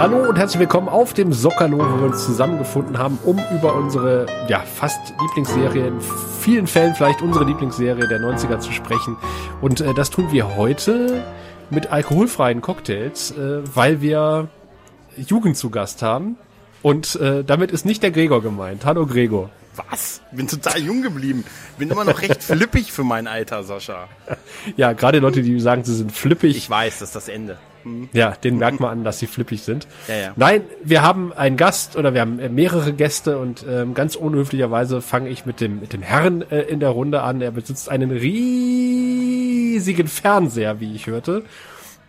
Hallo und herzlich willkommen auf dem Sockerlo, wo wir uns zusammengefunden haben, um über unsere, ja, fast Lieblingsserie, in vielen Fällen vielleicht unsere Lieblingsserie der 90er zu sprechen. Und äh, das tun wir heute mit alkoholfreien Cocktails, äh, weil wir Jugend zu Gast haben. Und äh, damit ist nicht der Gregor gemeint. Hallo Gregor. Was? Bin total jung geblieben. Bin immer noch recht flippig für mein Alter, Sascha. Ja, gerade Leute, die sagen, sie sind flippig. Ich weiß, das ist das Ende. Hm. Ja, den merkt man an, dass sie flippig sind. Ja, ja. Nein, wir haben einen Gast oder wir haben mehrere Gäste und ähm, ganz unhöflicherweise fange ich mit dem mit dem Herrn äh, in der Runde an. Er besitzt einen riesigen Fernseher, wie ich hörte,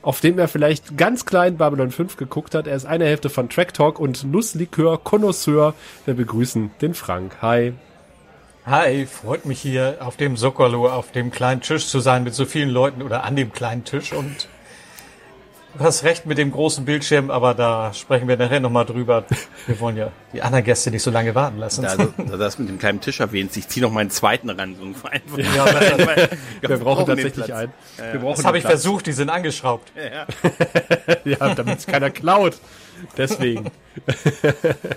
auf dem er vielleicht ganz klein Babylon 5 geguckt hat. Er ist eine Hälfte von Track Talk und Nusslikör Connoisseur. Wir begrüßen den Frank. Hi. Hi, freut mich hier auf dem Sokolo, auf dem kleinen Tisch zu sein mit so vielen Leuten oder an dem kleinen Tisch und Du hast recht mit dem großen Bildschirm, aber da sprechen wir nachher nochmal drüber. Wir wollen ja die anderen Gäste nicht so lange warten lassen. Da, also, da das mit dem kleinen Tisch erwähnt, ich ziehe noch meinen zweiten ran. So einfach. Ja, weil, weil, wir, wir brauchen tatsächlich einen. Wir brauchen das habe ich versucht, die sind angeschraubt. Ja, ja. ja damit es keiner klaut. Deswegen.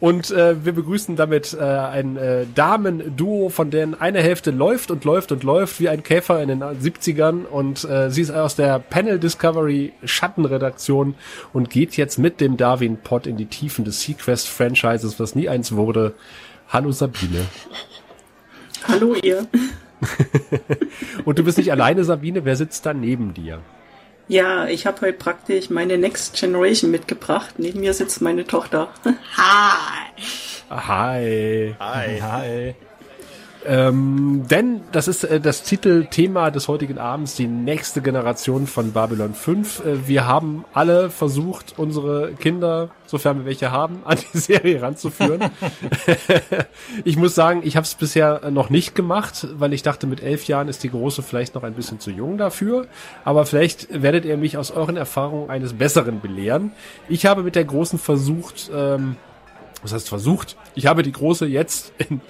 Und äh, wir begrüßen damit äh, ein äh, Damen-Duo, von denen eine Hälfte läuft und läuft und läuft wie ein Käfer in den 70ern. Und äh, sie ist aus der Panel Discovery Schattenredaktion und geht jetzt mit dem Darwin Pod in die Tiefen des Sequest-Franchises, was nie eins wurde. Hallo Sabine. Hallo ihr. und du bist nicht alleine, Sabine. Wer sitzt da neben dir? Ja, ich habe heute praktisch meine Next Generation mitgebracht. Neben mir sitzt meine Tochter. Hi. Hi. Hi. Hi. Ähm, denn das ist äh, das Titelthema des heutigen Abends, die nächste Generation von Babylon 5. Äh, wir haben alle versucht, unsere Kinder, sofern wir welche haben, an die Serie ranzuführen. ich muss sagen, ich habe es bisher noch nicht gemacht, weil ich dachte, mit elf Jahren ist die Große vielleicht noch ein bisschen zu jung dafür. Aber vielleicht werdet ihr mich aus euren Erfahrungen eines Besseren belehren. Ich habe mit der Großen versucht, ähm, was heißt versucht? Ich habe die Große jetzt in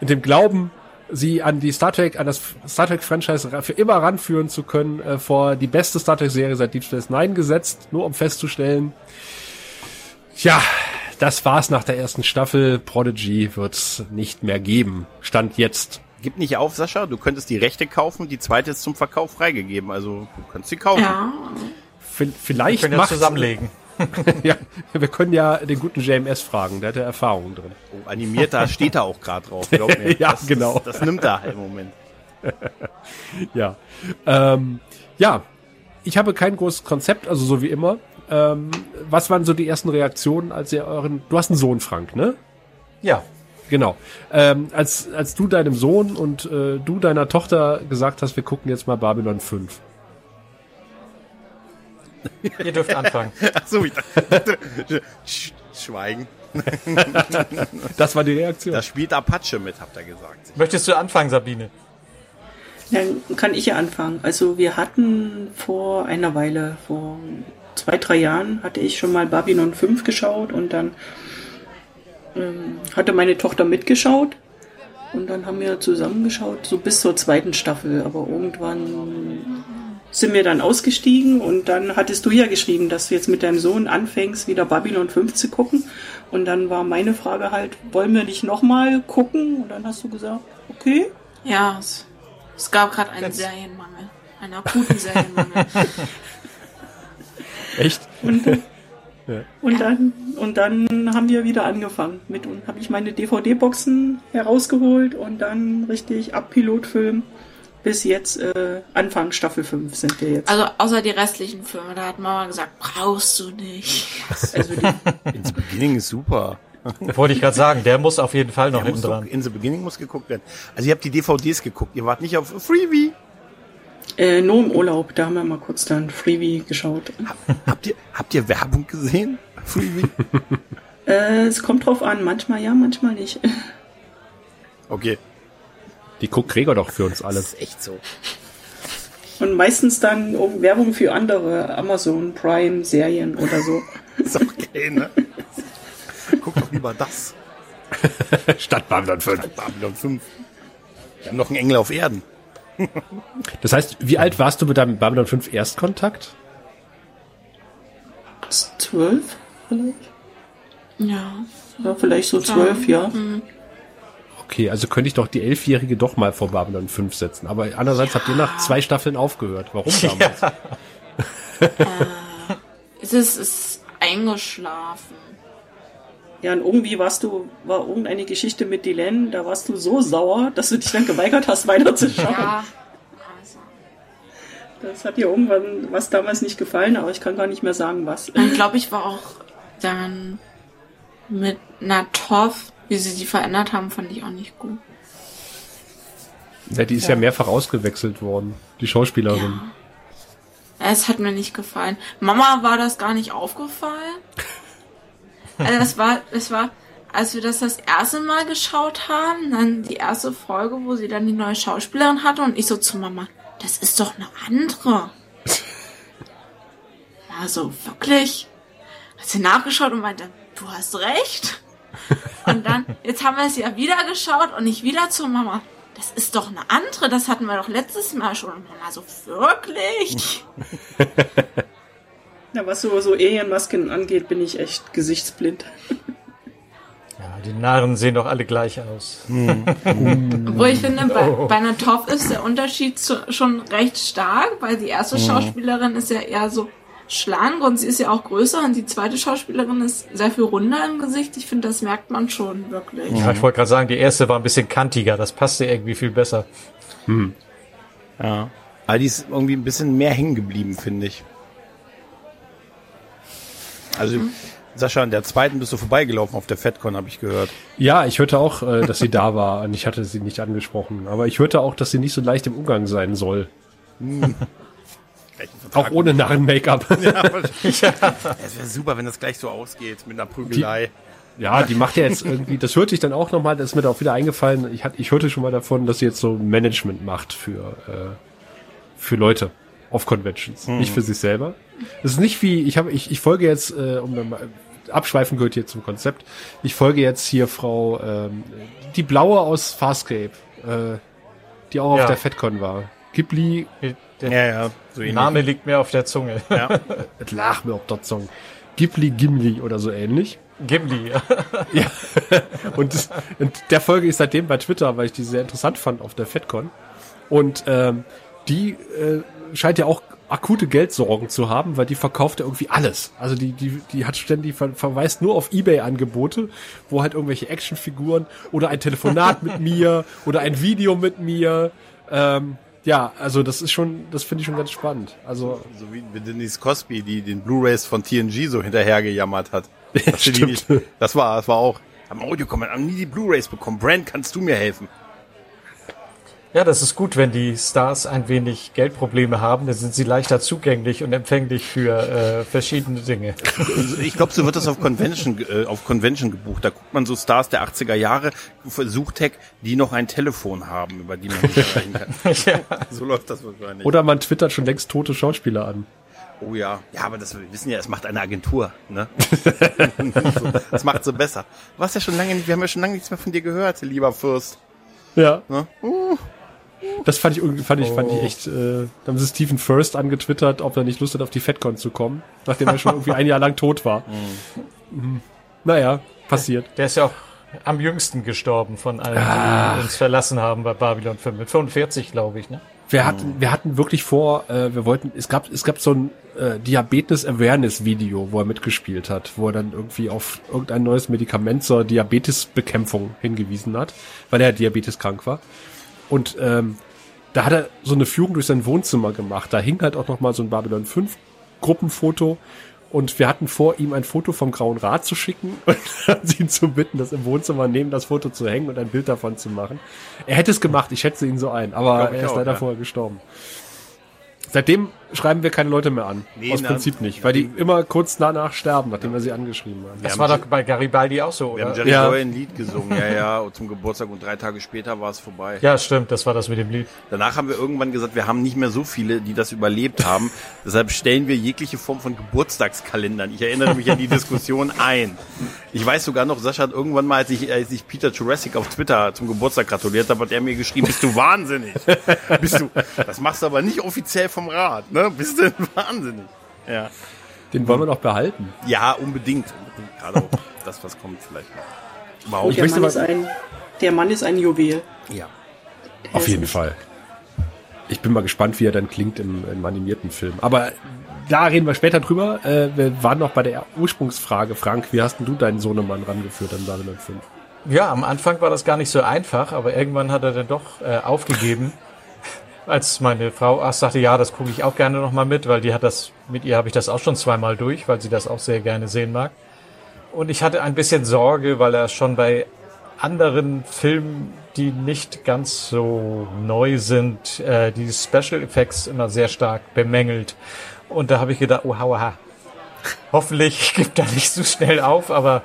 in dem Glauben, sie an die Star Trek, an das Star Trek Franchise für immer ranführen zu können, äh, vor die beste Star Trek Serie seit Deep Space Nine gesetzt, nur um festzustellen, ja, das war's nach der ersten Staffel. Prodigy wird's nicht mehr geben. Stand jetzt. Gib nicht auf, Sascha. Du könntest die Rechte kaufen. Die zweite ist zum Verkauf freigegeben. Also du kannst sie kaufen. Ja. Vielleicht wir können ja zusammenlegen. ja, wir können ja den guten JMS fragen, der hat ja Erfahrung drin. Oh, animiert, da steht er auch gerade drauf, glaub mir. ja, das, genau. Das, das, nimmt er im Moment. ja. Ähm, ja, ich habe kein großes Konzept, also so wie immer. Ähm, was waren so die ersten Reaktionen, als ihr euren. Du hast einen Sohn, Frank, ne? Ja. Genau. Ähm, als, als du deinem Sohn und äh, du deiner Tochter gesagt hast, wir gucken jetzt mal Babylon 5. Ihr dürft anfangen. Achso, ich dachte, Schweigen. das war die Reaktion. Da spielt Apache mit, habt ihr gesagt. Möchtest du anfangen, Sabine? Dann kann ich ja anfangen. Also wir hatten vor einer Weile, vor zwei, drei Jahren, hatte ich schon mal Babylon 5 geschaut und dann ähm, hatte meine Tochter mitgeschaut und dann haben wir zusammengeschaut, so bis zur zweiten Staffel. Aber irgendwann sind wir dann ausgestiegen und dann hattest du ja geschrieben, dass du jetzt mit deinem Sohn anfängst, wieder Babylon 5 zu gucken. Und dann war meine Frage halt, wollen wir nicht nochmal gucken? Und dann hast du gesagt, okay. Ja, es, es gab gerade einen jetzt. Serienmangel, einen akuten Serienmangel. Echt? Und, ja. und, dann, und dann haben wir wieder angefangen mit und habe ich meine DVD-Boxen herausgeholt und dann richtig ab Pilotfilm bis jetzt äh, Anfang Staffel 5 sind wir jetzt. Also außer die restlichen Filme, da hat Mama gesagt, brauchst du nicht. Also die, In the Beginning ist super. Wollte ich gerade sagen, der muss auf jeden Fall noch hinten dran. In the Beginning muss geguckt werden. Also ihr habt die DVDs geguckt, ihr wart nicht auf Freebie. Äh, nur im Urlaub, da haben wir mal kurz dann Freebie geschaut. habt, ihr, habt ihr Werbung gesehen? Freebie? äh, es kommt drauf an, manchmal ja, manchmal nicht. Okay. Die guckt Gregor doch für uns alle. Das ist echt so. Und meistens dann Werbung für andere Amazon Prime Serien oder so. ist okay, ne? Guck doch lieber das. Statt Babylon 5. Stadt Babylon 5. Wir haben noch einen Engel auf Erden. das heißt, wie alt warst du mit deinem Babylon 5 Erstkontakt? Zwölf. vielleicht. Ja. Ja, vielleicht so zwölf, ja. Okay, also könnte ich doch die Elfjährige doch mal vor Babylon 5 setzen. Aber andererseits habt ihr nach zwei Staffeln aufgehört. Warum damals? Es ist, ist eingeschlafen. Ja, und irgendwie warst du, war irgendeine Geschichte mit Dylan, da warst du so sauer, dass du dich dann geweigert hast, weiterzuschauen. Ja. Also. Das hat dir irgendwann was damals nicht gefallen, aber ich kann gar nicht mehr sagen, was. Und glaube ich war auch dann mit Natov, wie sie die verändert haben, fand ich auch nicht gut. Ja, die ist ja. mehrfach ausgewechselt worden, die Schauspielerin. Es hat mir nicht gefallen. Mama war das gar nicht aufgefallen. Also das war, das war, als wir das das erste Mal geschaut haben, dann die erste Folge, wo sie dann die neue Schauspielerin hatte und ich so zu Mama, das ist doch eine andere. Also wirklich? Hat sie nachgeschaut und meinte, du hast recht. Und dann, jetzt haben wir es ja wieder geschaut und ich wieder zu Mama. Das ist doch eine andere, das hatten wir doch letztes Mal schon. Und Mama so, wirklich? Ja, was so, so Alienmasken angeht, bin ich echt gesichtsblind. Ja, die Narren sehen doch alle gleich aus. Obwohl ich finde, bei, bei einer Top ist der Unterschied zu, schon recht stark, weil die erste Schauspielerin ist ja eher so schlank und sie ist ja auch größer und die zweite Schauspielerin ist sehr viel runder im Gesicht. Ich finde, das merkt man schon wirklich. Ja, ich wollte gerade sagen, die erste war ein bisschen kantiger, das passte irgendwie viel besser. Ja. Aber die ist irgendwie ein bisschen mehr hängen geblieben, finde ich. Also, Sascha, an der zweiten bist du vorbeigelaufen auf der FedCon, habe ich gehört. Ja, ich hörte auch, äh, dass sie da war und ich hatte sie nicht angesprochen. Aber ich hörte auch, dass sie nicht so leicht im Umgang sein soll. Auch ohne Narren-Make-up. Es wäre super, wenn das gleich so ausgeht mit einer Prügelei. Ja, die macht ja jetzt irgendwie, das hörte ich dann auch nochmal, das ist mir da auch wieder eingefallen, ich, hat, ich hörte schon mal davon, dass sie jetzt so Management macht für, äh, für Leute auf Conventions, nicht für sich selber. Das ist nicht wie, ich habe, ich, ich folge jetzt, äh, um abschweifen gehört hier zum Konzept, ich folge jetzt hier Frau, ähm, die Blaue aus Farscape, äh, die auch Ja. auf der FedCon war. Ghibli, Der Ja, ja, so. Name liegt mir auf der Zunge. Ja. es lag mir auf der Song. Ghibli Gimli oder so ähnlich. Gimli. Ja. Und, das, und der Folge ist seitdem bei Twitter, weil ich die sehr interessant fand auf der FedCon. Und ähm, die äh, scheint ja auch akute Geldsorgen zu haben, weil die verkauft ja irgendwie alles. Also die, die, die hat ständig ver verweist nur auf Ebay-Angebote, wo halt irgendwelche Actionfiguren oder ein Telefonat mit mir oder ein Video mit mir. Ähm, ja, also das ist schon, das finde ich schon ganz spannend. Also So wie wie Denise Cosby, die den Blu-Rays von TNG so hinterhergejammert hat. Die stimmt. nicht, das war, das war auch. Am Audio kommen, haben nie die Blu-Rays bekommen. Brand, kannst du mir helfen? Ja, das ist gut, wenn die Stars ein wenig Geldprobleme haben, dann sind sie leichter zugänglich und empfänglich für äh, verschiedene Dinge. Also Ich glaube, so wird das auf Convention, äh, auf Convention gebucht. Da guckt man so Stars der 80er Jahre, Suchtech, die noch ein Telefon haben, über die man sich erreichen kann. So läuft das wahrscheinlich. oder man twittert schon längst tote Schauspieler an. Oh ja. Ja, aber das wir wissen ja, es macht eine Agentur, ne? das macht so besser. Du warst ja schon lange nicht, wir haben ja schon lange nichts mehr von dir gehört, lieber Fürst. Ja. Ne? Das fand ich fand ich, fand ich echt, äh, da haben sie Stephen First angetwittert, ob er nicht Lust hat, auf die FedCon zu kommen, nachdem er schon irgendwie ein Jahr lang tot war. Mhm. Naja, passiert. Der ist ja auch am jüngsten gestorben von allen, die uns verlassen haben bei Babylon 5. Mit 45, glaube ich, ne? Wir hatten, wir hatten wirklich vor, äh, wir wollten, es gab, es gab so ein äh, Diabetes Awareness Video, wo er mitgespielt hat, wo er dann irgendwie auf irgendein neues Medikament zur Diabetesbekämpfung hingewiesen hat, weil er diabeteskrank war. Und ähm, da hat er so eine Führung durch sein Wohnzimmer gemacht. Da hing halt auch noch mal so ein Babylon 5 Gruppenfoto. Und wir hatten vor, ihm ein Foto vom Grauen Rat zu schicken und ihn zu bitten, das im Wohnzimmer neben das Foto zu hängen und ein Bild davon zu machen. Er hätte es gemacht, ich schätze ihn so ein, aber er ist auch, leider ja. vorher gestorben. Seitdem schreiben wir keine Leute mehr an. Nee, Aus na, Prinzip nicht, weil die immer kurz danach sterben, nachdem wir sie angeschrieben haben. Das war doch bei Garibaldi auch so, Wir haben oder? Jerry Ja. Ein Lied gesungen, ja, ja, zum Geburtstag und drei Tage später war es vorbei. Ja, stimmt, das war das mit dem Lied. Danach haben wir irgendwann gesagt, wir haben nicht mehr so viele, die das überlebt haben. Deshalb stellen wir jegliche Form von Geburtstagskalendern. Ich erinnere mich an die Diskussion ein. Ich weiß sogar noch, Sascha hat irgendwann mal, als ich, als ich Peter Jurassic auf Twitter zum Geburtstag gratuliert habe, hat er mir geschrieben, bist du wahnsinnig? Bist du, das machst du aber nicht offiziell vom Rat, ne? Bist du wahnsinnig? Ja. Den wollen wir noch behalten. Ja, unbedingt. unbedingt. Gerade auch das, was kommt vielleicht noch. Wow. Und der Mann, ist ein, der Mann ist ein Juwel. Ja. Der Auf ist jeden Fall. Ich bin mal gespannt, wie er dann klingt im, im animierten Film. Aber da reden wir später drüber. Äh, wir waren noch bei der Ursprungsfrage. Frank, wie hast denn du deinen Sohnemann rangeführt an Babylon 5? Ja, am Anfang war das gar nicht so einfach, aber irgendwann hat er dann doch äh, aufgegeben. Als meine Frau ach, sagte, ja, das gucke ich auch gerne noch mal mit, weil die hat das, mit ihr habe ich das auch schon zweimal durch, weil sie das auch sehr gerne sehen mag. Und ich hatte ein bisschen Sorge, weil er schon bei anderen Filmen, die nicht ganz so neu sind, äh, die Special Effects immer sehr stark bemängelt. Und da habe ich gedacht, oh, hauaha. Hoffentlich gibt er nicht so schnell auf, aber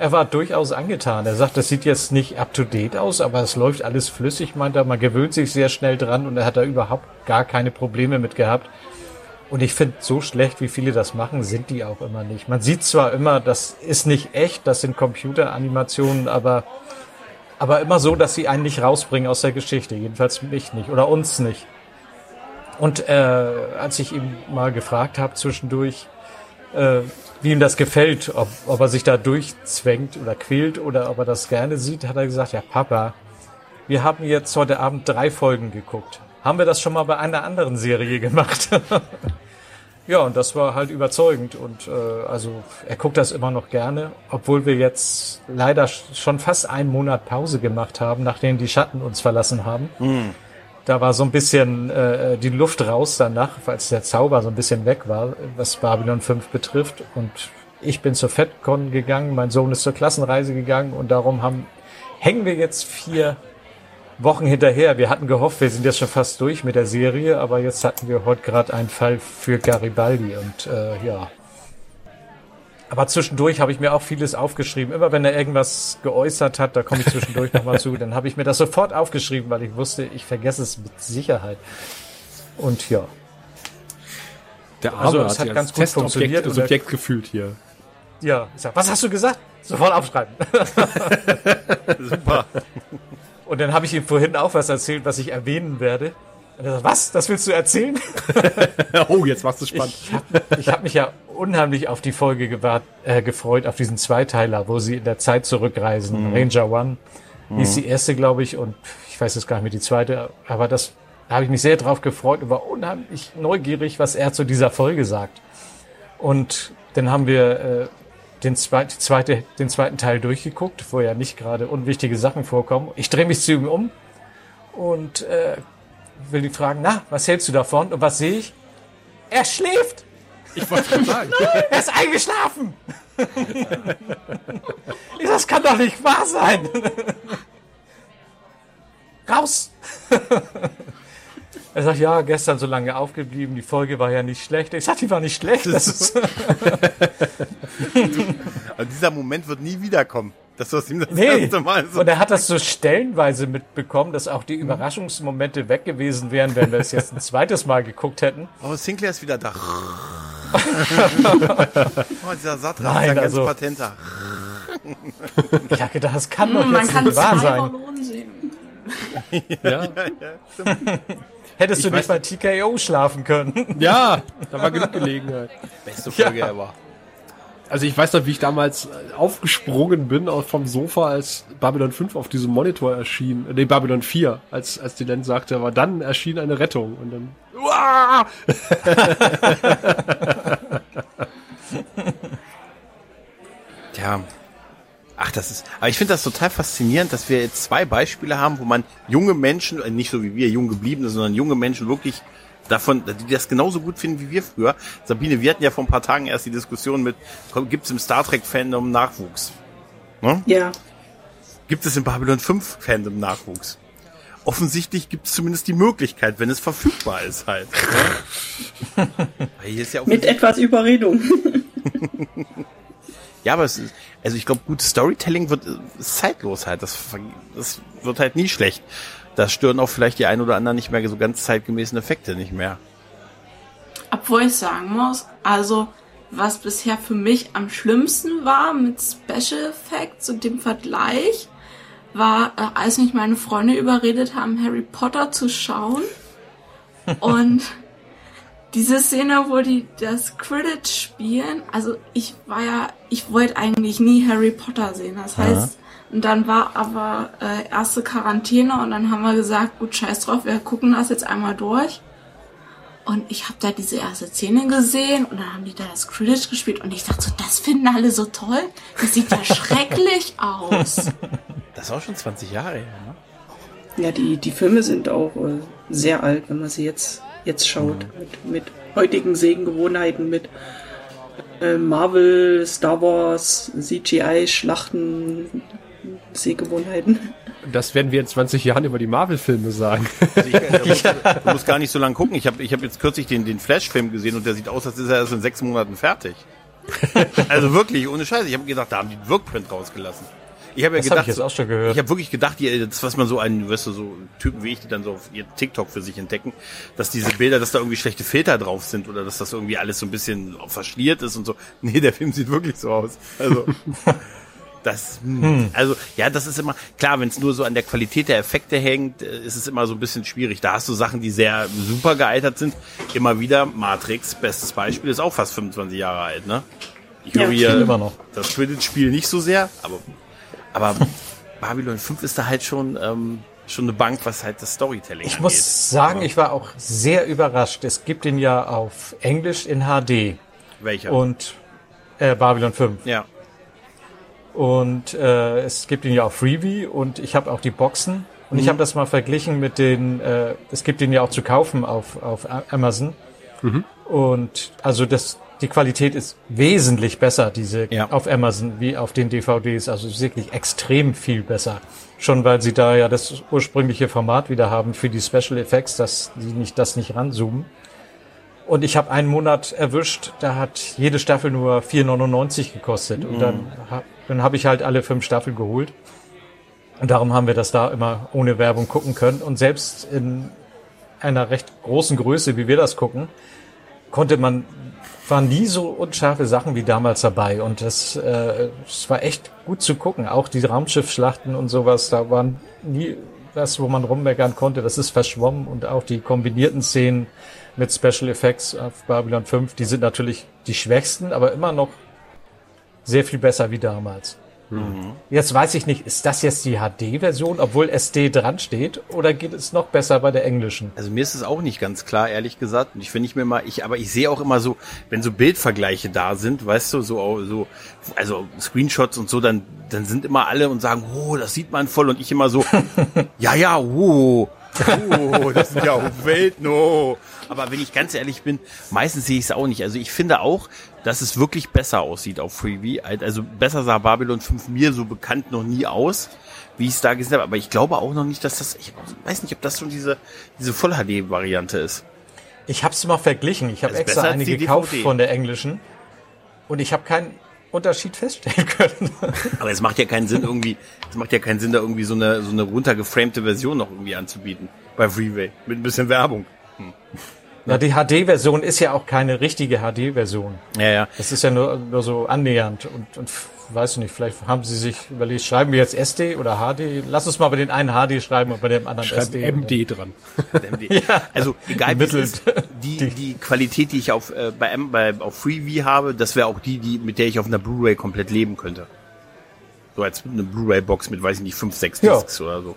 er war durchaus angetan. Er sagt, das sieht jetzt nicht up to date aus, aber es läuft alles flüssig, meint er. Man gewöhnt sich sehr schnell dran und er hat da überhaupt gar keine Probleme mit gehabt. Und ich finde, so schlecht, wie viele das machen, sind die auch immer nicht. Man sieht zwar immer, das ist nicht echt, das sind Computeranimationen, aber, aber immer so, dass sie einen nicht rausbringen aus der Geschichte. Jedenfalls mich nicht oder uns nicht. Und äh, als ich ihn mal gefragt habe zwischendurch, äh, wie ihm das gefällt, ob, ob er sich da durchzwängt oder quält oder ob er das gerne sieht, hat er gesagt, ja Papa, wir haben jetzt heute Abend drei Folgen geguckt. Haben wir das schon mal bei einer anderen Serie gemacht? ja, und das war halt überzeugend und äh, also er guckt das immer noch gerne, obwohl wir jetzt leider schon fast einen Monat Pause gemacht haben, nachdem die Schatten uns verlassen haben. Da war so ein bisschen äh, die Luft raus danach, als der Zauber so ein bisschen weg war, was Babylon 5 betrifft. Und ich bin zur FedCon gegangen, mein Sohn ist zur Klassenreise gegangen und darum haben, hängen wir jetzt vier Wochen hinterher. Wir hatten gehofft, wir sind jetzt schon fast durch mit der Serie, aber jetzt hatten wir heute gerade einen Fall für Garibaldi und äh, ja. Aber zwischendurch habe ich mir auch vieles aufgeschrieben. Immer wenn er irgendwas geäußert hat, da komme ich zwischendurch nochmal zu, dann habe ich mir das sofort aufgeschrieben, weil ich wusste, ich vergesse es mit Sicherheit. Und ja, Der Also, Arme es hat sich ganz gut funktioniert er- Subjekt gefühlt hier. ja. Ich sag, was hast du gesagt? Sofort aufschreiben. Super. Und dann habe ich ihm vorhin auch was erzählt, was ich erwähnen werde. Und er sagt, was? Das willst du erzählen? Oh, jetzt machst du spannend. Ich habe hab mich ja unheimlich auf die Folge gewart, äh, gefreut, auf diesen Zweiteiler, wo sie in der Zeit zurückreisen. Ranger One hieß die erste, glaube ich, und ich weiß jetzt gar nicht mehr die zweite, aber das da habe ich mich sehr drauf gefreut und war unheimlich neugierig, was er zu dieser Folge sagt. Und dann haben wir äh, den, zweit, zweite, den zweiten Teil durchgeguckt, wo ja nicht gerade unwichtige Sachen vorkommen. Ich drehe mich zu ihm um und äh, will ihn fragen, na, was hältst du davon? Und was sehe ich? Er schläft! Ich wollte schon sagen. Er ist eingeschlafen! Das kann doch nicht wahr sein! Raus! Er sagt, ja, gestern so lange aufgeblieben, die Folge war ja nicht schlecht. Ich sag, die war nicht schlecht. Das ist, Also dieser Moment wird nie wiederkommen. Das was ihm das nee. erste Mal so. Und er hat das so stellenweise mitbekommen, dass auch die Überraschungsmomente weg gewesen wären, wenn wir es jetzt ein zweites Mal geguckt hätten. Oh, Sinclair ist wieder da. oh, dieser Satz, Nein, dieser also- ganz patenter. Ich habe gedacht, das kann doch Hm, Man jetzt kann nicht wahr zwei sein. Hormonen sehen. Ja, Hättest du Ich nicht bei TKO schlafen können. ja da war genug Gelegenheit. Beste Folge ever. Also ich weiß noch, wie ich damals äh, aufgesprungen bin vom Sofa, als Babylon 5 auf diesem Monitor erschien. Äh, Nee, Babylon 4, als, als die dann sagte, aber dann erschien eine Rettung. Und dann. Uah! Tja. Ach, das ist. Aber ich finde das total faszinierend, dass wir jetzt zwei Beispiele haben, wo man junge Menschen, äh, nicht so wie wir jung gebliebene, sondern junge Menschen wirklich davon, die das genauso gut finden wie wir früher. Sabine, wir hatten ja vor ein paar Tagen erst die Diskussion mit, gibt es im Star Trek Fandom Nachwuchs? Ja, Gibt es im Babylon 5 Fandom Nachwuchs? Offensichtlich gibt es zumindest die Möglichkeit, wenn es verfügbar ist halt. Ne? Ist ja, mit etwas Überredung. ja, aber es ist, also ich glaube, gutes Storytelling wird äh, ist zeitlos halt. Das, das wird halt nie schlecht. Da stören auch vielleicht die ein oder anderen nicht mehr so ganz zeitgemäßen Effekte nicht mehr. Obwohl ich sagen muss, also was bisher für mich am schlimmsten war mit Special Effects und dem Vergleich, war, äh, als mich meine Freunde überredet haben, Harry Potter zu schauen. und diese Szene, wo die das Quidditch spielen, also ich war ja, ich wollte eigentlich nie Harry Potter sehen. Das heißt, und dann war aber äh, erste Quarantäne und dann haben wir gesagt, gut, scheiß drauf, wir gucken das jetzt einmal durch. Und ich habe da diese erste Szene gesehen und dann haben die da das Quidditch gespielt und ich dachte so, das finden alle so toll. Das sieht ja schrecklich aus. Das ist auch schon 20 Jahre her, ne? Ja, die, die Filme sind auch äh, sehr alt, wenn man sie jetzt, jetzt schaut. Mit, mit heutigen Sehgewohnheiten, mit äh, Marvel, Star Wars, CGI, Schlachten, Sehgewohnheiten. Das werden wir in 20 Jahren über die Marvel-Filme sagen. Also ich, da musst, du musst gar nicht so lange gucken. Ich habe ich hab jetzt kürzlich den, den Flash-Film gesehen und der sieht aus, als ist er erst in sechs Monaten fertig. Also wirklich, ohne Scheiße. Ich habe gedacht, da haben die einen Wirkprint rausgelassen. Ich habe ja Das gedacht, ich jetzt auch schon gehört. ich habe wirklich gedacht, die, das, was man so einen, weißt du, so Typen wie ich, die dann so auf ihr TikTok für sich entdecken, dass diese Bilder, dass da irgendwie schlechte Filter drauf sind oder dass das irgendwie alles so ein bisschen verschliert ist und so. Nee, der Film sieht wirklich so aus. Also das, hm. also ja, das ist immer klar, wenn es nur so an der Qualität der Effekte hängt, äh, ist es immer so ein bisschen schwierig. Da hast du Sachen, die sehr super gealtert sind. Immer wieder Matrix, bestes Beispiel, ist auch fast 25 Jahre alt, ne? Ich Ja, höre hier immer noch. das Quidditch-Spiel nicht so sehr, aber aber Babylon 5 ist da halt schon ähm, schon eine Bank, was halt das Storytelling Ich angeht. muss sagen, ich war auch sehr überrascht. Es gibt ihn ja auf Englisch in HD Welcher? und äh, Babylon 5. ja. Und äh, es gibt ihn ja auf Freebie und ich habe auch die Boxen. Und ich habe das mal verglichen mit den, äh, es gibt ihn ja auch zu kaufen auf, auf Amazon. Und also das, die Qualität ist wesentlich besser, diese Ja. auf Amazon, wie auf den DVDs. Also wirklich extrem viel besser. Schon weil sie da ja das ursprüngliche Format wieder haben für die Special Effects, dass sie nicht, das nicht ranzoomen. Und ich habe einen Monat erwischt, da hat jede Staffel nur 4,99 gekostet. Und dann, ha- dann habe ich halt alle fünf Staffeln geholt. Und darum haben wir das da immer ohne Werbung gucken können. Und selbst in einer recht großen Größe, wie wir das gucken, konnte man, waren nie so unscharfe Sachen wie damals dabei. Und das, äh, es war echt gut zu gucken. Auch die Raumschiffschlachten und sowas, da waren nie was, wo man rummeckern konnte. Das ist verschwommen. Und auch die kombinierten Szenen mit Special Effects auf Babylon 5, die sind natürlich die schwächsten, aber immer noch sehr viel besser wie damals. Jetzt weiß ich nicht, ist das jetzt die HD-Version, obwohl SD dran steht, oder geht es noch besser bei der englischen? Also mir ist es auch nicht ganz klar, ehrlich gesagt. Und ich finde ich mir mal, ich, aber ich sehe auch immer so, wenn so Bildvergleiche da sind, weißt du, so, so, also Screenshots und so, dann, dann sind immer alle und sagen, oh, das sieht man voll. Und ich immer so, ja, ja, oh, oh, das sind ja auch Welten, oh. Aber wenn ich ganz ehrlich bin, meistens sehe ich es auch nicht. Also ich finde auch, dass es wirklich besser aussieht auf Freebie. Also besser sah Babylon 5 mir so bekannt noch nie aus, wie ich es da gesehen habe. Aber ich glaube auch noch nicht, dass das, ich weiß nicht, ob das schon diese, diese Voll-HD-Variante ist. Ich habe es mal verglichen. Ich habe ist extra eine gekauft DVD. von der englischen und ich habe keinen Unterschied feststellen können. Aber es macht ja keinen Sinn irgendwie, es macht ja keinen Sinn, da irgendwie so eine, so eine runtergeframte Version noch irgendwie anzubieten. Bei Freeway. Mit ein bisschen Werbung. Ja, die HD-Version ist ja auch keine richtige HD-Version. Ja, ja. Das ist ja nur, nur so annähernd und, und weiß nicht, vielleicht haben sie sich überlegt, schreiben wir jetzt SD oder HD? Lass uns mal bei den einen HD schreiben und bei dem anderen Schreibt SD. MD dran. Also egal wie ist, die, die Qualität, die ich auf, äh, bei, M, bei auf Freeview habe, das wäre auch die, die, mit der ich auf einer Blu-ray komplett leben könnte. So als eine Blu-ray-Box mit, weiß ich nicht, fünf, sechs Ja. Discs oder so.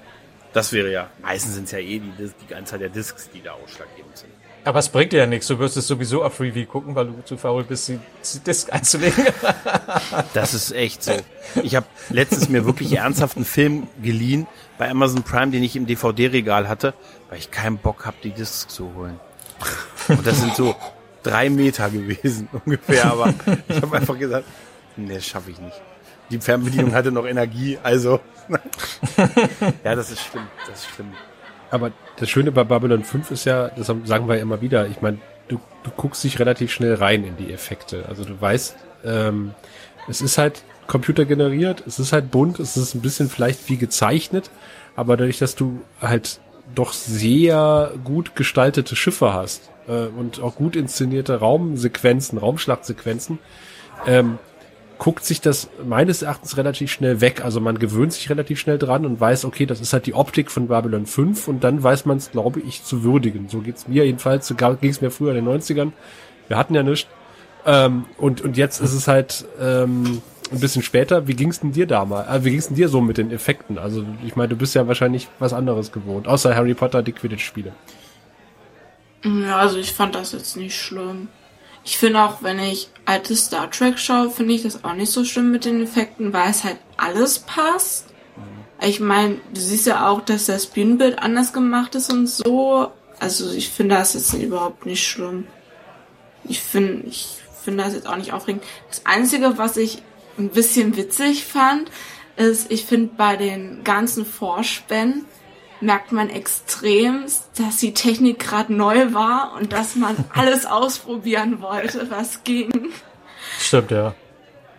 Das wäre ja, meistens sind es ja eh die, die Anzahl der Discs, die da ausschlaggebend sind. Aber es bringt dir ja nichts. Du wirst es sowieso auf Freeview gucken, weil du zu faul bist, die, die Disc einzulegen. Das ist echt so. Ich habe letztens mir wirklich ernsthaft einen Film geliehen bei Amazon Prime, den ich im DVD-Regal hatte, weil ich keinen Bock habe, die Discs zu holen. Und das sind so drei Meter gewesen ungefähr, aber ich habe einfach gesagt, nee, schaffe ich nicht. Die Fernbedienung hatte noch Energie, also ja, das ist schlimm, das ist schlimm. Aber das Schöne bei Babylon 5 ist ja, das sagen wir ja immer wieder, ich meine, du, du guckst dich relativ schnell rein in die Effekte. Also du weißt, ähm, es ist halt computergeneriert, es ist halt bunt, es ist ein bisschen vielleicht wie gezeichnet, aber dadurch, dass du halt doch sehr gut gestaltete Schiffe hast äh, und auch gut inszenierte Raumsequenzen, Raumschlachtsequenzen, ähm, guckt sich das meines Erachtens relativ schnell weg. Also man gewöhnt sich relativ schnell dran und weiß, okay, das ist halt die Optik von Babylon 5 und dann weiß man es, glaube ich, zu würdigen. So geht's mir jedenfalls, so ging es mir früher in den 90ern. Wir hatten ja nichts. Ähm, und, und jetzt ist es halt ähm, ein bisschen später. Wie ging's denn dir damals? Äh, wie ging's denn dir so mit den Effekten? Also ich meine, du bist ja wahrscheinlich was anderes gewohnt, außer Harry Potter, die Quidditch-Spiele. Ja, also ich fand das jetzt nicht schlimm. Ich finde auch, wenn ich alte Star Trek schaue, finde ich das auch nicht so schlimm mit den Effekten, weil es halt alles passt. Ich meine, du siehst ja auch, dass das Bühnenbild anders gemacht ist und so. Also ich finde das jetzt überhaupt nicht schlimm. Ich finde, ich finde das jetzt auch nicht aufregend. Das Einzige, was ich ein bisschen witzig fand, ist, ich finde bei den ganzen Vorspänen merkt man extrem, dass die Technik gerade neu war und dass man alles ausprobieren wollte, was ging. Stimmt, ja.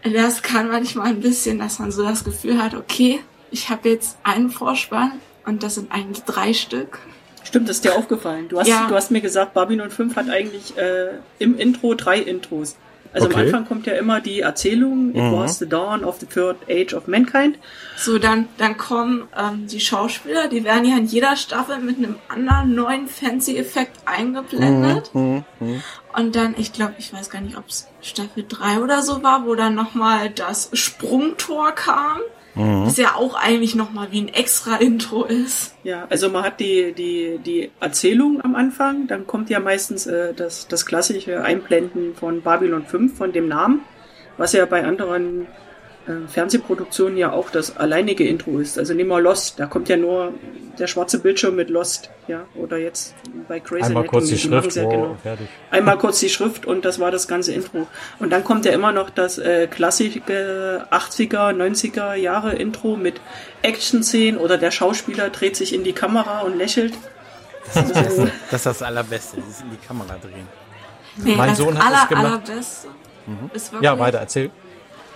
Das kann manchmal ein bisschen, dass man so das Gefühl hat, okay, ich habe jetzt einen Vorspann und das sind eigentlich drei Stück. Stimmt, das ist dir aufgefallen. Du hast, Ja. du hast mir gesagt, Babylon 5 hat eigentlich äh, im Intro drei Intros. Also Okay. am Anfang kommt ja immer die Erzählung, It was the dawn of the third age of mankind. So, dann, dann kommen ähm, die Schauspieler, die werden ja in jeder Staffel mit einem anderen neuen fancy Effekt eingeblendet. Und dann, ich glaube, ich weiß gar nicht, ob es Staffel 3 oder so war, wo dann nochmal das Sprungtor kam. Das ja auch eigentlich nochmal wie ein extra Intro ist. Ja, also man hat die, die, die Erzählung am Anfang, dann kommt ja meistens äh, das, das klassische Einblenden von Babylon 5, von dem Namen, was ja bei anderen äh, Fernsehproduktionen ja auch das alleinige Intro ist. Also nehmen wir Lost, da kommt ja nur der schwarze Bildschirm mit Lost, ja, oder jetzt bei Crazy Einmal kurz die Anatomy, Schrift, sie ja wo, genau. fertig. Einmal kurz die Schrift und das war das ganze Intro. Und dann kommt ja immer noch das äh, klassische 80er, 90er Jahre Intro mit Action-Szenen oder der Schauspieler dreht sich in die Kamera und lächelt. Das ist Das ist das Allerbeste, dieses in die Kamera drehen. Nee, Mein das Sohn hat aller, es gemacht. allerbeste ist wirklich, Ja, weiter, erzähl.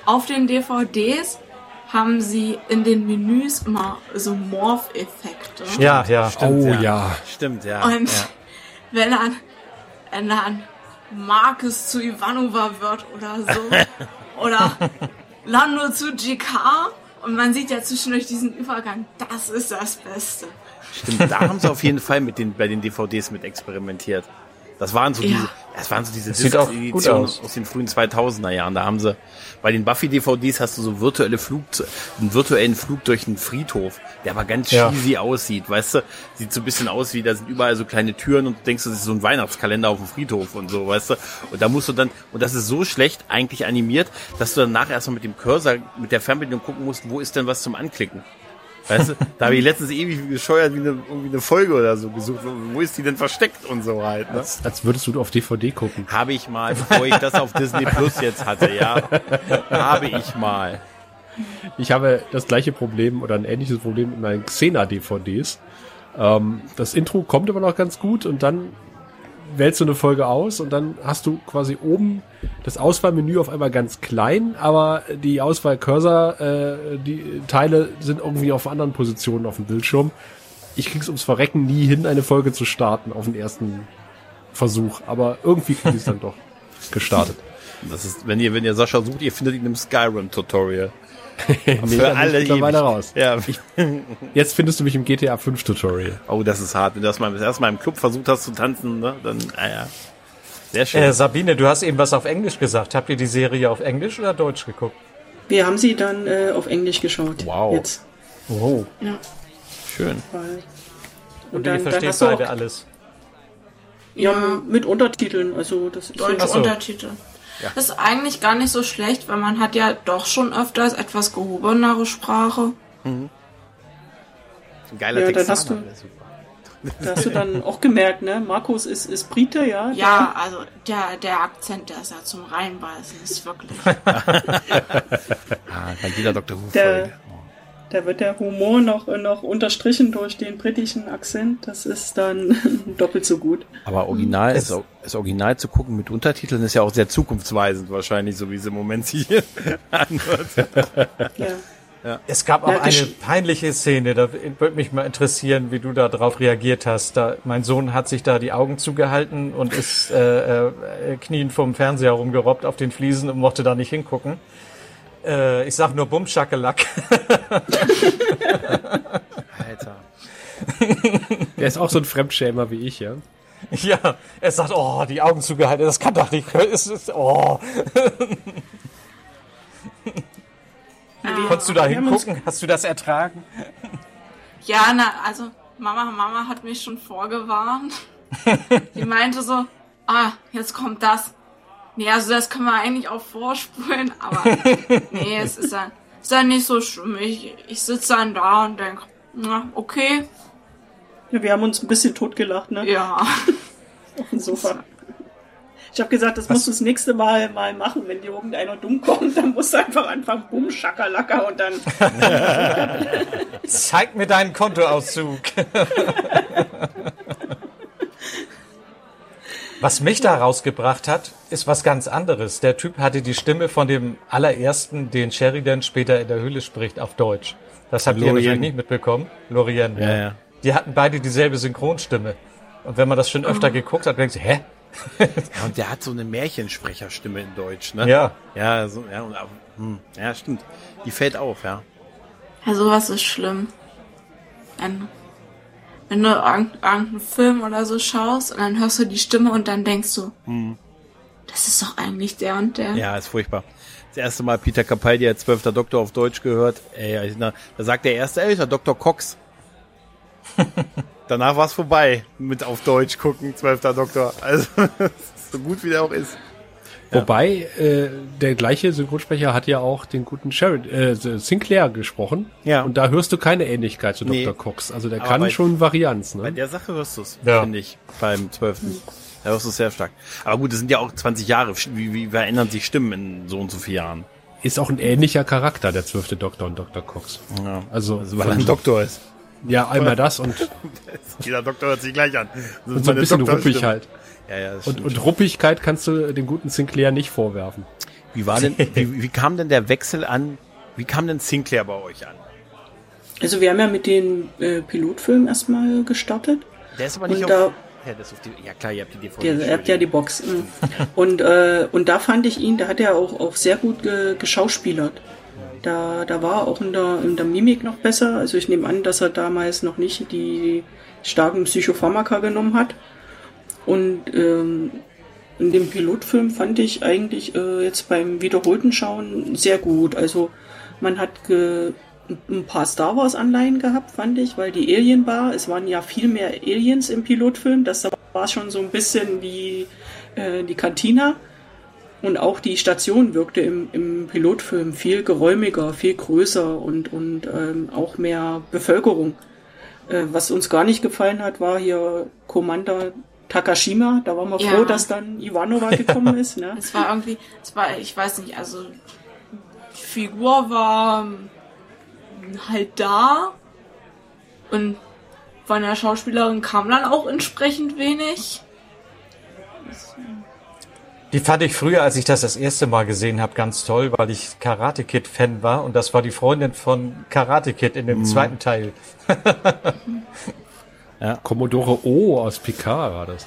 Auf den DVDs haben sie in den Menüs immer so Morph-Effekte. Ja, ja. oh ja. ja. Stimmt, ja. Und ja. wenn dann, wenn dann Marcus zu Ivanova wird oder so, oder Lando zu GK, und man sieht ja zwischendurch diesen Übergang, das ist das Beste. Stimmt, da haben sie auf jeden Fall mit den, bei den DVDs mit experimentiert. Das waren so Ja. diese, das waren so diese Disc-Editionen aus. aus den frühen 2000er Jahren. Da haben sie, bei den Buffy-DVDs hast du so virtuelle Flug, einen virtuellen Flug durch einen Friedhof, der aber ganz Ja. cheesy aussieht, weißt du? Sieht so ein bisschen aus wie, da sind überall so kleine Türen und du denkst, das ist so ein Weihnachtskalender auf dem Friedhof und so, weißt du? Und da musst du dann, und das ist so schlecht eigentlich animiert, dass du danach erstmal mit dem Cursor, mit der Fernbedienung gucken musst, wo ist denn was zum Anklicken? Weißt du, da habe ich letztens ewig gescheuert wie eine, irgendwie eine Folge oder so gesucht. Wo ist die denn versteckt und so halt, ne? Als, als würdest du auf DVD gucken. Habe ich mal, bevor ich das auf Disney Plus jetzt hatte, ja. Habe ich mal. Ich habe das gleiche Problem oder ein ähnliches Problem mit meinen Xena-DVDs. Ähm, das Intro kommt aber noch ganz gut und dann wählst du eine Folge aus und dann hast du quasi oben das Auswahlmenü auf einmal ganz klein, aber die Auswahl-Cursor, äh, die Teile sind irgendwie auf anderen Positionen auf dem Bildschirm. Ich krieg's ums Verrecken nie hin, eine Folge zu starten auf den ersten Versuch, aber irgendwie krieg ich es dann doch gestartet. Das ist, wenn ihr, wenn ihr Sascha sucht, ihr findet ihn im Skyrim-Tutorial. Bin ich mittlerweile raus. Ja. Jetzt findest du mich im GTA 5 Tutorial. Oh, das ist hart. Wenn du das mal das erste Mal im Club versucht hast zu tanzen, ne, dann, ah, ja. Sehr schön. Äh, Sabine, du hast eben was auf Englisch gesagt. Habt ihr die Serie auf Englisch oder Deutsch geguckt? wir haben sie dann äh, auf Englisch geschaut. Wow. Jetzt. Oh. Ja. schön. Weil, Und, dann- ihr versteht beide alles. ja, mit Untertiteln. Also das ist Deutsche so. Untertitel. Das ist eigentlich gar nicht so schlecht, weil man hat ja doch schon öfters etwas gehobenere Sprache. Ein geiler Ja, dann Texaner. hast du-. Da hast du dann auch gemerkt, ne? Markus ist, ist Brite, ja? Ja, also der, der Akzent, der ist ja zum Reinbeißen, ist wirklich. Ah, bei jeder Dr. Who Der- Folge. Da wird der Humor noch, noch unterstrichen durch den britischen Akzent. Das ist dann doppelt so gut. Aber original, das, das Original zu gucken mit Untertiteln ist ja auch sehr zukunftsweisend wahrscheinlich, so wie es im Moment sich hier anhört. Ja. Es gab auch Ja, eine peinliche Szene, da würde mich mal interessieren, wie du da drauf reagiert hast. Da, mein Sohn hat sich da die Augen zugehalten und ist äh, äh, knien vom Fernseher rumgerobbt auf den Fliesen und mochte da nicht hingucken. Äh, ich sag nur Bumschakelack. Alter. Der ist auch so ein Fremdschämer wie ich, ja. ja, er sagt, oh, die Augen zugehalten, das kann doch nicht. Es ist, oh. Konntest du da hingucken? Hast du das ertragen? Ja, na, also Mama, Mama hat mich schon vorgewarnt. Die meinte so, ah, jetzt kommt das. Nee, also das können wir eigentlich auch vorspulen, aber nee, es ist ja, ist ja nicht so schlimm. Ich, ich sitze dann da und denke, na, okay, Ja, wir haben uns ein bisschen totgelacht, ne? ja. Auf dem Sofa. Ich habe gesagt, das musst du das nächste Mal mal machen, wenn dir irgendeiner dumm kommt, dann musst du einfach anfangen, bumm, schakalaka und dann. Zeig mir deinen Kontoauszug. Was mich da rausgebracht hat, ist was ganz anderes. Der Typ hatte die Stimme von dem allerersten, den Sheridan später in der Höhle spricht, auf Deutsch. Das habt ihr Lorien. natürlich nicht mitbekommen. Lorien. Ja, ja. Die hatten beide dieselbe Synchronstimme. Und wenn man das schon öfter geguckt hat, denkt sich, hä? Ja, und der hat so eine Märchensprecherstimme in Deutsch, ne? Ja. Ja, so, ja, und, hm, ja, stimmt. Die fällt auf, ja. Ja, sowas ist schlimm. Wenn, wenn du irgend- irgendeinen Film oder so schaust und dann hörst du die Stimme und dann denkst du, das ist doch eigentlich der und der. Ja, ist furchtbar. Das erste Mal Peter Capaldi als zwölfter Doktor auf Deutsch gehört. Ey, na, da sagt der erste, ey, ist der Dr. Cox. Danach war es vorbei mit auf Deutsch gucken, zwölfter Doktor. Also, so gut wie der auch ist. Wobei, äh, der gleiche Synchronsprecher hat ja auch den guten Sheridan, äh, Sinclair gesprochen. Ja. Und da hörst du keine Ähnlichkeit zu Nee. Dr. Cox. Also der Aber kann bei- schon Varianz, Bei ne? der Sache hörst du es, Ja. finde ich, beim zwölften. Da hörst du es sehr stark. Aber gut, es sind ja auch 20 Jahre. Wie, wie verändern sich Stimmen in so und so vielen Jahren? Ist auch ein ähnlicher Charakter, der zwölfte Doktor und Dr. Cox. Ja. Also, Also, weil er ein Doktor ist. ja, einmal das und, Jeder Doktor hört sich gleich an. Das und ist so ein bisschen ruppig halt. Ja, ja, Und, und. Ruppigkeit kannst du dem guten Sinclair nicht vorwerfen. Wie war denn, wie, wie kam denn der Wechsel an? Wie kam denn Sinclair bei euch an? Also wir haben ja mit den äh, Pilotfilmen erstmal gestartet. Der ist aber Und nicht da- auf, ja, die, ja klar, ihr habt die DVD. Ja, ihr habt ja die Box. mm. Und, äh, und da fand ich ihn, da hat er auch, auch sehr gut ge, geschauspielert. Da, da war er auch in der, in der Mimik noch besser. Also ich nehme an, dass er damals noch nicht die starken Psychopharmaka genommen hat. Und ähm, in dem Pilotfilm fand ich eigentlich äh, jetzt beim wiederholten Schauen sehr gut. Also man hat ein paar Star Wars Anleihen gehabt, fand ich, weil die Alien Bar, es waren ja viel mehr Aliens im Pilotfilm. Das war schon so ein bisschen wie äh, die Cantina. Und auch die Station wirkte im, im Pilotfilm viel geräumiger, viel größer und, und ähm, auch mehr Bevölkerung. Äh, was uns gar nicht gefallen hat, war hier Commander Takashima. Da waren wir Ja. froh, dass dann Ivanova gekommen ist. Ne? Es war irgendwie, es war, ich weiß nicht, also die Figur war ähm, halt da und von der Schauspielerin kam dann auch entsprechend wenig. Die fand ich früher, als ich das das erste Mal gesehen habe, ganz toll, weil ich Karate Kid Fan war und das war die Freundin von Karate Kid in dem zweiten Teil. Commodore O aus Picard war das.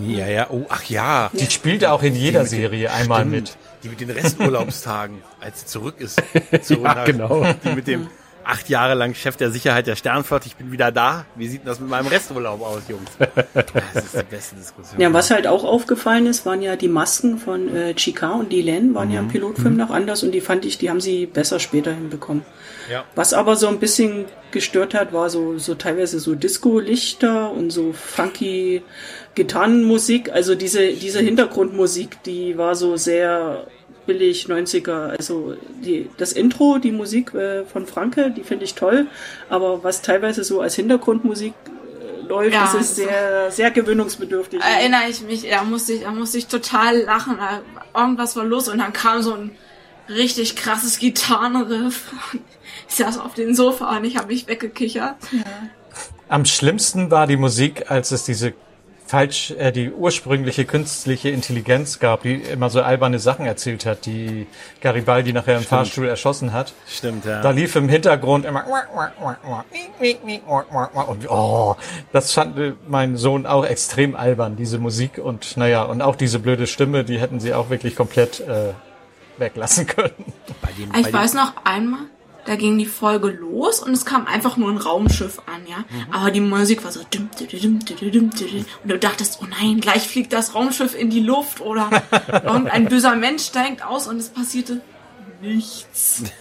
Ja, ja, oh, ach ja. Die spielte auch in jeder Serie einmal Stimmt. mit. Die mit den Resturlaubstagen, als sie zurück ist. Zurück Ja, genau. Die mit dem acht Jahre lang Chef der Sicherheit der Sternflotte, ich bin wieder da. Wie sieht denn das mit meinem Resturlaub aus, Jungs? Das ist die beste Diskussion. Ja, was halt auch aufgefallen ist, waren ja die Masken von äh, Chika und Dylan, waren ja im Pilotfilm noch anders und die fand ich, die haben sie besser später hinbekommen. Ja. Was aber so ein bisschen gestört hat, war so, so teilweise so Disco-Lichter und so funky Gitarrenmusik. Also diese, diese Hintergrundmusik, die war so sehr billig 90er. Also die, das Intro, die Musik äh, von Franke, die finde ich toll. Aber was teilweise so als Hintergrundmusik äh, läuft, Ja, das ist also- sehr, sehr gewöhnungsbedürftig. Erinnere ich mich, da musste ich, da musste ich total lachen. Da, irgendwas war los und dann kam so ein richtig krasses Gitarrenriff. Ich saß auf dem Sofa und ich habe mich weggekichert. Am schlimmsten war die Musik, als es diese falsch, äh, die ursprüngliche künstliche Intelligenz gab, die immer so alberne Sachen erzählt hat, die Garibaldi nachher im Fahrstuhl erschossen hat. Stimmt, ja. Da lief im Hintergrund immer und oh, das fand mein Sohn auch extrem albern, diese Musik und naja, und auch diese blöde Stimme, die hätten sie auch wirklich komplett äh, weglassen können. Bei dem, Ich bei dem- weiß noch einmal, da ging die Folge los und es kam einfach nur ein Raumschiff an, ja. Mhm. Aber die Musik war so dim, dim, dim, und du dachtest, oh nein, gleich fliegt das Raumschiff in die Luft oder irgendein böser Mensch steigt aus und es passierte nichts.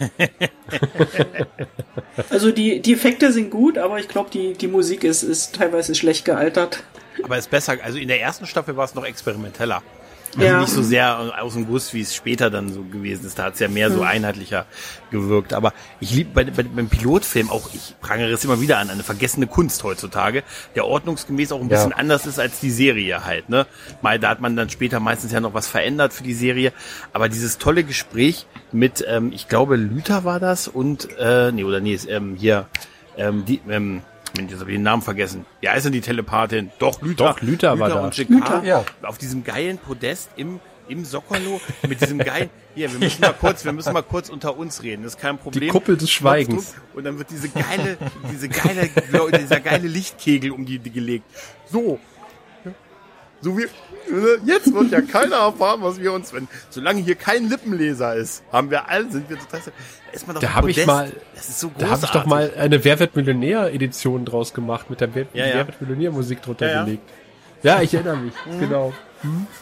Also die, die Effekte sind gut, aber ich glaube, die, die Musik ist, ist teilweise schlecht gealtert. Aber ist besser, also in der ersten Staffel war es noch experimenteller. Also Ja. nicht so sehr aus dem Guss, wie es später dann so gewesen ist. Da hat es ja mehr Hm. so einheitlicher gewirkt. Aber ich liebe bei, bei, beim Pilotfilm auch, ich prangere es immer wieder an, eine vergessene Kunst heutzutage, der ordnungsgemäß auch ein Ja. bisschen anders ist als die Serie halt. Ne? Mal, da hat man dann später meistens ja noch was verändert für die Serie. Aber dieses tolle Gespräch mit, ähm, ich glaube, Lüther war das und, äh, nee, oder nee, ist, ähm, hier, ähm, die, ähm, Mensch, jetzt habe ich den Namen vergessen. Ja, ist denn die Telepathin? Doch, Lüther. Doch, Lüther war da. und Jakar Ja. auf diesem geilen Podest im im Sokolo mit diesem geilen. Hier, wir müssen mal kurz, wir müssen mal kurz unter uns reden. Das ist kein Problem. Die Kuppel des Schweigens. Und dann wird diese geile, diese geile, dieser geile Lichtkegel um die, die gelegt. So. So wie, jetzt wird ja keiner erfahren, was wir uns, wenn, solange hier kein Lippenleser ist, haben wir alle, sind wir total, ist man doch Da im hab ich mal- das ist so Da habe ich doch mal eine Wer wird Millionär-Edition draus gemacht mit der Wer, Ja, ja. Wer wird Millionär-Musik drunter Ja, ja. gelegt. Ja, ich erinnere mich, genau.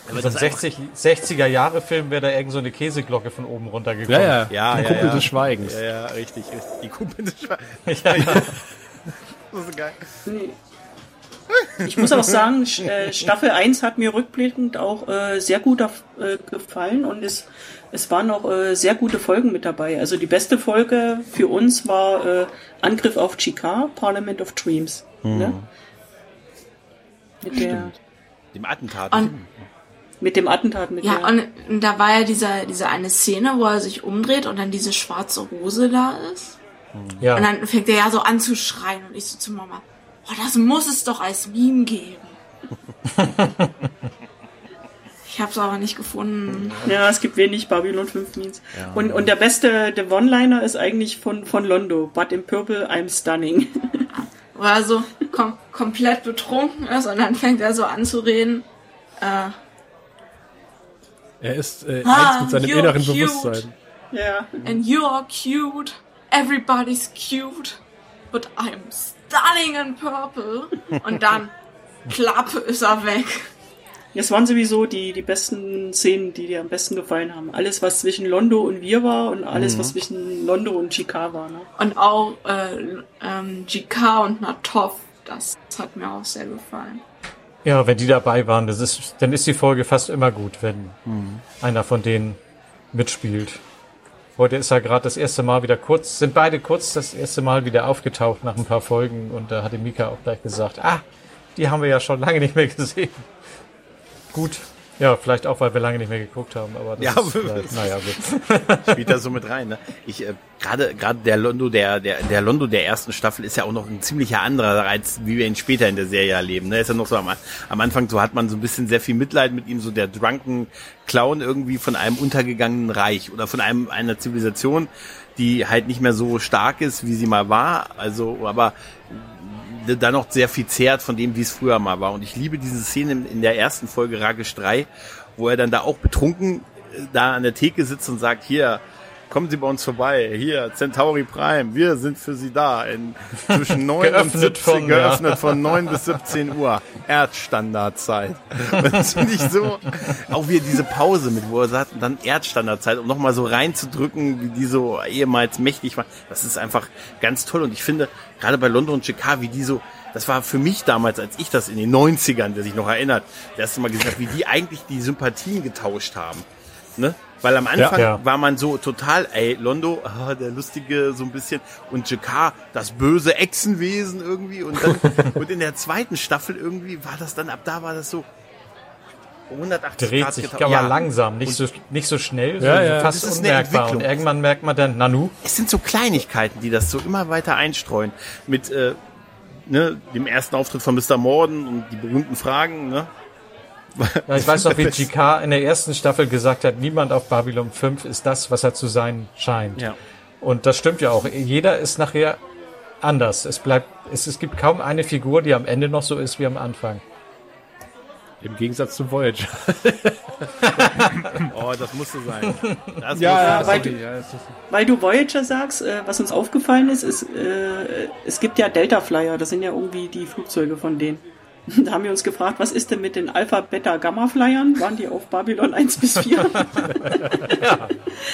Aber So ein das ist einfach- 60, 60er Jahre Film wäre da irgend so eine Käseglocke von oben runtergekommen. Ja, ja, Ja, die ja, Kuppel ja. des Schweigens. Ja, ja, richtig, richtig. Die Kuppel des Schweigens. Ja, ja. Das ist geil. Ich muss auch sagen, äh, Staffel 1 hat mir rückblickend auch äh, sehr gut auf, äh, gefallen und es, es waren auch äh, sehr gute Folgen mit dabei. Also die beste Folge für uns war Angriff auf Chikar, Parliament of Dreams. Ne? Mit, der, Dem Attentat. Und- mit dem Attentat, mit Ja, der, und, und da war ja dieser, diese eine Szene, wo er sich umdreht und dann diese schwarze Rose da ist. ja. Und dann fängt er ja so an zu schreien und ich so zu Mama, oh, das muss es doch als Meme geben. ich habe es aber nicht gefunden. Ja, es gibt wenig Babylon 5 Memes. Und, und der beste, der One-Liner ist eigentlich von, von Londo. But in purple, I'm stunning. Wo er so kom komplett betrunken ist und dann fängt er so an zu reden. Äh, Er ist äh, Ah, eins mit seinem you're inneren cute. Bewusstsein. ja. and you are cute. Everybody's cute. But I'm stunning in purple. Und dann, klapp, ist er weg. Das waren sowieso die, die besten Szenen, die dir am besten gefallen haben. Alles, was zwischen Londo und wir war und alles, was zwischen Londo und Chikar war. Ne? Und auch äh, ähm, GK und Natov, das hat mir auch sehr gefallen. ja, wenn die dabei waren, das ist, dann ist die Folge fast immer gut, wenn einer von denen mitspielt. Heute ist er gerade das erste Mal wieder kurz, sind beide kurz das erste Mal wieder aufgetaucht nach ein paar Folgen und da hatte Mika auch gleich gesagt, ah, die haben wir ja schon lange nicht mehr gesehen. Gut. Ja, vielleicht auch, weil wir lange nicht mehr geguckt haben, aber das Ja, ist vielleicht, naja, gut. spielt da so mit rein. Ne? Ich äh, gerade gerade der Londo der der der Londo der ersten Staffel ist ja auch noch ein ziemlicher anderer als wie wir ihn später in der Serie erleben. Ne? Ist ja noch so am, am Anfang so hat man so ein bisschen sehr viel Mitleid mit ihm, so der drunken Clown irgendwie von einem untergegangenen Reich oder von einem einer Zivilisation, die halt nicht mehr so stark ist, wie sie mal war. Also aber da noch sehr viel zehrt von dem, wie es früher mal war. Und ich liebe diese Szene in, der ersten Folge Ragisch 3, wo er dann da auch betrunken äh, da an der Theke sitzt und sagt, hier, kommen Sie bei uns vorbei, hier, Centauri Prime, wir sind für Sie da, in, zwischen 9 und Geöffnet 17, von, ja. geöffnet von 9 bis 17 Uhr, Erdstandardzeit. Das finde ich so, auch wieder diese Pause mit, wo er sagt, dann Erdstandardzeit, um nochmal so reinzudrücken, wie die so ehemals mächtig war, das ist einfach ganz toll und ich finde, gerade bei London und Chicago, wie die so, das war für mich damals, als ich das in den 90ern, der sich noch erinnert, das erste Mal gesehen habe, wie die eigentlich die Sympathien getauscht haben. Ne? Weil am Anfang Ja. war man so total, ey, Londo, ah, der lustige so ein bisschen und Jakar, das böse Echsenwesen irgendwie und dann und in der zweiten Staffel irgendwie war das dann ab da war das so 180 Dreht Grad sich aber Ja. langsam, nicht so, nicht so schnell, Ja, so ja, fast das ist eine unmerkbar. Und irgendwann merkt man dann, Nanu, Es sind so Kleinigkeiten, die das so immer weiter einstreuen mit äh, ne, dem ersten Auftritt von Mr. Morden und die berühmten Fragen, ne? Ja, ich weiß noch, wie GK in der ersten Staffel gesagt hat, niemand auf Babylon 5 ist das, was er zu sein scheint. Ja. Und das stimmt ja auch. Jeder ist nachher anders. Es bleibt, es, es gibt kaum eine Figur, die am Ende noch so ist wie am Anfang. Im Gegensatz zu Voyager. Oh, das musste sein. Das Ja, musste weil du- Weil du Voyager sagst, äh, was uns aufgefallen ist, ist, äh, es gibt ja Delta Flyer, das sind ja irgendwie die Flugzeuge von denen. Da haben wir uns gefragt, was ist denn mit den Alpha, Beta, Gamma Flyern? Waren die auf Babylon 1 bis 4?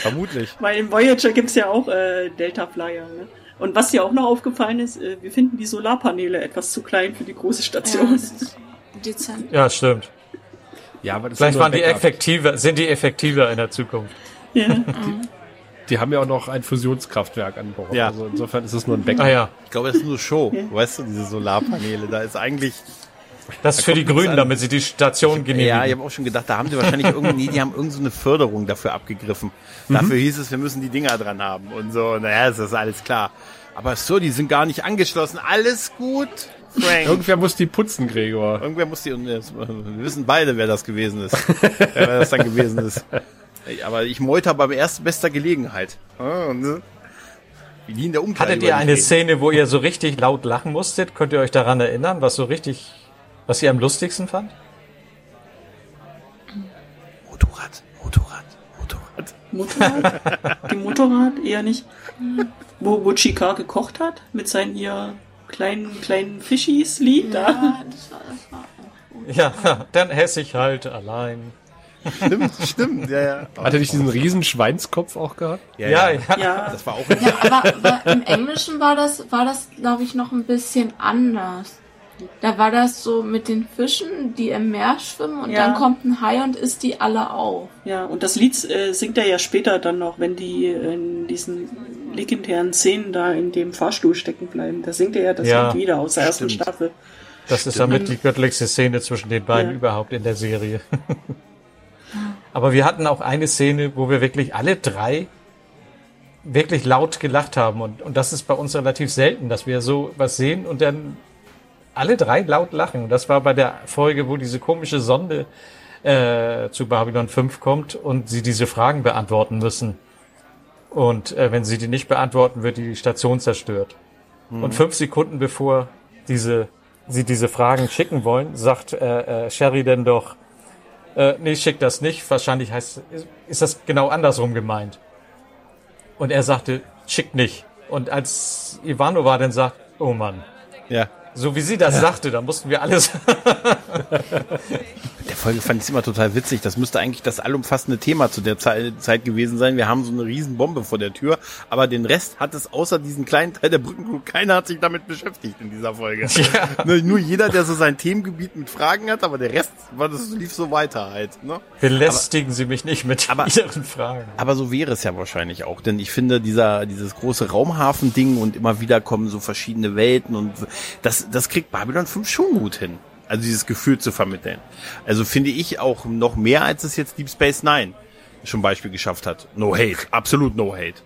Vermutlich. Weil im Voyager gibt's ja auch äh, Delta Flyer. Ne? Und was dir auch noch aufgefallen ist, äh, wir finden die Solarpaneele etwas zu klein für die große Ja, Station. das ist dezent. Ja, stimmt. ja, aber das Vielleicht waren die effektiver, sind die effektiver in der Zukunft. ja. Die haben ja auch noch ein Fusionskraftwerk an Bord. Ja. Also insofern ist es nur ein Backup. Ah ja, Ich glaube, das ist nur Show. Weißt du, diese Solarpaneele, da ist eigentlich. Das ist für die Grünen, an. damit sie die Station genehmigen. Ja, ich habe auch schon gedacht, da haben sie wahrscheinlich irgendwie, nee, die haben irgendeine so eine Förderung dafür abgegriffen. Dafür hieß es, wir müssen die Dinger dran haben und so. Naja, das ist alles klar. Aber so, die sind gar nicht angeschlossen. Alles gut, Frank. Irgendwer muss die putzen, Gregor. Irgendwer muss die, wir wissen beide, wer das gewesen ist. wer das dann gewesen ist. Aber ich meute bei erst bester Gelegenheit. Ah, ne? Wie in der Umkleide Hattet ihr eine. Szene, wo ihr so richtig laut lachen musstet? Könnt ihr euch daran erinnern, was so richtig, was ihr am lustigsten fand? Motorrad, Motorrad, Motorrad. Motorrad? Die Motorrad eher nicht. Wo, wo Chika gekocht hat mit seinen hier kleinen, kleinen Fischis-Lied da. Ja, das war, das war Ja, dann esse ich halt allein. Stimmt, stimmt, ja, ja. Hat er nicht diesen riesen Schweinskopf auch gehabt? Ja, Ja, ja. ja. Ja, Das war auch Ja, aber, aber im Englischen war das, war das, glaube ich, noch ein bisschen anders. Da war das so mit den Fischen, die im Meer schwimmen und Ja. dann kommt ein Hai und isst die alle auf. ja, und das Lied äh, singt er ja später dann noch, wenn die in diesen legendären Szenen da in dem Fahrstuhl stecken bleiben. Da singt er ja das Ja, Lied wieder aus der ersten stimmt. Staffel. Das ist damit die göttlichste Szene zwischen den beiden Ja. überhaupt in der Serie. Aber wir hatten auch eine Szene, wo wir wirklich alle drei wirklich laut gelacht haben. Und, und das ist bei uns relativ selten, dass wir so was sehen und dann alle drei laut lachen. Und das war bei der Folge, wo diese komische Sonde äh, zu Babylon 5 kommt und sie diese Fragen beantworten müssen. Und äh, wenn sie die nicht beantworten, wird die Station zerstört. Und fünf Sekunden bevor diese, sie diese Fragen schicken wollen, sagt äh, äh, Sheridan doch, äh, nee, schick das nicht. Wahrscheinlich heißt, ist, ist das genau andersrum gemeint. Und er sagte, schick nicht. Und als Ivanova dann sagt, oh Mann, Ja. So wie sie das sagte, da mussten wir alles. Der Folge fand ich immer total witzig. Das müsste eigentlich das allumfassende Thema zu der Zei- Zeit gewesen sein. Wir haben so eine riesen Bombe vor der Tür, aber den Rest hat es außer diesen kleinen Teil der Brückencrew, keiner hat sich damit beschäftigt in dieser Folge. Nur, nur jeder, der so sein Themengebiet mit Fragen hat, aber der Rest war das lief so weiter halt. Ne? Belästigen Sie mich nicht mit aber- Ihren Fragen. Aber so wäre es ja wahrscheinlich auch, denn ich finde dieser dieses große Raumhafen-Ding und immer wieder kommen so verschiedene Welten und das das kriegt Babylon 5 schon gut hin. Also dieses Gefühl zu vermitteln. Also finde ich auch noch mehr als es jetzt Deep Space Nine schon Beispiel geschafft hat. No hate, absolut no hate.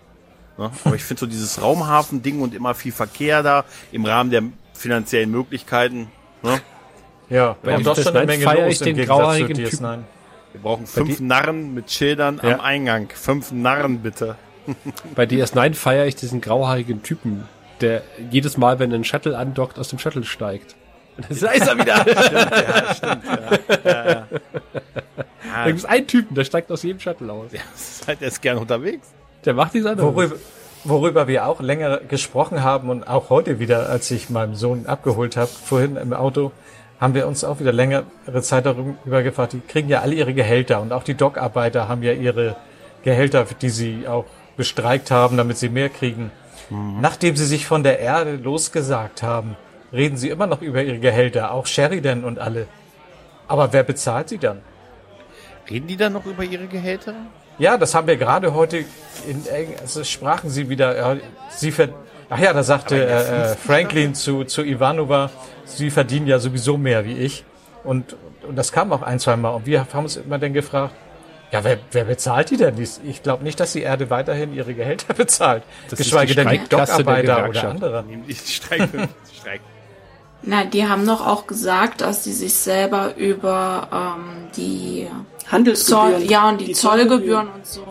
Ne? Aber ich finde so dieses Raumhafen-Ding und immer viel Verkehr da im Rahmen der finanziellen Möglichkeiten. Ne? Ja, Bei und Space schon eine Nine Menge feier los ich den grauhaarigen DS9. Typen. Wir brauchen fünf Narren mit Schildern Ja. am Eingang. Fünf Narren bitte. Bei DS9 feiere ich diesen grauhaarigen Typen, der jedes Mal, wenn ein Shuttle andockt, aus dem Shuttle steigt. Und Da ist er wieder. Ja, stimmt. Ja. Ja, ja. Da gibt es einen Typen, der steigt aus jedem Shuttle aus. Das ist halt, der ist gern unterwegs. Der macht nichts anderes. Worüber, worüber wir auch länger gesprochen haben und auch heute wieder, als ich meinen Sohn abgeholt habe, vorhin im Auto, haben wir uns auch wieder längere Zeit darüber gefragt. Die kriegen ja alle ihre Gehälter und auch die Dockarbeiter haben ja ihre Gehälter, die sie auch bestreikt haben, damit sie mehr kriegen. Nachdem sie sich von der Erde losgesagt haben, reden sie immer noch über ihre Gehälter, auch Sheridan und alle. Aber wer bezahlt sie dann? Reden die dann noch über ihre Gehälter? Ja, das haben wir gerade heute in also sprachen sie wieder. Ja, sie ver Ach ja, da sagte äh, äh, Franklin zu zu Ivanova, sie verdienen ja sowieso mehr wie ich. Und und das kam auch ein, zwei Mal. Und wir haben uns immer dann gefragt, ja, wer, wer bezahlt die denn? Dies- Ich glaube nicht, dass die Erde weiterhin ihre Gehälter bezahlt. Das Geschweige die denn die Dockarbeiter oder andere. Die Streik, Streik. Na, die haben doch auch gesagt, dass sie sich selber über ähm, die Handelsgebühren. Zoll, ja, und die, Die Zollgebühren und so.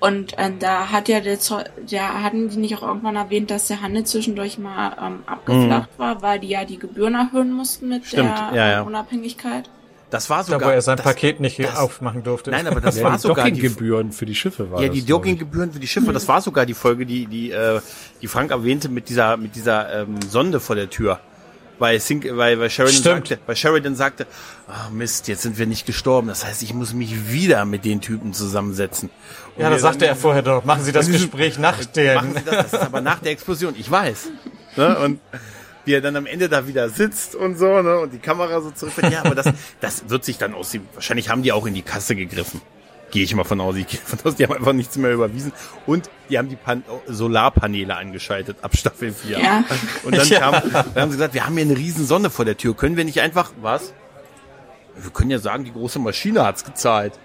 Und äh, da hat ja der Zoll, der hatten die nicht auch irgendwann erwähnt, dass der Handel zwischendurch mal ähm, abgeflacht war, weil die ja die Gebühren erhöhen mussten mit Stimmt, der ja, ja. äh, Unabhängigkeit. Das war Da, sogar. wo er sein das, Paket nicht das- aufmachen durfte. Nein, aber das Ja, war die sogar die, Dockinggebühren für die Schiffe war ja, die. Dockinggebühren für die Schiffe. Das war sogar die Folge, die die äh, die Frank erwähnte mit dieser mit dieser ähm, Sonde vor der Tür. Weil, Sink, weil, weil, Sheridan Stimmt. sagte, weil Sheridan sagte, ah Mist, jetzt sind wir nicht gestorben. Das heißt, ich muss mich wieder mit den Typen zusammensetzen. Und ja, das sagte er vorher doch. Machen Sie das Gespräch nach Machen der. Sie das, das ist aber nach der Explosion, ich weiß. Ne? Und wie er dann am Ende da wieder sitzt und so, ne? Und die Kamera so zurückfällt. Ja, aber das, das wird sich dann aussehen. Wahrscheinlich haben die auch in die Kasse gegriffen. Gehe ich mal von aus. Ich gehe davon aus, die haben einfach nichts mehr überwiesen. Und die haben die Pan Solarpaneele angeschaltet ab Staffel 4. Ja. Und dann, Ja. kam, dann haben sie gesagt, wir haben hier eine riesen Sonne vor der Tür. Können wir nicht einfach, was? Wir können ja sagen, die große Maschine hat's gezahlt.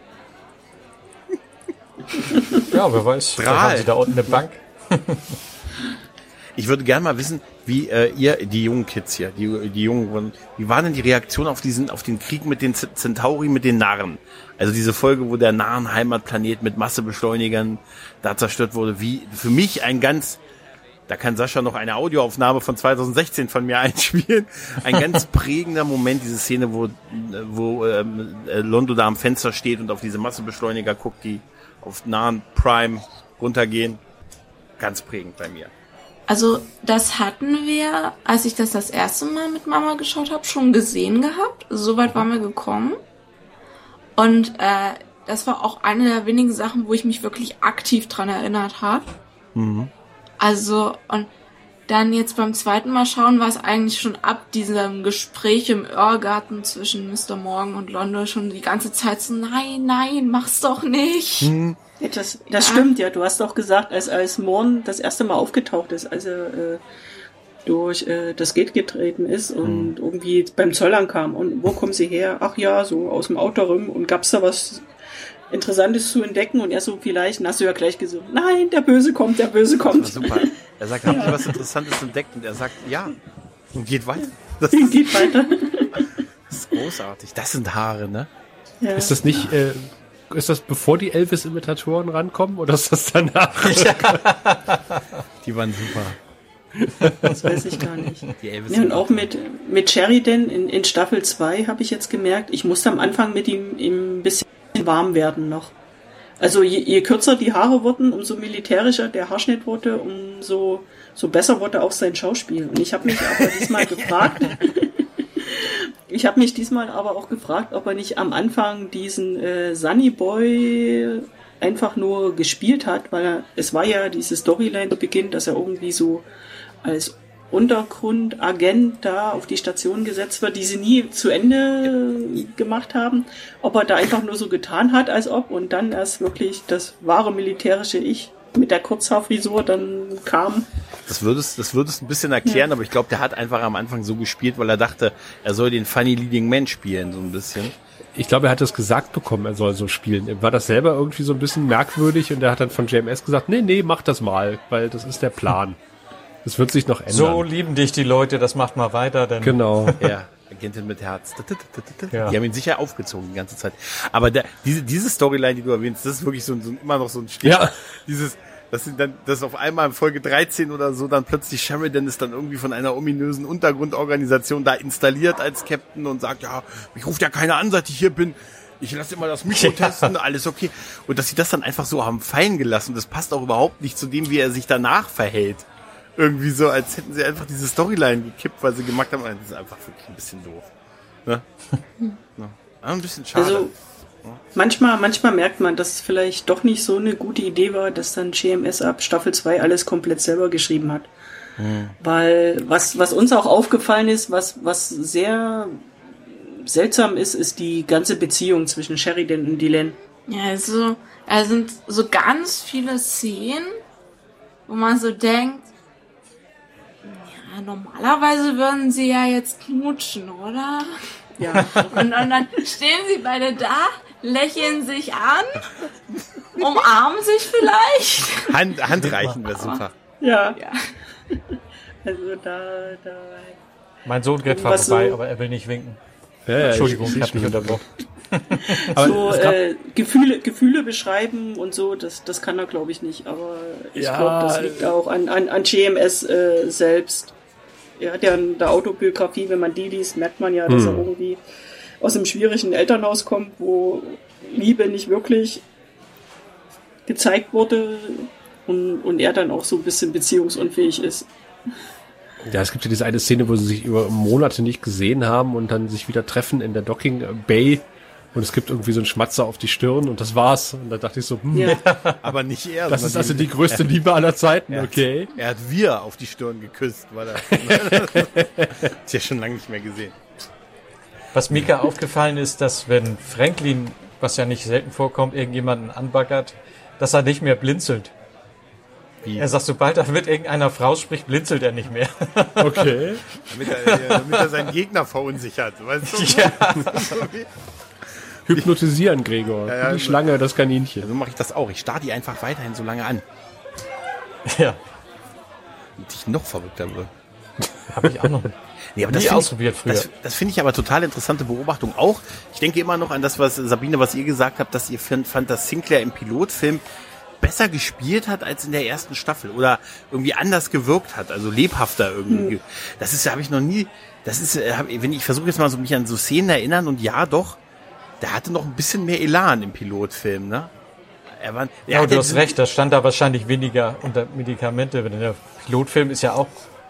Ja, wer weiß. Strahl. haben Sie da unten eine Bank. Ich würde gerne mal wissen, wie äh, ihr, die jungen Kids hier, die, die jungen, wie war denn die Reaktion auf diesen, auf den Krieg mit den Centauri, mit den Narren? Also diese Folge, wo der nahen Heimatplanet mit Massebeschleunigern da zerstört wurde, wie für mich ein ganz, da kann Sascha noch eine Audioaufnahme von 2016 von mir einspielen, ein ganz prägender Moment, diese Szene, wo, wo ähm, äh, Londo da am Fenster steht und auf diese Massebeschleuniger guckt, die auf nahen Prime runtergehen. Ganz prägend bei mir. Also das hatten wir, als ich das das erste Mal mit Mama geschaut habe, schon gesehen gehabt. Soweit waren wir gekommen. Und äh, das war auch eine der wenigen Sachen, wo ich mich wirklich aktiv dran erinnert habe. Also und dann jetzt beim zweiten Mal schauen, war es eigentlich schon ab diesem Gespräch im Irrgarten zwischen Mr. Morgan und Londo schon die ganze Zeit so, nein, nein, mach's doch nicht. Ja, das, das stimmt, ja. Du hast doch gesagt, als, als Morn das erste Mal aufgetaucht ist, als er äh, durch äh, das Gate getreten ist und irgendwie beim Zoll ankam. Und wo kommen sie her? Ach ja, so aus dem Autorum. Und gab's da was Interessantes zu entdecken? Und er so, vielleicht, und hast du ja gleich gesagt, nein, der Böse kommt, der Böse Das war kommt. super. Er sagt, haben Sie was Interessantes entdeckt? Und er sagt, ja. Und geht weiter. Das Geht weiter. ist großartig. Das sind Haare, ne? Ja. Ist das nicht, äh, ist das bevor die Elvis-Imitatoren rankommen oder ist das danach? Die waren super. Das weiß ich gar nicht. Die Elvis Ja, und auch mit, mit Sheridan in, in Staffel 2 habe ich jetzt gemerkt, ich musste am Anfang mit ihm, ihm ein bisschen warm werden noch. Also je, je kürzer die Haare wurden, umso militärischer der Haarschnitt wurde, umso so besser wurde auch sein Schauspiel. Und ich habe mich aber diesmal gefragt, ich habe mich diesmal aber auch gefragt, ob er nicht am Anfang diesen äh, Sunny Boy einfach nur gespielt hat, weil er, es war ja diese Storyline zu Beginn, dass er irgendwie so als Untergrundagent da auf die Station gesetzt wird, die sie nie zu Ende gemacht haben, ob er da einfach nur so getan hat, als ob und dann erst wirklich das wahre militärische Ich mit der Kurzhaarfrisur dann kam. Das würdest, das würdest ein bisschen erklären, aber ich glaube, der hat einfach am Anfang so gespielt, weil er dachte, er soll den Funny Leading Man spielen, so ein bisschen. Ich glaube, er hat es gesagt bekommen, er soll so spielen. War das selber irgendwie so ein bisschen merkwürdig und er hat dann von JMS gesagt, nee, nee, mach das mal, weil das ist der Plan. Das wird sich noch ändern. So lieben dich die Leute, das macht mal weiter, denn genau. Ja, Agentin mit Herz. Ja. Die haben ihn sicher aufgezogen die ganze Zeit. Aber der, diese, diese Storyline, die du erwähnst, das ist wirklich so, ein- so ein- immer noch so ein Stich. Ja. Dieses, das sind dann, das auf einmal in Folge 13 oder so, dann plötzlich Sheridan ist dann irgendwie von einer ominösen Untergrundorganisation da installiert als Captain und sagt, ja, mich ruft ja keiner an, seit ich hier bin. Ich lasse immer das Mikro testen, alles okay. Und dass sie das dann einfach so haben fallen gelassen, das passt auch überhaupt nicht zu dem, wie er sich danach verhält. Irgendwie so, als hätten sie einfach diese Storyline gekippt, weil sie gemacht haben. Das ist einfach wirklich ein bisschen doof. Ne? Ja. Ah, Ein bisschen schade. Also manchmal, manchmal merkt man, dass es vielleicht doch nicht so eine gute Idee war, dass dann GMS ab Staffel 2 alles komplett selber geschrieben hat. Weil was, was uns auch aufgefallen ist, was, was sehr seltsam ist, ist die ganze Beziehung zwischen Sheridan und Dylan. Ja, also, es sind so ganz viele Szenen, wo man so denkt, ja, normalerweise würden sie ja jetzt knutschen, oder? Ja, Und, und dann stehen sie beide da, lächeln sich an, umarmen sich vielleicht. Hand, Handreichen wäre super. ja. Ja. Also da, da. mein Sohn geht vorbei, so- aber er will nicht winken. Ja, ja, Entschuldigung, ich- ich habe dich unterbrochen. Aber so äh, Gefühle, Gefühle beschreiben und so, das, das kann er, glaube ich, nicht. Aber ich Ja, glaube, das liegt auch an, an, an GMS äh, selbst. Er hat ja in der Autobiografie, wenn man die liest, merkt man ja, dass er irgendwie aus einem schwierigen Elternhaus kommt, wo Liebe nicht wirklich gezeigt wurde und, und er dann auch so ein bisschen beziehungsunfähig ist. Ja, es gibt ja diese eine Szene, wo sie sich über Monate nicht gesehen haben und dann sich wieder treffen in der Docking Bay und es gibt irgendwie so einen Schmatzer auf die Stirn und das war's. Und da dachte ich so, hm, Ja. Aber nicht er. das ist also die größte Liebe aller Zeiten, Er hat- okay. Er hat wir auf die Stirn geküsst, weil er. ist ja schon lange nicht mehr gesehen. Was Mika aufgefallen ist, dass wenn Franklin, was ja nicht selten vorkommt, irgendjemanden anbaggert, dass er nicht mehr blinzelt. Wie? Er sagt, sobald er mit irgendeiner Frau spricht, blinzelt er nicht mehr. Okay. Damit er, damit er seinen Gegner verunsichert. Weißt du? ja. Hypnotisieren, Gregor. ja, die so- Schlange, das Kaninchen. So mache ich das auch. Ich starre die einfach weiterhin so lange an, ja. damit ich noch verrückter wird. Habe ich auch noch Nee, aber nie find ausprobiert früher. Das, das finde ich aber total interessante Beobachtung auch. Ich denke immer noch an das, was Sabine, was ihr gesagt habt, dass ihr fand, fand dass Sinclair im Pilotfilm besser gespielt hat als in der ersten Staffel oder irgendwie anders gewirkt hat, also lebhafter irgendwie. Das ist, habe ich noch nie. Das ist, äh, hab- wenn ich versuche jetzt mal so mich an so Szenen erinnern und ja, doch, der hatte noch ein bisschen mehr Elan im Pilotfilm, ne? Er war, er Ja, du hast recht, da stand da wahrscheinlich weniger unter Medikamente. Denn der Pilotfilm ist ja auch,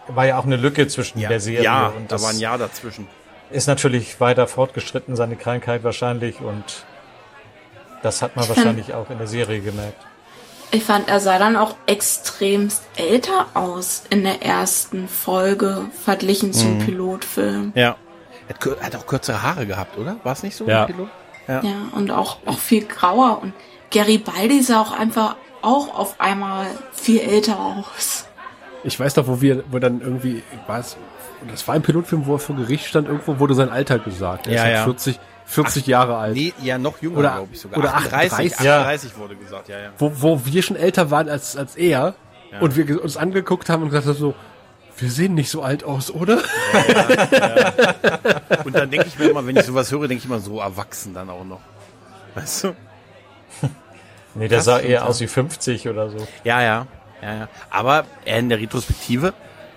war ja auch eine Lücke zwischen Ja, der Serie ja und da das war ein Jahr dazwischen. ist natürlich weiter fortgeschritten, seine Krankheit wahrscheinlich und das hat man Ich wahrscheinlich auch in der Serie gemerkt. Ich fand, er sah dann auch extremst älter aus in der ersten Folge verglichen zum Pilotfilm. Ja. Er hat, auch kürzere Haare gehabt, oder? War es nicht so? Ja. im Pilot? Ja, und auch, auch viel grauer. Und Gary Baldi sah auch einfach auch auf einmal viel älter aus. Ich weiß doch, wo wir, wo dann irgendwie, was, das war ein Pilotfilm, wo er vor Gericht stand, irgendwo wurde sein Alter gesagt. Er Ja, ist halt ja. 40, 40 Jahre alt. Nee, ja, noch jünger, glaube ich sogar. oder 38, 38. 38 wurde gesagt, ja, ja. Wo, wo wir schon älter waren als, als er und wir uns angeguckt haben und gesagt haben so, wir sehen nicht so alt aus, oder? Und dann denke ich mir immer, wenn ich sowas höre, denke ich immer, so erwachsen dann auch noch. Weißt du? Nee, der Das sah eher ja. aus wie 50 oder so. Ja, ja, ja, ja. Aber er in der Retrospektive,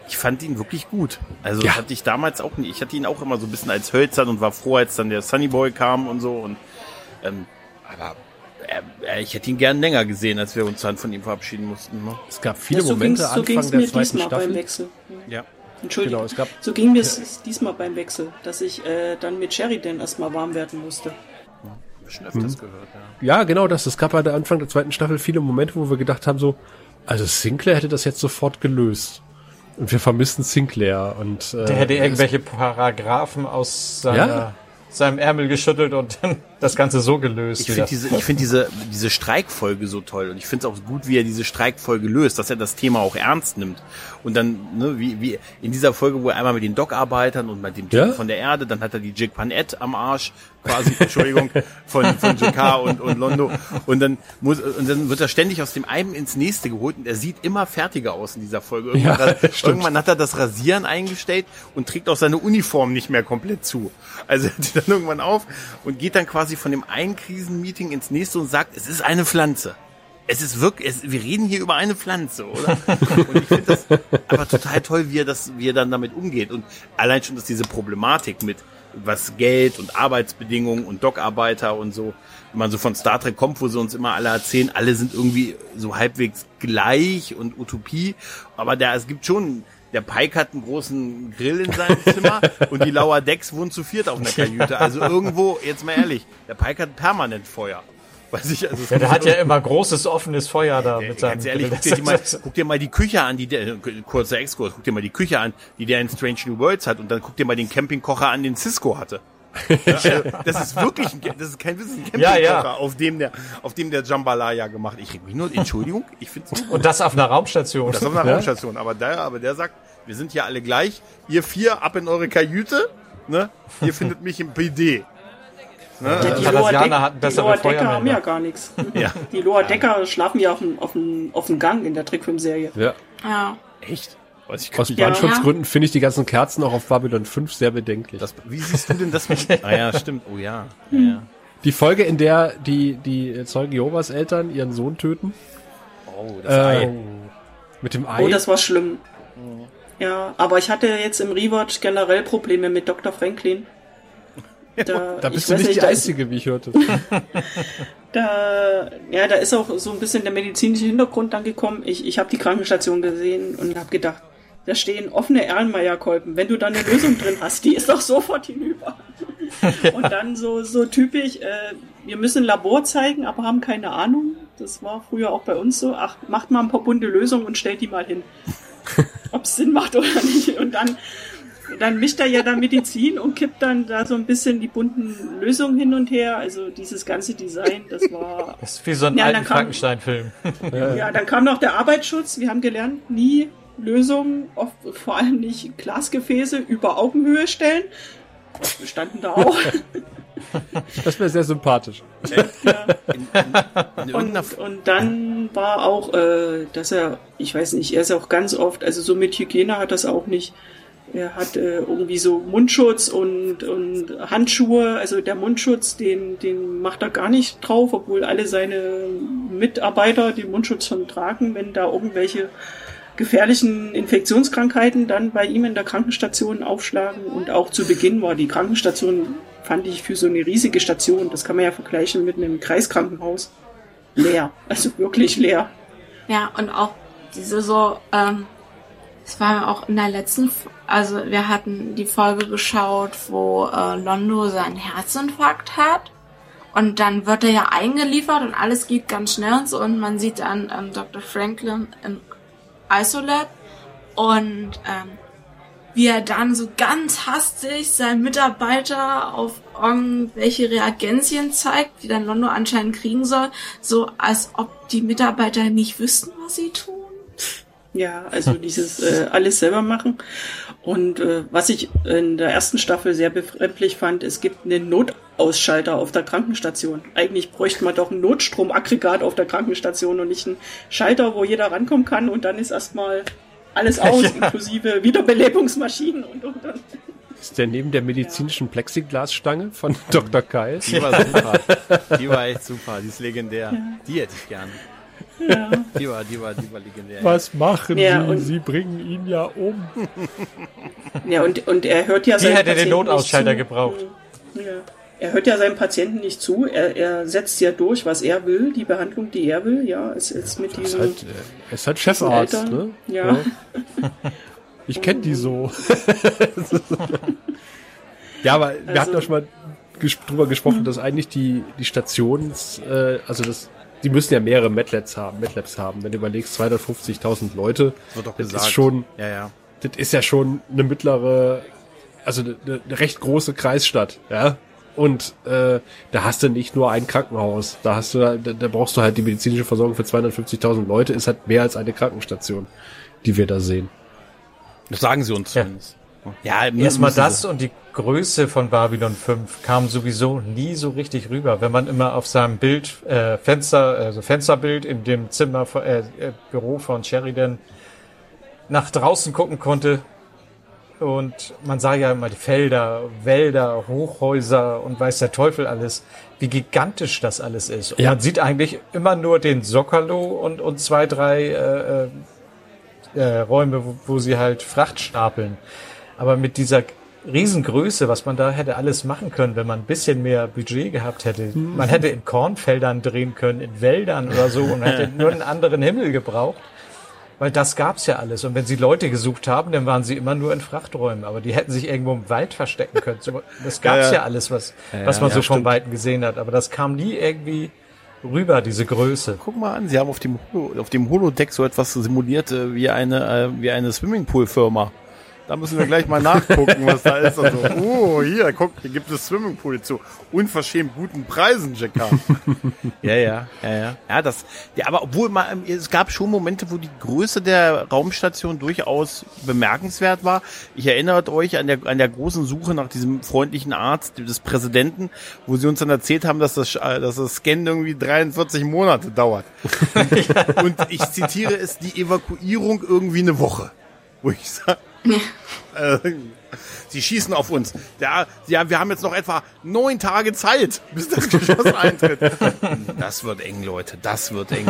ich fand ihn wirklich gut. Also Ja. hatte ich damals auch nicht. Ich hatte ihn auch immer so ein bisschen als hölzern und war froh, als dann der Sunny Boy kam und so. Und ähm, aber äh, ich hätte ihn gern länger gesehen, als wir uns dann von ihm verabschieden mussten. Ne? Es gab viele Ja, so Momente so Anfang der mir zweiten diesmal beim Staffel. Wechsel. Ja. Entschuldigung. Genau, es gab- so ging mir es diesmal beim Wechsel, dass ich äh, dann mit Sheridan erstmal warm werden musste. Schon öfters gehört, ja. Ja, genau das. Es gab der Anfang der zweiten Staffel viele Momente, wo wir gedacht haben so, also Sinclair hätte das jetzt sofort gelöst. Und wir vermissen Sinclair und äh, Der hätte irgendwelche Paragraphen aus seiner, Ja. seinem Ärmel geschüttelt und dann das Ganze so gelöst. Ich finde diese, ich finde diese, diese Streikfolge so toll und ich finde es auch gut, wie er diese Streikfolge löst, dass er das Thema auch ernst nimmt. Und dann, ne, wie, wie in dieser Folge, wo er einmal mit den Dockarbeitern und mit dem Typen Ja? von der Erde, dann hat er die Jig Panette am Arsch, quasi, Entschuldigung, von, von Jakar und, und Londo. Und dann muss, und dann wird er ständig aus dem einen ins nächste geholt und er sieht immer fertiger aus in dieser Folge. Irgendwann, Ja, ra- stimmt. irgendwann hat er das Rasieren eingestellt und trägt auch seine Uniform nicht mehr komplett zu. Also er hat dann irgendwann auf und geht dann quasi von dem einen Krisenmeeting ins nächste und sagt, es ist eine Pflanze. Es ist wirklich, es, wir reden hier über eine Pflanze, oder? Und ich finde das aber total toll, wie er das, wie er dann damit umgeht. Und allein schon, dass diese Problematik mit was Geld und Arbeitsbedingungen und Dockarbeiter und so, wenn man so von Star Trek kommt, wo sie uns immer alle erzählen, alle sind irgendwie so halbwegs gleich und Utopie. Aber der, es gibt schon, der Pike hat einen großen Grill in seinem Zimmer und die Lower Decks wohnen zu viert auf einer Kajüte. Also irgendwo, jetzt mal ehrlich, der Pike hat permanent Feuer. Weiß ich, also ja, der hat ja immer großes offenes Feuer da mit seinem Ganz ehrlich, guck dir, mal, guck dir mal die Küche an, die der, kurzer Exkurs, guck dir mal die Küche an, die der in Strange New Worlds hat und dann guck dir mal den Campingkocher an, den Cisco hatte. Ja, also, das ist wirklich ein, das ist kein Wissen, ein Ja, Campingkocher, ja. auf dem der, auf dem der Jambalaya gemacht. Ich reg mich nur, Entschuldigung, ich find's gut. Und das auf einer Raumstation. Das ist auf einer Raumstation, aber der, aber der sagt, wir sind hier alle gleich, ihr vier ab in eure Kajüte, ne? Ihr findet mich im PD. Ja, die Cardassianer Lower, Deck, hatten die Lower Decker haben ja gar nichts. Ja. Die Lower Decker schlafen ja auf dem, auf dem, auf dem Gang in der Trickfilmserie. ja. Ja. Echt? Weiß ich Aus. Ja. Brandschutzgründen finde ich die ganzen Kerzen auch auf Babylon 5 sehr bedenklich. Das, wie siehst du denn das mit, ah ja, stimmt, oh ja. ja, ja. die Folge, in der die, die Zeugen Jehovas Eltern ihren Sohn töten, Oh, das äh, Ei. mit dem Ei. Oh, das war schlimm. Ja, aber ich hatte jetzt im Rewatch generell Probleme mit Dr. Franklin. Da, Da bist du nicht die Einzige, wie ich hörte. Da, ja, da ist auch so ein bisschen der medizinische Hintergrund dann gekommen. Ich, ich habe die Krankenstation gesehen und habe gedacht, da stehen offene Erlenmeyer-Kolben. Wenn du da eine Lösung drin hast, die ist doch sofort hinüber. Und dann so, so typisch, äh, wir müssen ein Labor zeigen, aber haben keine Ahnung. Das war früher auch bei uns so. Ach, macht mal ein paar bunte Lösungen und stellt die mal hin. Ob es Sinn macht oder nicht. Und dann, dann mischt er ja da Medizin und kippt dann da so ein bisschen die bunten Lösungen hin und her. Also dieses ganze Design, das war Das ist wie so ein Ja, alten dann kam- Frankenstein-Film. ja, dann kam noch der Arbeitsschutz. Wir haben gelernt, nie Lösungen, oft, vor allem nicht Glasgefäße über Augenhöhe stellen. Wir standen da auch. Das wäre sehr sympathisch. Irgendeiner Und, und dann war auch, äh, dass er, ich weiß nicht, er ist auch ganz oft, also so mit Hygiene hat das auch nicht. Er hat äh, irgendwie so Mundschutz und, und Handschuhe. Also der Mundschutz, den, den macht er gar nicht drauf, obwohl alle seine Mitarbeiter den Mundschutz schon tragen, wenn da irgendwelche gefährlichen Infektionskrankheiten dann bei ihm in der Krankenstation aufschlagen. Und auch zu Beginn war die Krankenstation, fand ich, für so eine riesige Station, das kann man ja vergleichen mit einem Kreiskrankenhaus, leer. Also wirklich leer. Ja, und auch diese so, ähm, es war auch in der letzten, also wir hatten die Folge geschaut, wo äh, Londo seinen Herzinfarkt hat. Und dann wird er ja eingeliefert und alles geht ganz schnell und so. Und man sieht dann ähm, Dr. Franklin im Isolate und ähm, wie er dann so ganz hastig seinen Mitarbeiter auf irgendwelche Reagenzien zeigt, die dann Londo anscheinend kriegen soll, so als ob die Mitarbeiter nicht wüssten, was sie tun. Ja, also dieses äh, alles selber machen. Und äh, was ich in der ersten Staffel sehr befremdlich fand, es gibt einen Notausschalter auf der Krankenstation. Eigentlich bräuchte man doch ein Notstromaggregat auf der Krankenstation und nicht einen Schalter, wo jeder rankommen kann und dann ist erstmal alles aus, inklusive Wiederbelebungsmaschinen und, und, und. Ist der neben der medizinischen Plexiglasstange von Dr. Keil? Die war super. Die war echt super. Die ist legendär. Die hätte ich gerne. Ja. Die war, die war, die war legendär. Was machen Ja, Sie? und- Sie bringen ihn ja um. ja, und, und er hört ja Die seinen hätte den Patienten Notausschalter gebraucht. Ja. Er hört ja seinem Patienten nicht zu. Er, er setzt ja durch, was er will, die Behandlung, die er will. Ja, es ist mit Ist diesem halt, äh, er ist halt Chefarzt, ne? Ja. Ich kenne die so. ja, aber wir hatten Also- ja schon mal ges drüber gesprochen, dass eigentlich die, die Stations, äh, also das, die müssen ja mehrere Medlabs haben, Medlabs haben. Wenn du überlegst, 250.000 Leute, wird doch das gesagt. ist schon, Ja, ja. das ist ja schon eine mittlere, also eine, eine recht große Kreisstadt, ja. Und äh, da hast du nicht nur ein Krankenhaus, da hast du, da, da brauchst du halt die medizinische Versorgung für 250.000 Leute, ist halt mehr als eine Krankenstation, die wir da sehen. Das sagen sie uns Ja. zumindest. Ja, Erstmal das sie. und die Größe von Babylon 5 kam sowieso nie so richtig rüber. Wenn man immer auf seinem Bild, äh, Fenster, also Fensterbild in dem Zimmer, äh, äh, Büro von Sheridan nach draußen gucken konnte und man sah ja immer die Felder, Wälder, Hochhäuser und weiß der Teufel alles, wie gigantisch das alles ist. Und Ja. man sieht eigentlich immer nur den Sokalo und, und zwei, drei äh, äh, äh, Räume, wo, wo sie halt Fracht stapeln. Aber mit dieser Riesengröße, was man da hätte alles machen können, wenn man ein bisschen mehr Budget gehabt hätte. Man hätte in Kornfeldern drehen können, in Wäldern oder so und hätte nur einen anderen Himmel gebraucht. Weil das gab's ja alles. Und wenn sie Leute gesucht haben, dann waren sie immer nur in Frachträumen. Aber die hätten sich irgendwo im Wald verstecken können. So, Das gab's Ja, ja, ja. alles, was, was man ja, so von stimmt. Weitem gesehen hat. Aber das kam nie irgendwie rüber, diese Größe. Guck mal an, sie haben auf dem, Holo, auf dem Holodeck so etwas simuliert äh, wie eine, äh, wie eine Swimmingpool-Firma. Da müssen wir gleich mal nachgucken, was da ist. Also, oh, hier, guck, hier gibt es Swimmingpool zu unverschämt guten Preisen, Jacker. ja, ja, ja, ja. Ja, das, ja, aber obwohl mal, es gab schon Momente, wo die Größe der Raumstation durchaus bemerkenswert war. Ich erinnert euch an der, an der großen Suche nach diesem freundlichen Arzt des Präsidenten, wo sie uns dann erzählt haben, dass das, äh, dass das Scannen irgendwie 43 Monate dauert. Und ich zitiere es, die Evakuierung irgendwie eine Woche. Wo ich sage, Äh, Sie schießen auf uns. Ja, ja, wir haben jetzt noch etwa neun Tage Zeit, bis das Geschoss eintritt. Das wird eng, Leute. Das wird eng.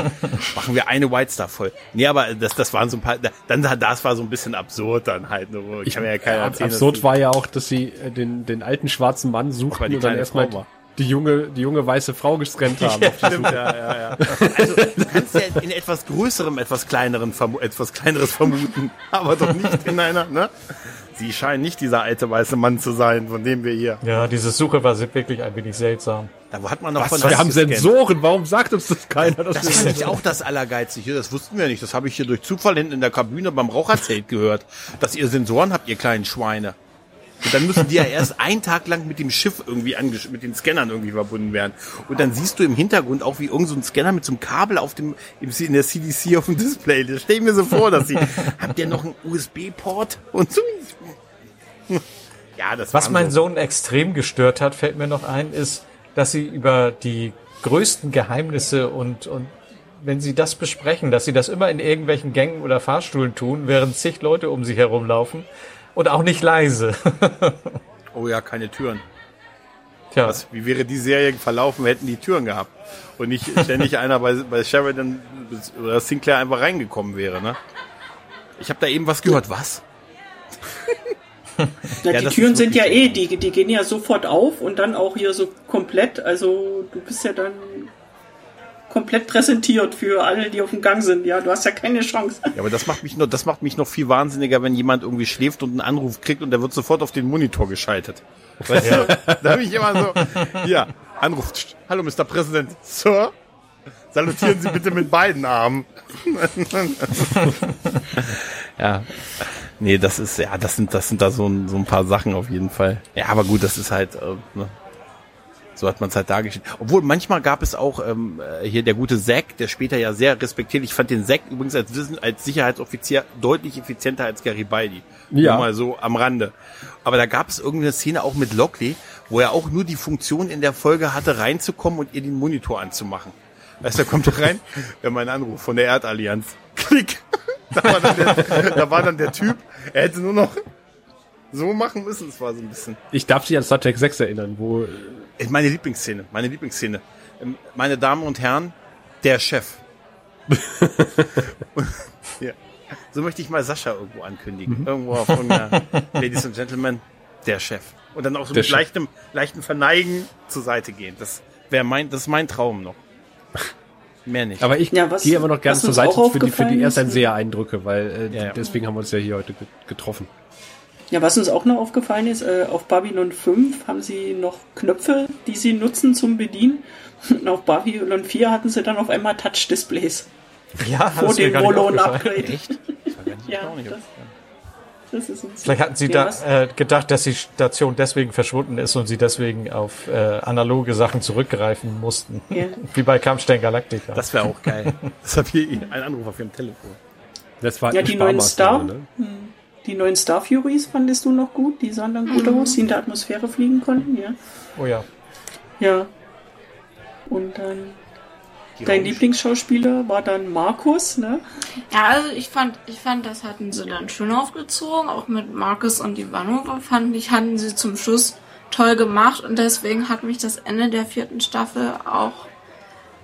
Machen wir eine White Star voll. Nee, aber das, das waren so ein paar, dann, das war so ein bisschen absurd dann halt. Nur, ich kann mir ja keiner erzählen. Absurd war ja auch, dass sie äh, den, den alten schwarzen Mann suchten und dann erstmal die junge, die junge weiße Frau gescannt haben. Ja, stimmt, ja, ja, ja. Also, du kannst ja in etwas größerem, etwas kleineren, etwas kleineres vermuten, aber doch nicht in einer, ne? Sie scheinen nicht dieser alte weiße Mann zu sein, von dem wir hier. Ja, diese Suche war wirklich ein wenig seltsam. Da hat man noch was, von Wir haben Sensoren, warum sagt uns das keiner? Das, das fand ich auch das Allergeizige. Das wussten wir nicht. Das habe ich hier durch Zufall hinten in der Kabine beim Raucherzelt gehört. Dass ihr Sensoren habt, ihr kleinen Schweine. Und dann müssen die ja erst einen Tag lang mit dem Schiff irgendwie mit den Scannern irgendwie verbunden werden. Und dann siehst du im Hintergrund auch, wie irgend so ein Scanner mit so einem Kabel auf dem, in der CDC auf dem Display. Das stell ich mir so vor, dass sie, habt ihr noch einen USB-Port? Und so. Ja, das Was mein so. Sohn extrem gestört hat, fällt mir noch ein, ist, dass sie über die größten Geheimnisse und, und wenn sie das besprechen, dass sie das immer in irgendwelchen Gängen oder Fahrstuhlen tun, während zig Leute um sie herumlaufen und auch nicht leise. oh ja, keine Türen. Tja. Was, wie wäre die Serie verlaufen, hätten die Türen gehabt und nicht ständig einer bei, bei Sheridan oder Sinclair einfach reingekommen wäre, ne? Ich habe da eben was gehört. Was? Na, ja, die Türen sind ja eh, die, die gehen ja sofort auf und dann auch hier so komplett. Also du bist ja dann komplett präsentiert für alle, die auf dem Gang sind. Ja, du hast ja keine Chance. Ja, aber das macht mich noch, das macht mich noch viel wahnsinniger, wenn jemand irgendwie schläft und einen Anruf kriegt und der wird sofort auf den Monitor geschaltet. Weißt ja. du? Da habe ich immer so, ja, Anruf. Hallo, Mr. President. Sir? Salutieren Sie bitte mit beiden Armen. ja. Nee, das ist, ja, das sind, das sind da so ein, so ein paar Sachen auf jeden Fall. Ja, aber gut, das ist halt, äh, ne, so hat man es halt dargestellt. Obwohl manchmal gab es auch ähm, äh, hier der gute Zack, der später ja sehr respektiert. Ich fand den Zack übrigens als, als Sicherheitsoffizier deutlich effizienter als Garibaldi. Ja. Nur mal so am Rande. Aber da gab es irgendeine Szene auch mit Lockley, wo er auch nur die Funktion in der Folge hatte, reinzukommen und ihr den Monitor anzumachen. Weißt du, da kommt rein, haben einen Anruf von der Erdallianz. Klick! Da war, dann der, da war dann der Typ, er hätte nur noch so machen müssen. Es war so ein bisschen. Ich darf dich an Star Trek 6 erinnern, wo. Meine Lieblingsszene, meine Lieblingsszene. Ähm, meine Damen und Herren, der Chef. ja. So möchte ich mal Sascha irgendwo ankündigen. Mhm. Irgendwo auf irgendeiner Ladies and Gentlemen, der Chef. Und dann auch so der mit leichtem, leichtem Verneigen zur Seite gehen. Das wäre mein, das ist mein Traum noch. Mehr nicht. Aber ich ja, gehe aber noch gerne zur Seite für die, für die Ersteinseher-Eindrücke, weil äh, ja, ja. deswegen haben wir uns ja hier heute getroffen. Ja, was uns auch noch aufgefallen ist, äh, auf Babylon 5 haben sie noch Knöpfe, die sie nutzen zum Bedienen. Und auf Babylon 4 hatten sie dann auf einmal Touch-Displays. Ja, vor dem Molon-Upgrade. Echt? Das ja, nicht das ist Vielleicht hatten sie da äh, gedacht, dass die Station deswegen verschwunden ist und sie deswegen auf äh, analoge Sachen zurückgreifen mussten. Ja. Wie bei Kampfstein Galactica. Das wäre auch geil. Das hat hier ein Anruf auf ihrem Telefon. Das war ja, die neuen Star. Ne? Hm. Die neuen Star Furies fandest du noch gut? Die sahen dann gut mhm. aus, die in der Atmosphäre fliegen konnten, ja. Oh ja. Ja. Und dann Dein Lieblingsschauspieler war dann Markus, ne? Ja, also ich fand, ich fand, das hatten sie dann schön aufgezogen. Auch mit Markus und Ivanova fand ich, hatten sie zum Schluss toll gemacht und deswegen hat mich das Ende der vierten Staffel auch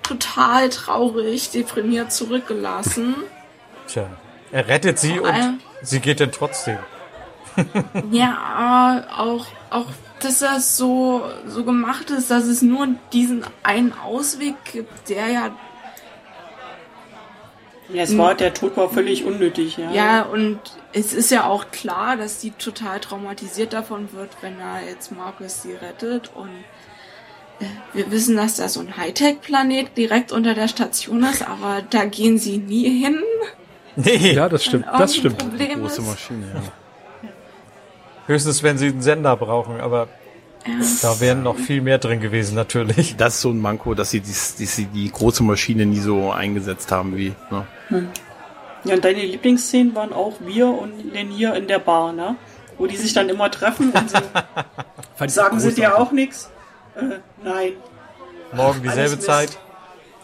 total traurig, deprimiert zurückgelassen. Tja, er rettet sie auch und sie geht dann trotzdem. ja, aber auch, auch dass das so, so gemacht ist, dass es nur diesen einen Ausweg gibt, der ja. Ja, es war, der Tod war völlig unnötig, ja. Ja, und es ist ja auch klar, dass die total traumatisiert davon wird, wenn er jetzt Markus sie rettet und äh, wir wissen, dass da so ein Hightech-Planet direkt unter der Station ist, aber da gehen sie nie hin. Nee, ja, das stimmt, das stimmt. Große Maschine, ja. Höchstens, wenn sie einen Sender brauchen, aber da wären noch viel mehr drin gewesen, natürlich. Das ist so ein Manko, dass sie die, dass sie die große Maschine nie so eingesetzt haben wie. Ne? Hm. Ja, und deine Lieblingsszenen waren auch wir und Lenier in der Bar, ne? Wo die sich dann immer treffen und so. sagen sie dir auch nichts? Äh, nein. Morgen dieselbe Zeit.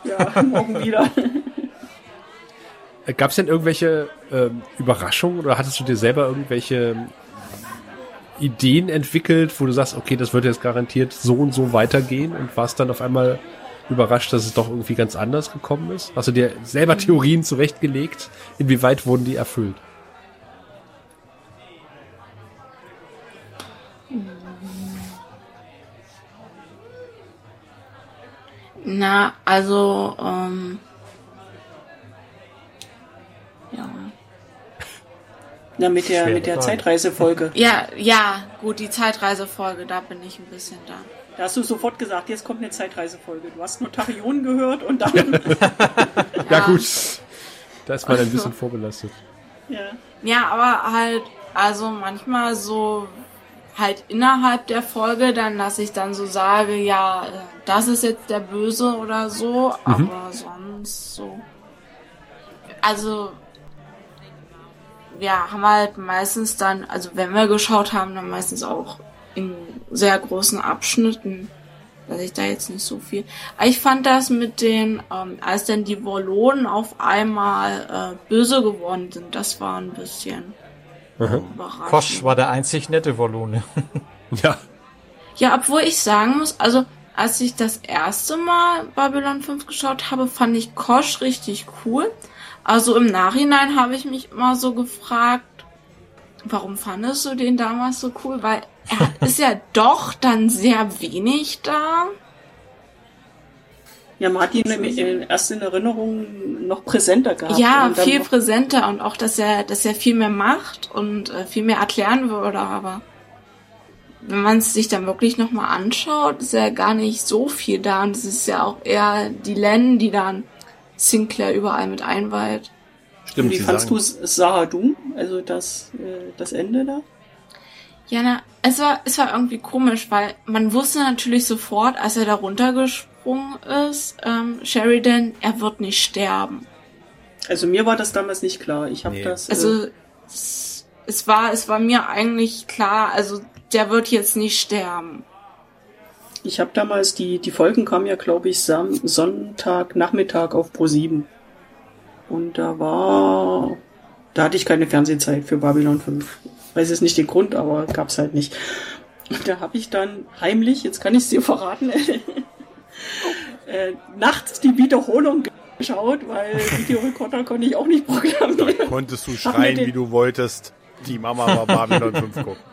Ja, morgen wieder. Gab es denn irgendwelche ähm, Überraschungen oder hattest du dir selber irgendwelche Ideen entwickelt, wo du sagst, okay, das wird jetzt garantiert so und so weitergehen und warst dann auf einmal überrascht, dass es doch irgendwie ganz anders gekommen ist? Hast du dir selber Theorien zurechtgelegt? Inwieweit wurden die erfüllt? Na, also, ähm, ja. Na, mit der, Schwere mit der. Zeitreisefolge. Ja, ja, gut, die Zeitreisefolge, da bin ich ein bisschen da. Da hast du sofort gesagt, jetzt kommt eine Zeitreisefolge. Du hast nur Tachyon gehört und dann. Ja, gut. Da ist man ein bisschen vorbelastet. ja. Ja, aber halt, also manchmal so halt innerhalb der Folge dann, dass ich dann so sage, ja, äh, das ist jetzt der Böse oder so, aber sonst so. Also, wir haben halt meistens dann, also wenn wir geschaut haben, dann meistens auch in sehr großen Abschnitten, dass ich da jetzt nicht so viel. Aber ich fand das mit den, ähm, als dann die Wollonen auf einmal äh, böse geworden sind, das war ein bisschen überraschend. Kosch war der einzig nette Wollone. Ja. Ja, obwohl ich sagen muss, also als ich das erste Mal Babylon 5 geschaut habe, fand ich Kosch richtig cool. Also im Nachhinein habe ich mich immer so gefragt, warum fandest du den damals so cool? Weil er ist ja doch dann sehr wenig da. Ja, man hat ihn nämlich in, erst in Erinnerung noch präsenter gehabt. Ja, viel präsenter und auch, dass er, dass er viel mehr macht und äh, viel mehr erklären würde, aber wenn man es sich dann wirklich nochmal anschaut, ist ja gar nicht so viel da und es ist ja auch eher die Len, die dann Sinclair überall mit einweiht. Stimmt, Wie fandst du Sahadum? Also das, äh, das Ende da? Ja, na, es war, es war irgendwie komisch, weil man wusste natürlich sofort, als er da runtergesprungen ist, ähm, Sheridan, er wird nicht sterben. Also mir war das damals nicht klar. Ich habe Nee. das. Also äh, es, es war, es war mir eigentlich klar, also der wird jetzt nicht sterben. Ich habe damals die die Folgen kamen ja glaube ich Sam Sonntag Nachmittag auf Pro 7 und da war da hatte ich keine Fernsehzeit für Babylon 5. Weiß jetzt nicht den Grund, aber gab's halt nicht. Und da habe ich dann heimlich, jetzt kann ich es dir verraten, äh, nachts die Wiederholung geschaut, weil Videorekorder konnte ich auch nicht programmieren. Konntest du schreien, wie du wolltest. Die Mama war Babylon 5 gucken.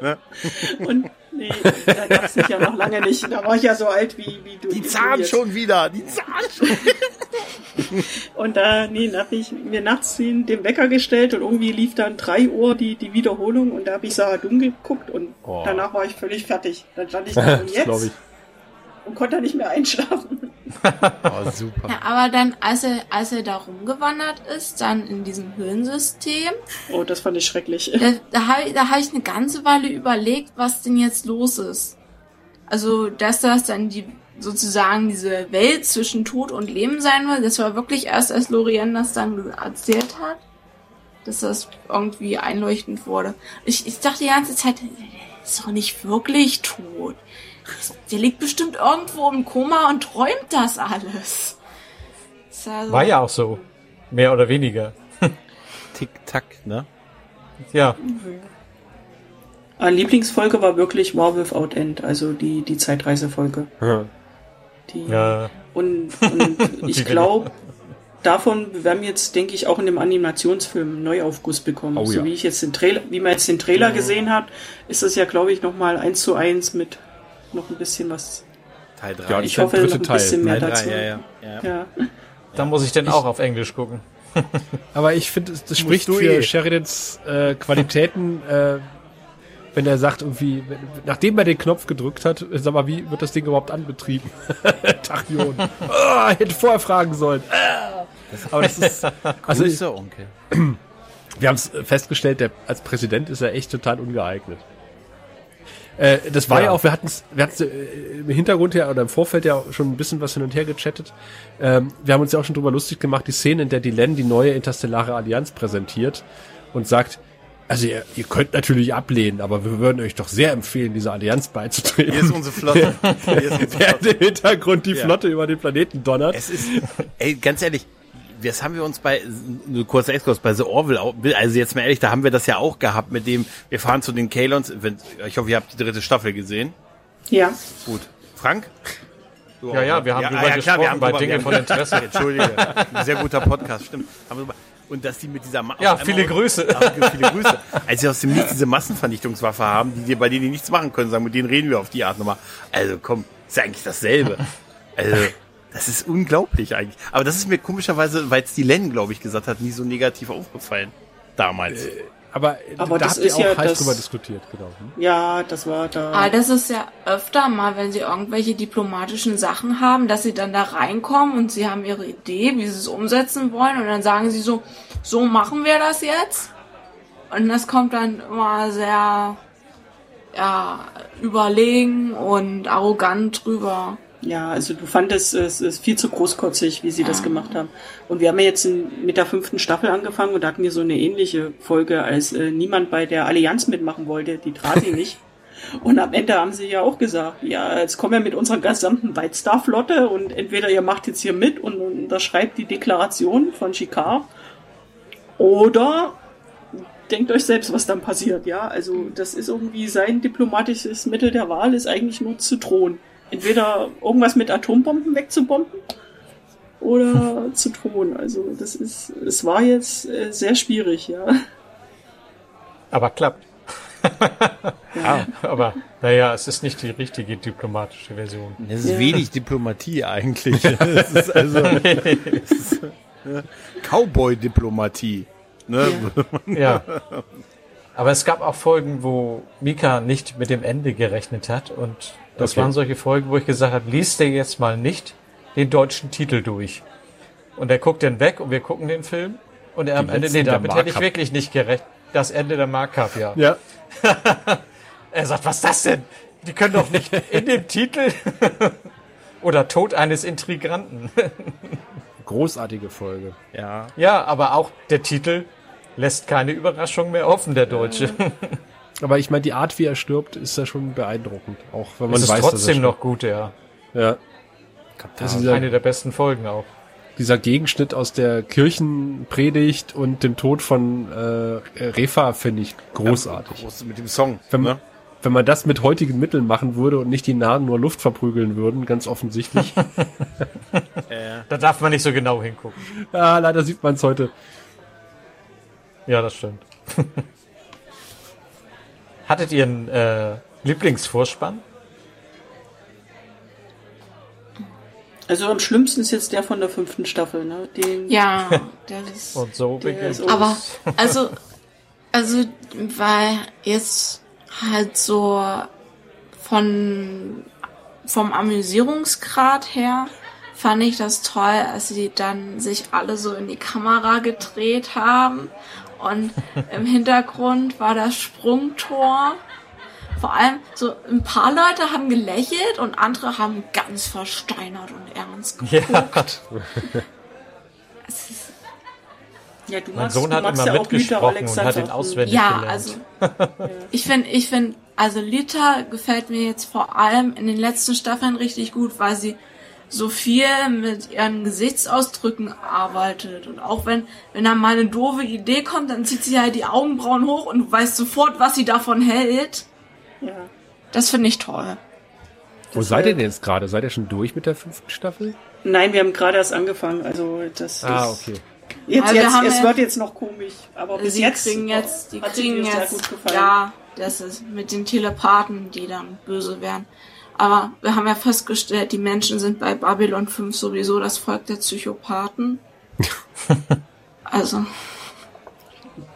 Ne? Und nee, da gab's mich ja noch lange nicht. Da war ich ja so alt wie, wie du. Die zahlen schon wieder, die zahlen schon. Und da, nee, da habe ich mir nachts den, den Wecker gestellt und irgendwie lief dann drei Uhr die, die Wiederholung und da habe ich Sahadum geguckt und Oh. danach war ich völlig fertig. Dann stand ich da und jetzt und konnte nicht mehr einschlafen. Oh, super. Ja, aber dann, als er, als er da rumgewandert ist, dann in diesem Höhlensystem, Oh, das fand ich schrecklich. da, da habe ich, da hab ich eine ganze Weile überlegt, was denn jetzt los ist. Also, dass das dann die sozusagen diese Welt zwischen Tod und Leben sein will, das war wirklich erst, als Lorien das dann erzählt hat, dass das irgendwie einleuchtend wurde. Ich, ich dachte die ganze Zeit, der ist doch nicht wirklich tot. Der liegt bestimmt irgendwo im Koma und träumt das alles. Das war ja auch so. Mehr oder weniger. Tick-Tack, ne? Ja. Meine Lieblingsfolge war wirklich War Without End, also die, die Zeitreisefolge. Ja. Die, ja. Und, und ich glaube, davon werden wir jetzt, denke ich, auch in dem Animationsfilm einen Neuaufguss bekommen. Oh so ja. wie ich jetzt den Trailer, wie man jetzt den Trailer gesehen hat, ist das ja, glaube ich, nochmal eins zu eins mit noch ein bisschen was. Teil 3. Ja, Ich der hoffe, dritte noch ein Teil. bisschen mehr Teil dazu. 3, ja, ja. ja. Ja. Da muss ich denn auch auf Englisch gucken. Aber ich finde, das spricht für eh. Sheridans äh, Qualitäten, äh, wenn er sagt, irgendwie, wenn, nachdem er den Knopf gedrückt hat, sag mal, wie wird das Ding überhaupt anbetrieben? Tachyon. oh, hätte vorher fragen sollen. Ah. Aber das ist, also ich, Grüße, Onkel. wir haben es festgestellt, der, als Präsident ist er echt total ungeeignet. Äh, das war ja, Ja. auch, wir hatten es wir hatten's, äh, im Hintergrund ja oder im Vorfeld ja schon ein bisschen was hin und her gechattet. Ähm, wir haben uns ja auch schon drüber lustig gemacht, die Szene, in der Dylan die neue interstellare Allianz präsentiert und sagt, also ihr, ihr könnt natürlich ablehnen, aber wir würden euch doch sehr empfehlen, dieser Allianz beizutreten. Hier ist unsere Flotte. Hier ist unsere Während Flotte. im Hintergrund die Ja. Flotte über den Planeten donnert. Es ist, ey, ganz ehrlich, das haben wir uns bei, nur kurz Exkurs, bei The Orville, also jetzt mal ehrlich, da haben wir das ja auch gehabt mit dem, wir fahren zu den Kalons, ich hoffe, ihr habt die dritte Staffel gesehen. Ja. Gut. Frank? Du Ja, auch, ja, ne? wir haben drüber klar, gesprochen haben bei drüber- Dinge wir von Interesse. Entschuldige, ein sehr guter Podcast, stimmt. Wir Und dass die mit dieser Ma Ja, viele Grüße. Viele Grüße. Als sie aus dem Nichts diese Massenvernichtungswaffe haben, die, die- bei denen die nichts machen können, sagen, mit denen reden wir auf die Art nochmal. Also komm, ist ja eigentlich dasselbe. Also, das ist unglaublich eigentlich. Aber das ist mir komischerweise, weil es die Len, glaube ich, gesagt hat, nie so negativ aufgefallen. Damals. Aber, Aber da das habt ihr ist auch ja heiß das- drüber diskutiert, genau. Hm? Ja, das war da. Aber das ist ja öfter mal, wenn sie irgendwelche diplomatischen Sachen haben, dass sie dann da reinkommen und sie haben ihre Idee, wie sie es umsetzen wollen und dann sagen sie so, so machen wir das jetzt. Und das kommt dann immer sehr, ja, überlegen und arrogant drüber. Ja, also du fandest es ist viel zu großkotzig, wie sie das gemacht haben. Und wir haben ja jetzt in, mit der fünften Staffel angefangen und da hatten wir so eine ähnliche Folge, als äh, niemand bei der Allianz mitmachen wollte, die Trati nicht. Und am Ende haben sie ja auch gesagt, ja, jetzt kommen wir mit unserer gesamten White Star Flotte und entweder ihr macht jetzt hier mit und unterschreibt die Deklaration von Chicard oder denkt euch selbst, was dann passiert, ja. Also das ist irgendwie sein diplomatisches Mittel der Wahl, ist eigentlich nur zu drohen. Entweder irgendwas mit Atombomben wegzubomben oder zu drohen. Also das ist, es war jetzt äh, sehr schwierig, ja. Aber klappt. Aber naja, es ist nicht die richtige diplomatische Version. Das ist Ja. wenig Diplomatie eigentlich. Ist also das ist, ne, Cowboy-Diplomatie. Ne? Ja. Aber es gab auch Folgen, wo Mika nicht mit dem Ende gerechnet hat. Und das Okay. waren solche Folgen, wo ich gesagt habe, liest der jetzt mal nicht den deutschen Titel durch. Und er guckt dann weg und wir gucken den Film. Und er am Ende, nee, damit hätte ich wirklich nicht gerechnet. Das Ende der Markup, ja. Ja. Er sagt, was ist das denn? Die können doch nicht in dem Titel oder Tod eines Intrigranten. Großartige Folge. Ja. Ja, aber auch der Titel lässt keine Überraschung mehr offen, der Deutsche. Aber ich meine, die Art, wie er stirbt, ist ja schon beeindruckend. Auch wenn man Es ist weiß, dass er trotzdem noch gut, ja. Ja. Das ist Eine der besten Folgen auch. dieser Gegenschnitt aus der Kirchenpredigt und dem Tod von äh, Refa finde ich großartig. Groß mit dem Song. Wenn, Ne? wenn man das mit heutigen Mitteln machen würde und nicht die Nahen nur Luft verprügeln würden, ganz offensichtlich. Da darf man nicht so genau hingucken. ja, leider sieht man es heute. Ja, das stimmt. Hattet ihr einen äh, Lieblingsvorspann? Also am schlimmsten ist jetzt der von der fünften Staffel, ne? Den, Ja, das ist. Und so Der beginnt. ist- Aber, also, also, weil jetzt halt so von, vom Amüsierungsgrad her fand ich das toll, als sie dann sich alle so in die Kamera gedreht haben und im Hintergrund war das Sprungtor. Vor allem so ein paar Leute haben gelächelt und andere haben ganz versteinert und ernst geguckt. Ja, ist ja, du mein magst, Sohn hat immer ja mitgesprochen und Alexander. hat ihn auswendig Ja, gelernt. also ich finde, ich finde, also Lita gefällt mir jetzt vor allem in den letzten Staffeln richtig gut, weil sie so viel mit ihren Gesichtsausdrücken arbeitet und auch wenn wenn da mal eine doofe Idee kommt, dann zieht sie halt die Augenbrauen hoch und du weißt sofort, was sie davon hält. Ja. Das finde ich toll. Wo seid ihr denn jetzt gerade? Seid ihr schon durch mit der fünften Staffel? Nein, wir haben gerade erst angefangen. Also das Ah, ist, okay. Jetzt, Also wir jetzt, haben es wird jetzt noch komisch, aber bis sie jetzt kriegen jetzt, die kriegen mir sehr jetzt, gut gefallen. ja, das ist mit den Telepathen, die dann böse werden. Aber wir haben ja festgestellt, die Menschen sind bei Babylon 5 sowieso das Volk der Psychopathen. also,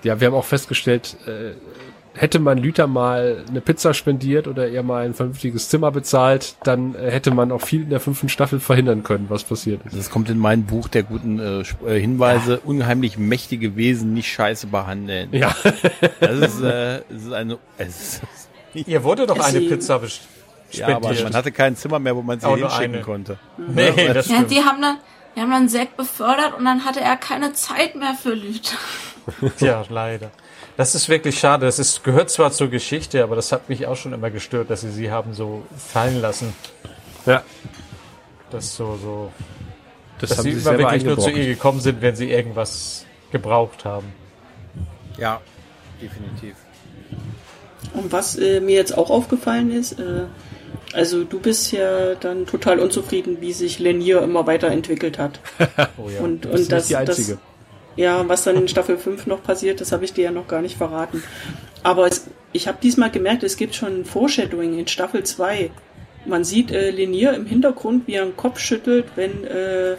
Ja, wir haben auch festgestellt, äh, hätte man Lüther mal eine Pizza spendiert oder ihr mal ein vernünftiges Zimmer bezahlt, dann äh, hätte man auch viel in der fünften Staffel verhindern können, was passiert ist. Das kommt in mein Buch der guten äh, äh, Hinweise. Unheimlich mächtige Wesen nicht scheiße behandeln. Ja, Das ist, äh, das ist eine. Es ist, Ihr wurde doch eine Pizza best- ja, aber man hatte kein Zimmer mehr, wo man sie Auch nur hinschicken konnte. nee, das ja, die haben dann, die haben dann Zack befördert und dann hatte er keine Zeit mehr für Lüther. Ja, leider. Das ist wirklich schade. Das ist, gehört zwar zur Geschichte, aber das hat mich auch schon immer gestört, dass sie sie haben so fallen lassen. ja. Das so, so. Das dass haben sie sie immer wirklich nur zu ihr gekommen sind, wenn sie irgendwas gebraucht haben. Ja, definitiv. Und was äh, mir jetzt auch aufgefallen ist, äh, also du bist ja dann total unzufrieden, wie sich Lenier immer weiterentwickelt hat. Oh ja. Und, Das und ist das, die einzige. das, ja, was dann in Staffel 5 noch passiert, das habe ich dir ja noch gar nicht verraten. Aber es, ich habe diesmal gemerkt, es gibt schon ein Foreshadowing in Staffel 2. Man sieht äh, Lenier im Hintergrund, wie er den Kopf schüttelt, wenn äh,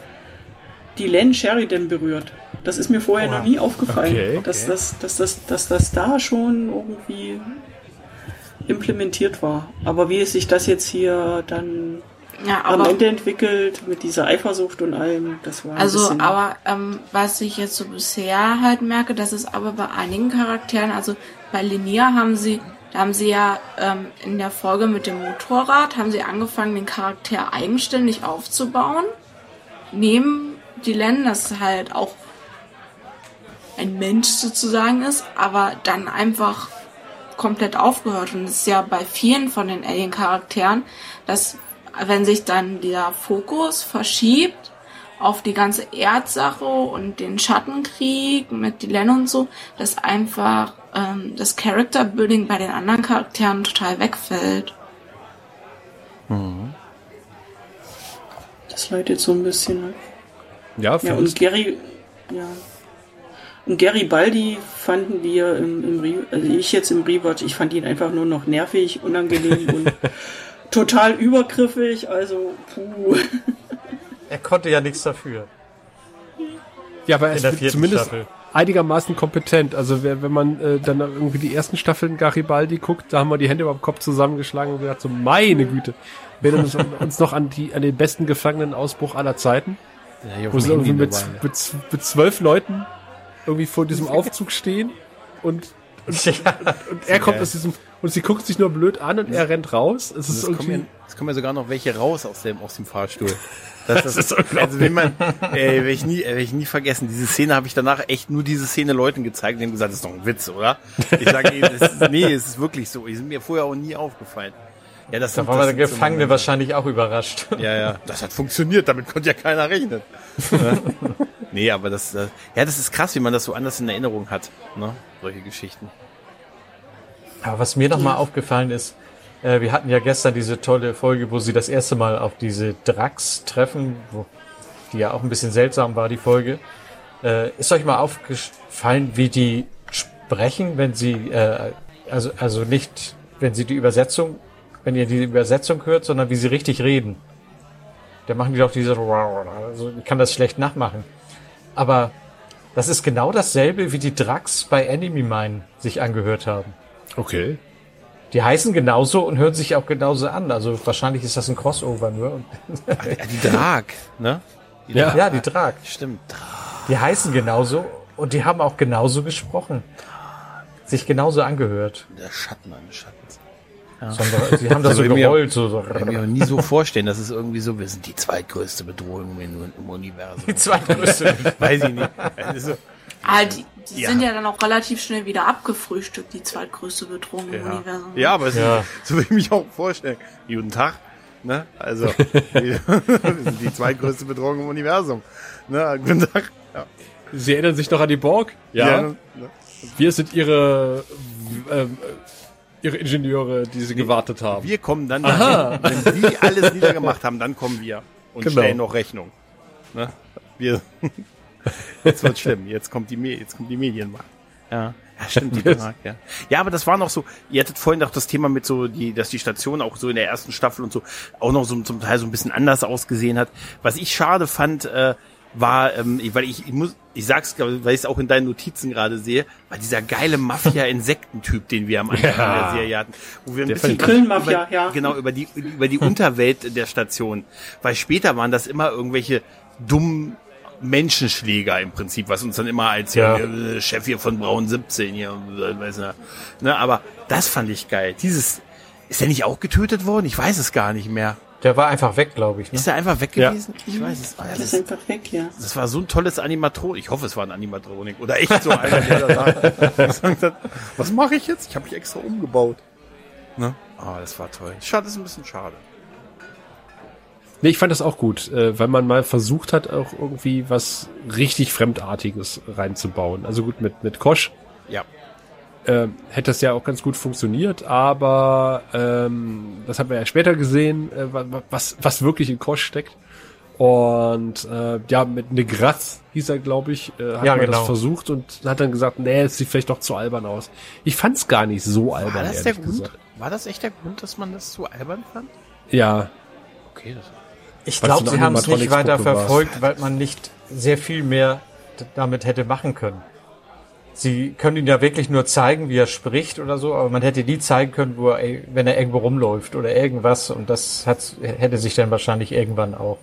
die Len Sheridan berührt. Das ist mir vorher Oha. noch nie aufgefallen, Okay, dass, okay. Das, dass, das, dass das da schon irgendwie implementiert war. Aber wie es sich das jetzt hier dann Ja, am aber Ende entwickelt, mit dieser Eifersucht und allem, das war Also, bisschen... aber ähm, was ich jetzt so bisher halt merke, das ist aber bei einigen Charakteren, also bei Linia haben sie, da haben sie ja ähm, in der Folge mit dem Motorrad, haben sie angefangen, den Charakter eigenständig aufzubauen. Neben Dylan, das halt auch ein Mensch sozusagen ist, aber dann einfach komplett aufgehört. Und es ist ja bei vielen von den Alien-Charakteren, dass wenn sich dann der Fokus verschiebt auf die ganze Erdsache und den Schattenkrieg mit Dylan und so, dass einfach ähm, das Character-Building bei den anderen Charakteren total wegfällt. Das leitet so ein bisschen. Ne? Ja, für Ja, uns. und Gary, ja. Und Gary Baldi fanden wir im, im Re also ich jetzt im Rewatch, ich fand ihn einfach nur noch nervig, unangenehm und total übergriffig, also puh. Er konnte ja nichts dafür. Ja, aber er ist zumindest Staffel. einigermaßen kompetent. Also wenn man äh, dann irgendwie die ersten Staffeln Garibaldi guckt, da haben wir die Hände über dem Kopf zusammengeschlagen und gesagt so, meine Güte. Wir erinnern uns, uns noch an die an den besten Gefangenenausbruch aller Zeiten, Ja, wo sie irgendwie mit, mit, mit zwölf Leuten irgendwie vor diesem Aufzug stehen und Ja. und er kommt geil. aus diesem und sie guckt sich nur blöd an und er rennt raus. Es ist Es kommen, irgendwie ja, es kommen ja sogar noch welche raus aus dem, aus dem Fahrstuhl. Das, das, ist unglaublich. also wenn man, ey, werde ich nie, werde ich nie vergessen. Diese Szene habe ich danach echt nur diese Szene Leuten gezeigt und die haben gesagt, das ist doch ein Witz, oder? Ich sage, nee, das ist, nee, es ist wirklich so. Die sind mir vorher auch nie aufgefallen. Ja, das Da war das der Gefangene wahrscheinlich auch überrascht. Ja, ja, das hat funktioniert, damit konnte ja keiner rechnen. Ne? nee, aber das, äh, ja, das ist krass, wie man das so anders in Erinnerung hat, ne? Solche Geschichten. Aber was mir nochmal aufgefallen ist, äh, wir hatten ja gestern diese tolle Folge, wo sie das erste Mal auf diese Drax treffen, wo, die ja auch ein bisschen seltsam war, die Folge. Äh, ist euch mal aufgefallen, wie die sprechen, wenn sie, äh, also, also nicht, wenn sie die Übersetzung, wenn ihr die Übersetzung hört, sondern wie sie richtig reden. Da machen die doch diese, also ich kann das schlecht nachmachen. Aber das ist genau dasselbe, wie die Drax bei Enemy Mine sich angehört haben. okay. Die heißen genauso und hören sich auch genauso an. Also wahrscheinlich ist das ein Crossover nur. Und, Ja, die Drag, ne? Die Ja. ja, die Drag. Stimmt. Die heißen genauso und die haben auch genauso gesprochen. Sich genauso angehört. Der Schatten eines Sondern sie haben das Also so gerollt. So, so. kann ich mir nie so vorstellen, dass es irgendwie so, wir sind die zweitgrößte Bedrohung im, im Universum. Die zweitgrößte. Weiß ich nicht. Also, Ah, die, die Ja. sind ja dann auch relativ schnell wieder abgefrühstückt, die zweitgrößte Bedrohung im ja. Universum. ja, aber es Ja. Ist, so will ich mich auch vorstellen. Guten Tag. Ne? Also, wir sind die zweitgrößte Bedrohung im Universum. Ne? Guten Tag. Ja. Sie erinnern sich noch an die Borg? Ja. ne? Wir sind ihre ähm, ihre Ingenieure, die sie gewartet haben. Wir kommen dann dahin, wenn die alles niedergemacht haben, dann kommen wir und Genau. stellen noch Rechnung. Ne? Wir, jetzt wird schlimm. Jetzt kommt die, jetzt kommt die Medienmacht. Ja. Ja, stimmt, die Prag, ja. Ja, aber das war noch so, ihr hattet vorhin doch das Thema mit so, die, dass die Station auch so in der ersten Staffel und so auch noch so zum Teil so ein bisschen anders ausgesehen hat. Was ich schade fand, äh, war, ähm, ich- weil ich, ich muss, ich sag's, weil ich es auch in deinen Notizen gerade sehe, war dieser geile Mafia-Insektentyp, den wir am Anfang Ja. der Serie hatten, wo wir ein Der bisschen Grillenmafia, über, ja. genau über die über die Unterwelt der Station, weil später waren das immer irgendwelche dummen Menschenschläger im Prinzip, was uns dann immer als Ja. ja. äh, Chef hier von Braun 17 hier, äh, weiß nicht, ne, aber das fand ich geil. Dieses ist er nicht auch getötet worden? Ich weiß es gar nicht mehr. Der war einfach weg, glaube ich. Ne? Ist er einfach weg Ja. gewesen? Ich weiß es. Das Das, ist einfach weg, ja. das war so ein tolles Animatronik. Ich hoffe, es war ein Animatronik oder echt so einer, der da sagt, gesagt hat, was mache ich jetzt? Ich habe mich extra umgebaut. Ne? Ah, das war toll. Schade, ist ein bisschen schade. Nee, ich fand das auch gut, äh, weil man mal versucht hat, auch irgendwie was richtig Fremdartiges reinzubauen. Also gut, mit, mit Kosch Ja. Äh, hätte das ja auch ganz gut funktioniert, aber ähm, das haben wir ja später gesehen, äh, wa- wa- was, was wirklich in Kosch steckt. Und äh, ja, mit Negraz hieß er, glaube ich, äh, hat Ja, man genau. das versucht und hat dann gesagt, nee, es sieht vielleicht doch zu albern aus. Ich fand's gar nicht so albern, War das der Grund? gesagt. War das echt der Grund, dass man das so albern fand? Ja, Okay, das Ich glaube, sie haben es nicht weiter verfolgt, weil man nicht sehr viel mehr damit hätte machen können. Sie können ihn ja wirklich nur zeigen, wie er spricht oder so, aber man hätte nie zeigen können, wo er, wenn er irgendwo rumläuft oder irgendwas und das hat, hätte sich dann wahrscheinlich irgendwann auch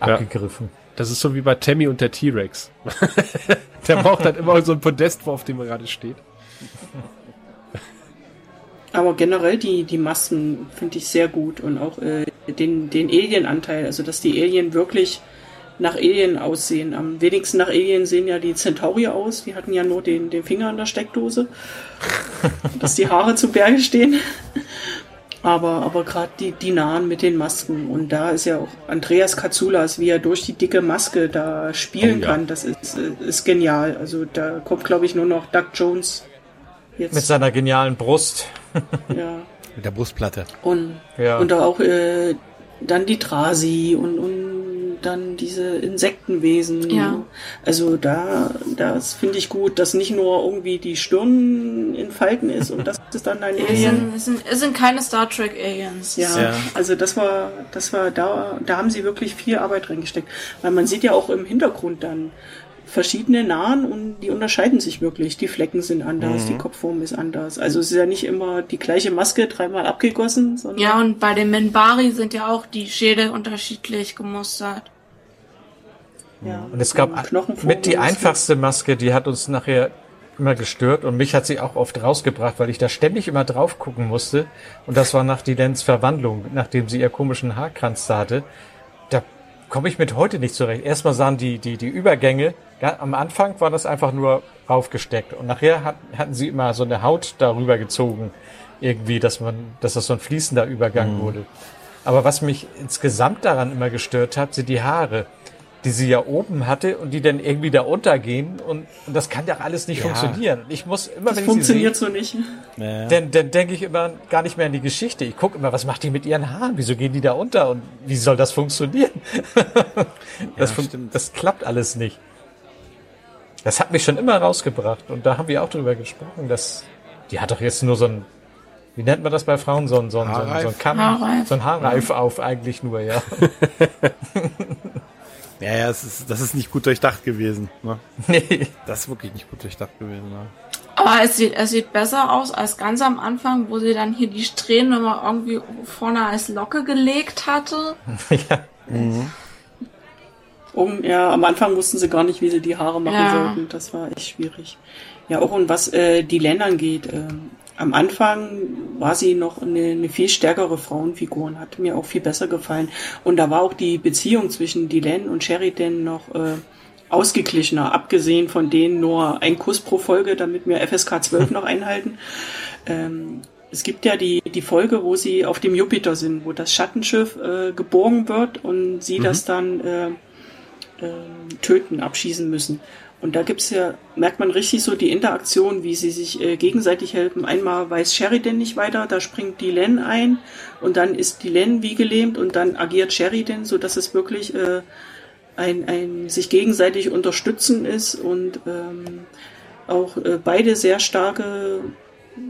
Ja. abgegriffen. das ist so wie bei Tammy und der T-Rex. der braucht dann immer so ein Podest, auf dem er gerade steht. Aber generell die, die Masken finde ich sehr gut und auch äh, den, den Alien-Anteil, also dass die Alien wirklich nach Alien aussehen. Am wenigsten nach Alien sehen ja die Centaurier aus, die hatten ja nur den, den Finger in der Steckdose, dass die Haare zu Berge stehen. Aber, aber gerade die, die Nahen mit den Masken und da ist ja auch Andreas Katsoulas, wie er durch die dicke Maske da spielen Oh ja. kann, das ist, ist genial. Also da kommt, glaube ich, nur noch Doug Jones jetzt. Mit seiner genialen Brust. ja. mit der Brustplatte. Und, Ja. und auch äh, dann die Drasi und, und dann diese Insektenwesen. Ja. Also da, das finde ich gut, dass nicht nur irgendwie die Stirn in Falten ist und das ist dann ein Alien. Es sind, es sind keine Star Trek Aliens. Ja, Ja. also das war, das war da, da haben sie wirklich viel Arbeit reingesteckt. Weil man sieht ja auch im Hintergrund dann verschiedene Nahen und die unterscheiden sich wirklich. Die Flecken sind anders, die Kopfform ist anders. Also es ist ja nicht immer die gleiche Maske dreimal abgegossen, sondern Ja, und bei den Minbari sind ja auch die Schädel unterschiedlich gemustert. Ja, Und es gab mit die einfachste Maske, die hat uns nachher immer gestört und mich hat sie auch oft rausgebracht, weil ich da ständig immer drauf gucken musste. Und das war nach Dilens Verwandlung, nachdem sie ihr komischen Haarkranz da hatte. Da komme ich mit heute nicht zurecht. Erstmal sahen die, die, die Übergänge, ja, am Anfang war das einfach nur raufgesteckt und nachher hat, hatten sie immer so eine Haut darüber gezogen. Irgendwie, dass man, dass das so ein fließender Übergang wurde. Aber was mich insgesamt daran immer gestört hat, sind die Haare, die sie ja oben hatte und die dann irgendwie da untergehen und, und das kann ja alles nicht Ja. funktionieren. Ich muss immer, Das wenn ich sie funktioniert so nicht. dann, dann denke ich immer gar nicht mehr an die Geschichte. Ich gucke immer, was macht die mit ihren Haaren? Wieso gehen die da unter und wie soll das funktionieren? das, fun stimmt. das klappt alles nicht. Das hat mich schon immer rausgebracht und da haben wir auch drüber gesprochen, dass die hat doch jetzt nur so ein, wie nennt man das bei Frauen, so ein, so ein, so ein, so ein Kamm, Haarreif. so ein Haarreif auf eigentlich nur, ja. Ja, ja, es ist, das ist nicht gut durchdacht gewesen. Ne? nee. Das ist wirklich nicht gut durchdacht gewesen. Ne? Aber es sieht, es sieht besser aus als ganz am Anfang, wo sie dann hier die Strähnen immer irgendwie vorne als Locke gelegt hatte. ja. Um, ja, am Anfang wussten sie gar nicht, wie sie die Haare machen Ja. sollten. Das war echt schwierig. Ja, auch und was äh, die Länder angeht. ähm, am Anfang war sie noch eine, eine viel stärkere Frauenfigur und hat mir auch viel besser gefallen. Und da war auch die Beziehung zwischen Dylan und Sheridan noch äh, ausgeglichener, abgesehen von denen nur ein Kuss pro Folge, damit wir FSK 12 noch einhalten. Ähm, es gibt ja die, die Folge, wo sie auf dem Jupiter sind, wo das Schattenschiff äh, geborgen wird und sie das dann äh, ähm, töten, abschießen müssen. Und da gibt's ja, merkt man richtig so die Interaktion, wie sie sich äh, gegenseitig helfen. Einmal weiß Sheridan nicht weiter, da springt Dylan ein und dann ist Dylan wie gelähmt und dann agiert Sheridan, so dass es wirklich äh, ein, ein sich gegenseitig unterstützen ist und ähm, auch äh, beide sehr starke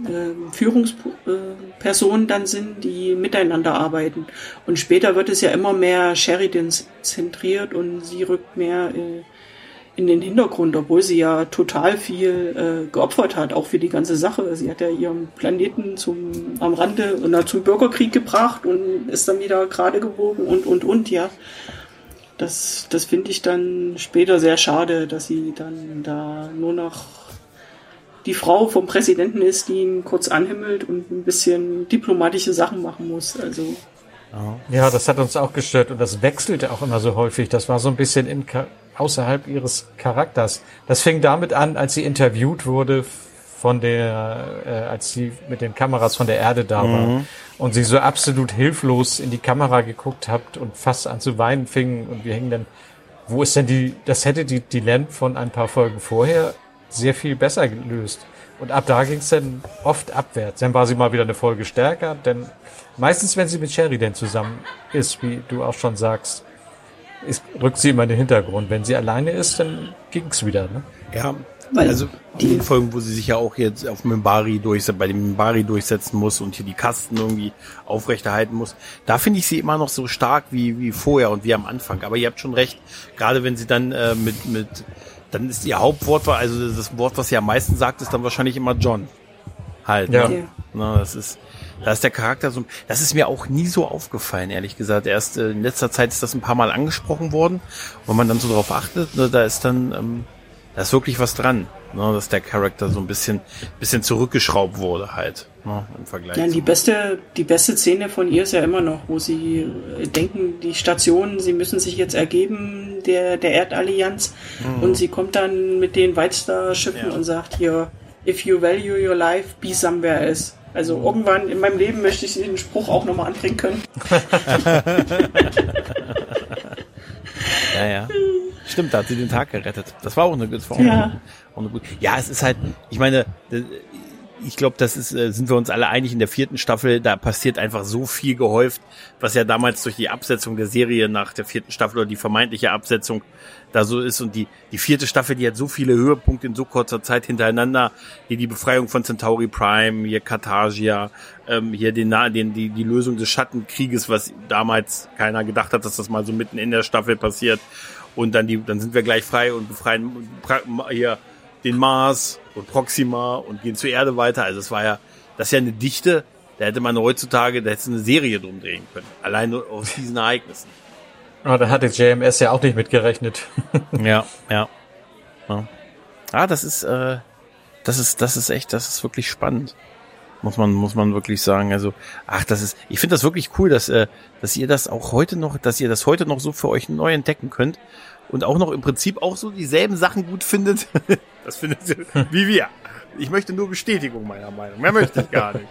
äh, Führungspersonen dann sind, die miteinander arbeiten. Und später wird es ja immer mehr Sheridan zentriert und sie rückt mehr äh, in den Hintergrund, obwohl sie ja total viel äh, geopfert hat, auch für die ganze Sache. Sie hat ja ihren Planeten zum am Rande na, zum Bürgerkrieg gebracht und ist dann wieder gerade gewogen und und und ja. Das, das finde ich dann später sehr schade, dass sie dann da nur noch die Frau vom Präsidenten ist, die ihn kurz anhimmelt und ein bisschen diplomatische Sachen machen muss. Also Ja, das hat uns auch gestört und das wechselte auch immer so häufig. Das war so ein bisschen in, außerhalb ihres Charakters. Das fing damit an, als sie interviewt wurde von der, äh, als sie mit den Kameras von der Erde da war und sie so absolut hilflos in die Kamera geguckt habt und fast an zu weinen fing und wir hängen dann, wo ist denn die, das hätte die, die Len von ein paar Folgen vorher sehr viel besser gelöst. Und ab da ging es dann oft abwärts. Dann war sie mal wieder eine Folge stärker, denn meistens, wenn sie mit Sheridan zusammen ist, wie du auch schon sagst, ist, rückt sie immer in den Hintergrund. Wenn sie alleine ist, dann ging's wieder. Ne? Ja, also in den Folgen, wo sie sich ja auch jetzt auf Mimbari durchsetzen, bei dem Mimbari durchsetzen muss und hier die Kasten irgendwie aufrechterhalten muss, da finde ich sie immer noch so stark wie, wie vorher und wie am Anfang. Aber ihr habt schon recht, gerade wenn sie dann äh, mit, mit, dann ist ihr Hauptwort, also das Wort, was sie am meisten sagt, ist dann wahrscheinlich immer John. Halt. Ja. Ne? Na, das ist, da ist der Charakter so, das ist mir auch nie so aufgefallen, ehrlich gesagt. Erst äh, in letzter Zeit ist das ein paar Mal angesprochen worden. Und wenn man dann so darauf achtet, ne, da ist dann, ähm, da ist wirklich was dran, ne, dass der Charakter so ein bisschen, bisschen zurückgeschraubt wurde halt, ne, im Vergleich. Ja, die beste, die beste Szene von ihr ist ja immer noch, wo sie äh, denken, die Station, sie müssen sich jetzt ergeben, der, der Erdallianz. Und sie kommt dann mit den Whitestar-Schiffen Ja. und sagt hier, if you value your life, be somewhere else. Also irgendwann in meinem Leben möchte ich den Spruch auch nochmal anbringen können. Ja, ja. Stimmt, da hat sie den Tag gerettet. Das war auch eine, das war auch Ja. eine, auch eine gute. Ja, es ist halt, ich meine, ich glaube, das ist, äh, sind wir uns alle einig in der vierten Staffel, da passiert einfach so viel gehäuft, was ja damals durch die Absetzung der Serie nach der vierten Staffel oder die vermeintliche Absetzung da so ist und die, die vierte Staffel, die hat so viele Höhepunkte in so kurzer Zeit hintereinander, hier die Befreiung von Centauri Prime, hier Carthagia, ähm, hier den, den, die, die Lösung des Schattenkrieges, was damals keiner gedacht hat, dass das mal so mitten in der Staffel passiert. Und dann die, dann sind wir gleich frei und befreien hier den Mars und Proxima und gehen zur Erde weiter. Also es war ja, das ist ja eine Dichte, da hätte man heutzutage, da hätte es eine Serie drum drehen können. Allein nur aus diesen Ereignissen. Aber da hatte JMS ja auch nicht mitgerechnet. Ja, ja. ja. Ah, das ist, äh, das ist, das ist echt, das ist wirklich spannend. Muss man, muss man wirklich sagen. Also, ach, das ist, ich finde das wirklich cool, dass, äh, dass ihr das auch heute noch, dass ihr das heute noch so für euch neu entdecken könnt und auch noch im Prinzip auch so dieselben Sachen gut findet. das findet ihr, wie wir. Ich möchte nur Bestätigung meiner Meinung. Mehr möchte ich gar nicht.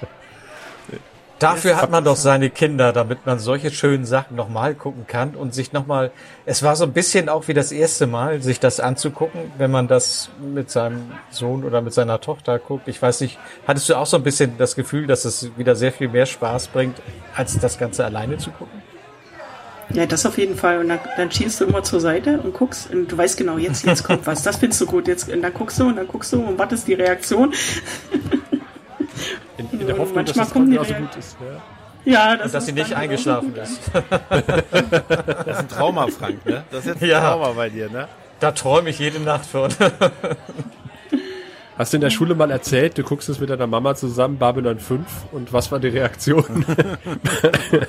Dafür hat man doch seine Kinder, damit man solche schönen Sachen nochmal gucken kann und sich nochmal, es war so ein bisschen auch wie das erste Mal, sich das anzugucken, wenn man das mit seinem Sohn oder mit seiner Tochter guckt. Ich weiß nicht, hattest du auch so ein bisschen das Gefühl, dass es wieder sehr viel mehr Spaß bringt, als das Ganze alleine zu gucken? Ja, das auf jeden Fall. Und dann, dann schielst du immer zur Seite und guckst und du weißt genau, jetzt, jetzt kommt was. Das findest du gut. Jetzt, und dann guckst du und dann guckst du und wartest die Reaktion. In, in der Hoffnung, dass manchmal das kommen die genauso gut ist. Ja. Ja, das Und dass sie nicht eingeschlafen ist. Das ist ein Trauma, Frank, ne? Das ist jetzt ein Ja. Trauma bei dir, ne? Da träume ich jede Nacht von. Hast du in der Schule mal erzählt, du guckst es mit deiner Mama zusammen, Babylon 5, und was war die Reaktion?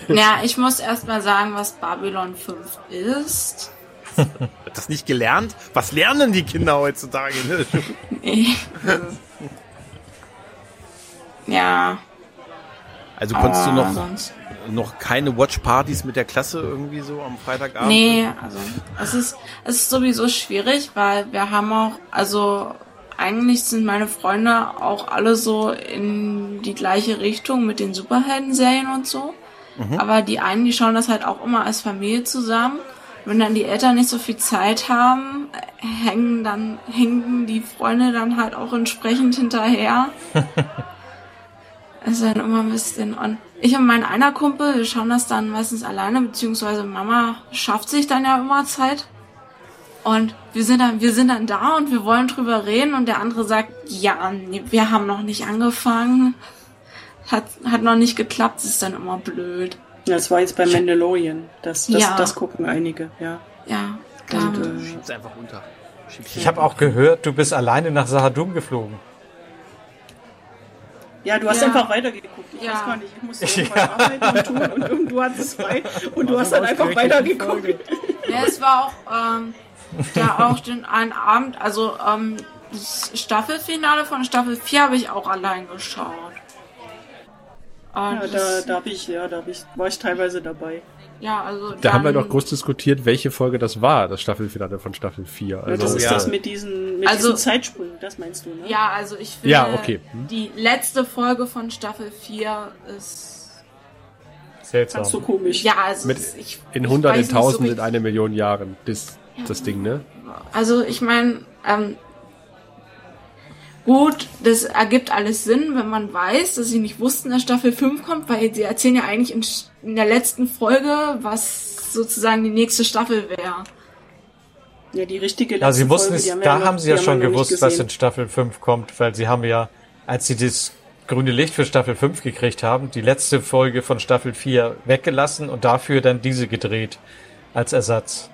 Ja, ich muss erst mal sagen, was Babylon 5 ist. Hat das nicht gelernt? Was lernen die Kinder heutzutage? Ne? Ja, Also konntest du aber noch, sonst. noch keine Watchpartys mit der Klasse irgendwie so am Freitagabend? Nee, also es ist, es ist sowieso schwierig, weil wir haben auch, also eigentlich sind meine Freunde auch alle so in die gleiche Richtung mit den Superhelden-Serien und so. Aber die einen, die schauen das halt auch immer als Familie zusammen. Wenn dann die Eltern nicht so viel Zeit haben, hängen dann, hängen die Freunde dann halt auch entsprechend hinterher. Es ist dann immer ein bisschen on. Ich und mein einer Kumpel, wir schauen das dann meistens alleine, beziehungsweise Mama schafft sich dann ja immer Zeit. Und wir sind dann, wir sind dann da und wir wollen drüber reden und der andere sagt, ja, nee, wir haben noch nicht angefangen. Hat, hat noch nicht geklappt, das ist dann immer blöd. Ja, das war jetzt bei Mandalorian. Das, das, Ja. das gucken einige, ja. Ja, Und, klar. äh, Schieb's einfach runter. Schieb's Ich habe auch gehört, du bist alleine nach Sahadum geflogen. ja, du hast Ja. einfach weitergeguckt. Ich Ja. weiß gar nicht, ich musste irgendwas arbeiten und tun und, und du hattest frei und du hast dann einfach weitergeguckt. Ja, es war auch, ähm, da auch den einen Abend, also ähm, das Staffelfinale von Staffel 4 habe ich auch allein geschaut. Ja, Und da, das, da hab ich, ja, da hab ich, war ich teilweise dabei. ja, also Da haben wir doch groß diskutiert, welche Folge das war, das Staffelfinale von Staffel 4. Ja, Also, das ist ja. das mit diesen, mit Also- diesen Zeitsprüngen, das meinst du, ne? Ja, also ich finde, Ja, okay. Hm. die letzte Folge von Staffel 4 ist, Seltsam. Ganz so komisch. ja, also Mit es- ich, in ich 100, weiß in so 1000, in eine Million Jahren. Das, das Ding, ne? Also ich meine, ähm, gut, das ergibt alles Sinn, wenn man weiß, dass sie nicht wussten, dass Staffel 5 kommt, weil sie erzählen ja eigentlich in, in der letzten Folge, was sozusagen die nächste Staffel wäre. Ja, die richtige Ja, sie letzte wussten Folge, es, haben da noch- haben sie ja schon gewusst, was in Staffel 5 kommt, weil sie haben ja, als sie das grüne Licht für Staffel 5 gekriegt haben, die letzte Folge von Staffel 4 weggelassen und dafür dann diese gedreht als Ersatz.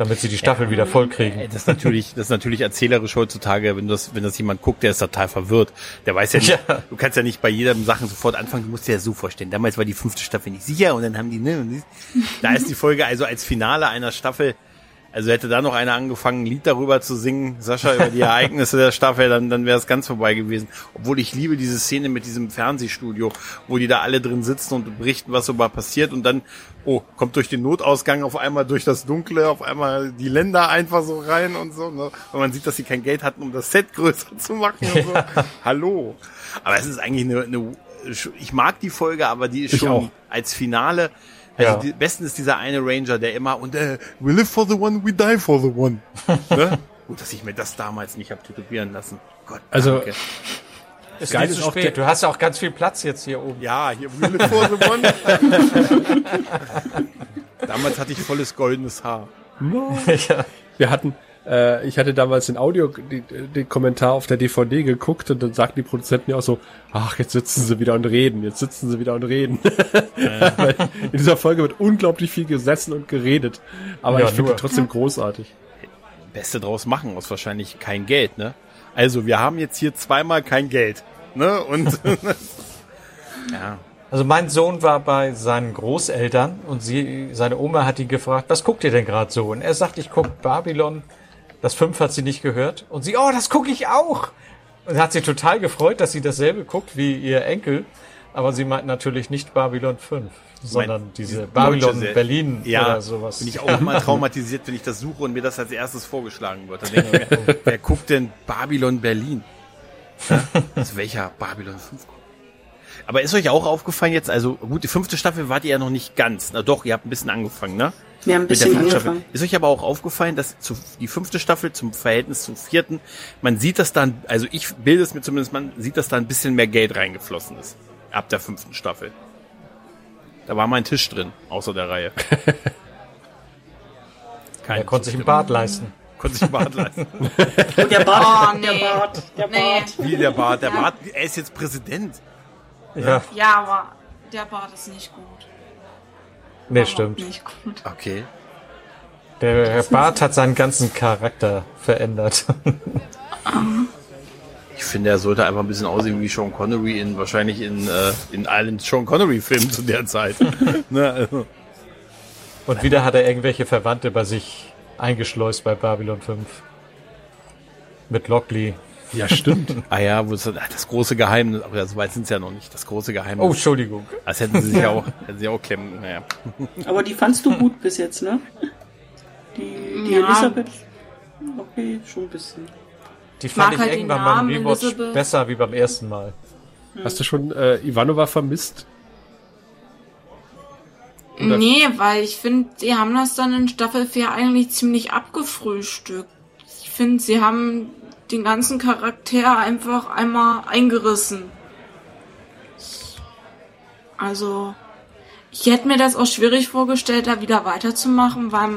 Damit sie die Staffel wieder voll kriegen. Ey, Das ist natürlich, das ist natürlich erzählerisch heutzutage, wenn das, wenn das jemand guckt, der ist total verwirrt. Der weiß ja nicht, Ja. du kannst ja nicht bei jedem Sachen sofort anfangen, du musst dir ja so vorstellen. Damals war die fünfte Staffel nicht sicher und dann haben die, ne, da ist die Folge also als Finale einer Staffel, also hätte da noch einer angefangen, ein Lied darüber zu singen, Sascha, über die Ereignisse der Staffel, dann, dann wäre es ganz vorbei gewesen. Obwohl ich liebe diese Szene mit diesem Fernsehstudio, wo die da alle drin sitzen und berichten, was so mal passiert und dann, oh, kommt durch den Notausgang auf einmal durch das Dunkle, auf einmal die Länder einfach so rein und so, ne? Und man sieht, dass sie kein Geld hatten, um das Set größer zu machen und so. Hallo. Aber es ist eigentlich eine, eine, ich mag die Folge, aber die ist Ich schon auch. als Finale, also Ja. die besten ist dieser eine Ranger, der immer und äh, we live for the one, we die for the one. ne? Gut, dass ich mir das damals nicht hab tätowieren lassen. Gott, Also- danke. Ist Geil ist zu auch spät. Du hast ja auch ganz viel Platz jetzt hier oben. Ja, hier we live for the one. damals hatte ich volles goldenes Haar. ja. Wir hatten, äh, ich hatte damals den Audio, die, den Kommentar auf der DVD geguckt und dann sagten die Produzenten ja auch so, ach, jetzt sitzen sie wieder und reden, jetzt sitzen sie wieder und reden. Weil in dieser Folge wird unglaublich viel gesessen und geredet. Aber Ja, ich finde trotzdem großartig. Beste draus machen aus wahrscheinlich kein Geld, ne? Also wir haben jetzt hier zweimal kein Geld, ne? Und ja, Also mein Sohn war bei seinen Großeltern und sie, seine Oma hat ihn gefragt, was guckt ihr denn gerade so? Und er sagt, ich guck Babylon. Das 5 hat sie nicht gehört. Und sie, oh, das gucke ich auch. Und hat sie total gefreut, dass sie dasselbe guckt wie ihr Enkel. Aber sie meint natürlich nicht Babylon 5, sondern diese Babylon Serie. Berlin ja, oder sowas. bin ich auch immer traumatisiert, wenn ich das suche und mir das als erstes vorgeschlagen wird. Dann denke ich mir, wer guckt denn Babylon Berlin? Ja? Also welcher Babylon 5 guckt? Aber ist euch auch aufgefallen jetzt, also gut, die fünfte Staffel wart ihr ja noch nicht ganz. Na doch, ihr habt ein bisschen angefangen, ne? Wir haben ein Mit der bisschen angefangen. Ist euch aber auch aufgefallen, dass zu, die fünfte Staffel zum Verhältnis zum vierten, man sieht, dass dann, also ich bilde es mir zumindest, man sieht, dass da ein bisschen mehr Geld reingeflossen ist. Ab der fünften Staffel. Da war mein Tisch drin, außer der Reihe. Kein er konnte sich einen Bart leisten. konnte sich einen Bart leisten. Und der Bart, Oh, nee. der Bart, der Nee. Bart. Wie der Bart, der Ja. Bart, er ist jetzt Präsident. Ja, Ja, aber der Bart ist nicht gut. Nee, stimmt. Nicht gut. Okay. Der Bart hat seinen ganzen Charakter verändert. Ich finde, er sollte einfach ein bisschen aussehen wie Sean Connery in, wahrscheinlich in, äh, in allen Sean Connery Filmen zu der Zeit. ne, also. Und wieder hat er irgendwelche Verwandte bei sich eingeschleust bei Babylon 5. Mit Lockley. Ja, stimmt. Ah ja, wo ist das, große Geheimnis, aber so weit sind es ja noch nicht. Das große Geheimnis. Oh, Entschuldigung. Das hätten sie sich ja auch, hätten sie auch klemmen. Naja. Aber die fandst du gut bis jetzt, ne? Die, die Ja. Elisabeth? Okay, schon ein bisschen. Die fand mag ich halt irgendwann beim Rewatch Elizabeth. besser wie beim ersten Mal. Hast du schon äh, Ivanova vermisst? Oder- Nee, weil ich finde, sie haben das dann in Staffel 4 eigentlich ziemlich abgefrühstückt. Ich finde, sie haben den ganzen Charakter einfach einmal eingerissen. Also, ich hätte mir das auch schwierig vorgestellt, da wieder weiterzumachen, weil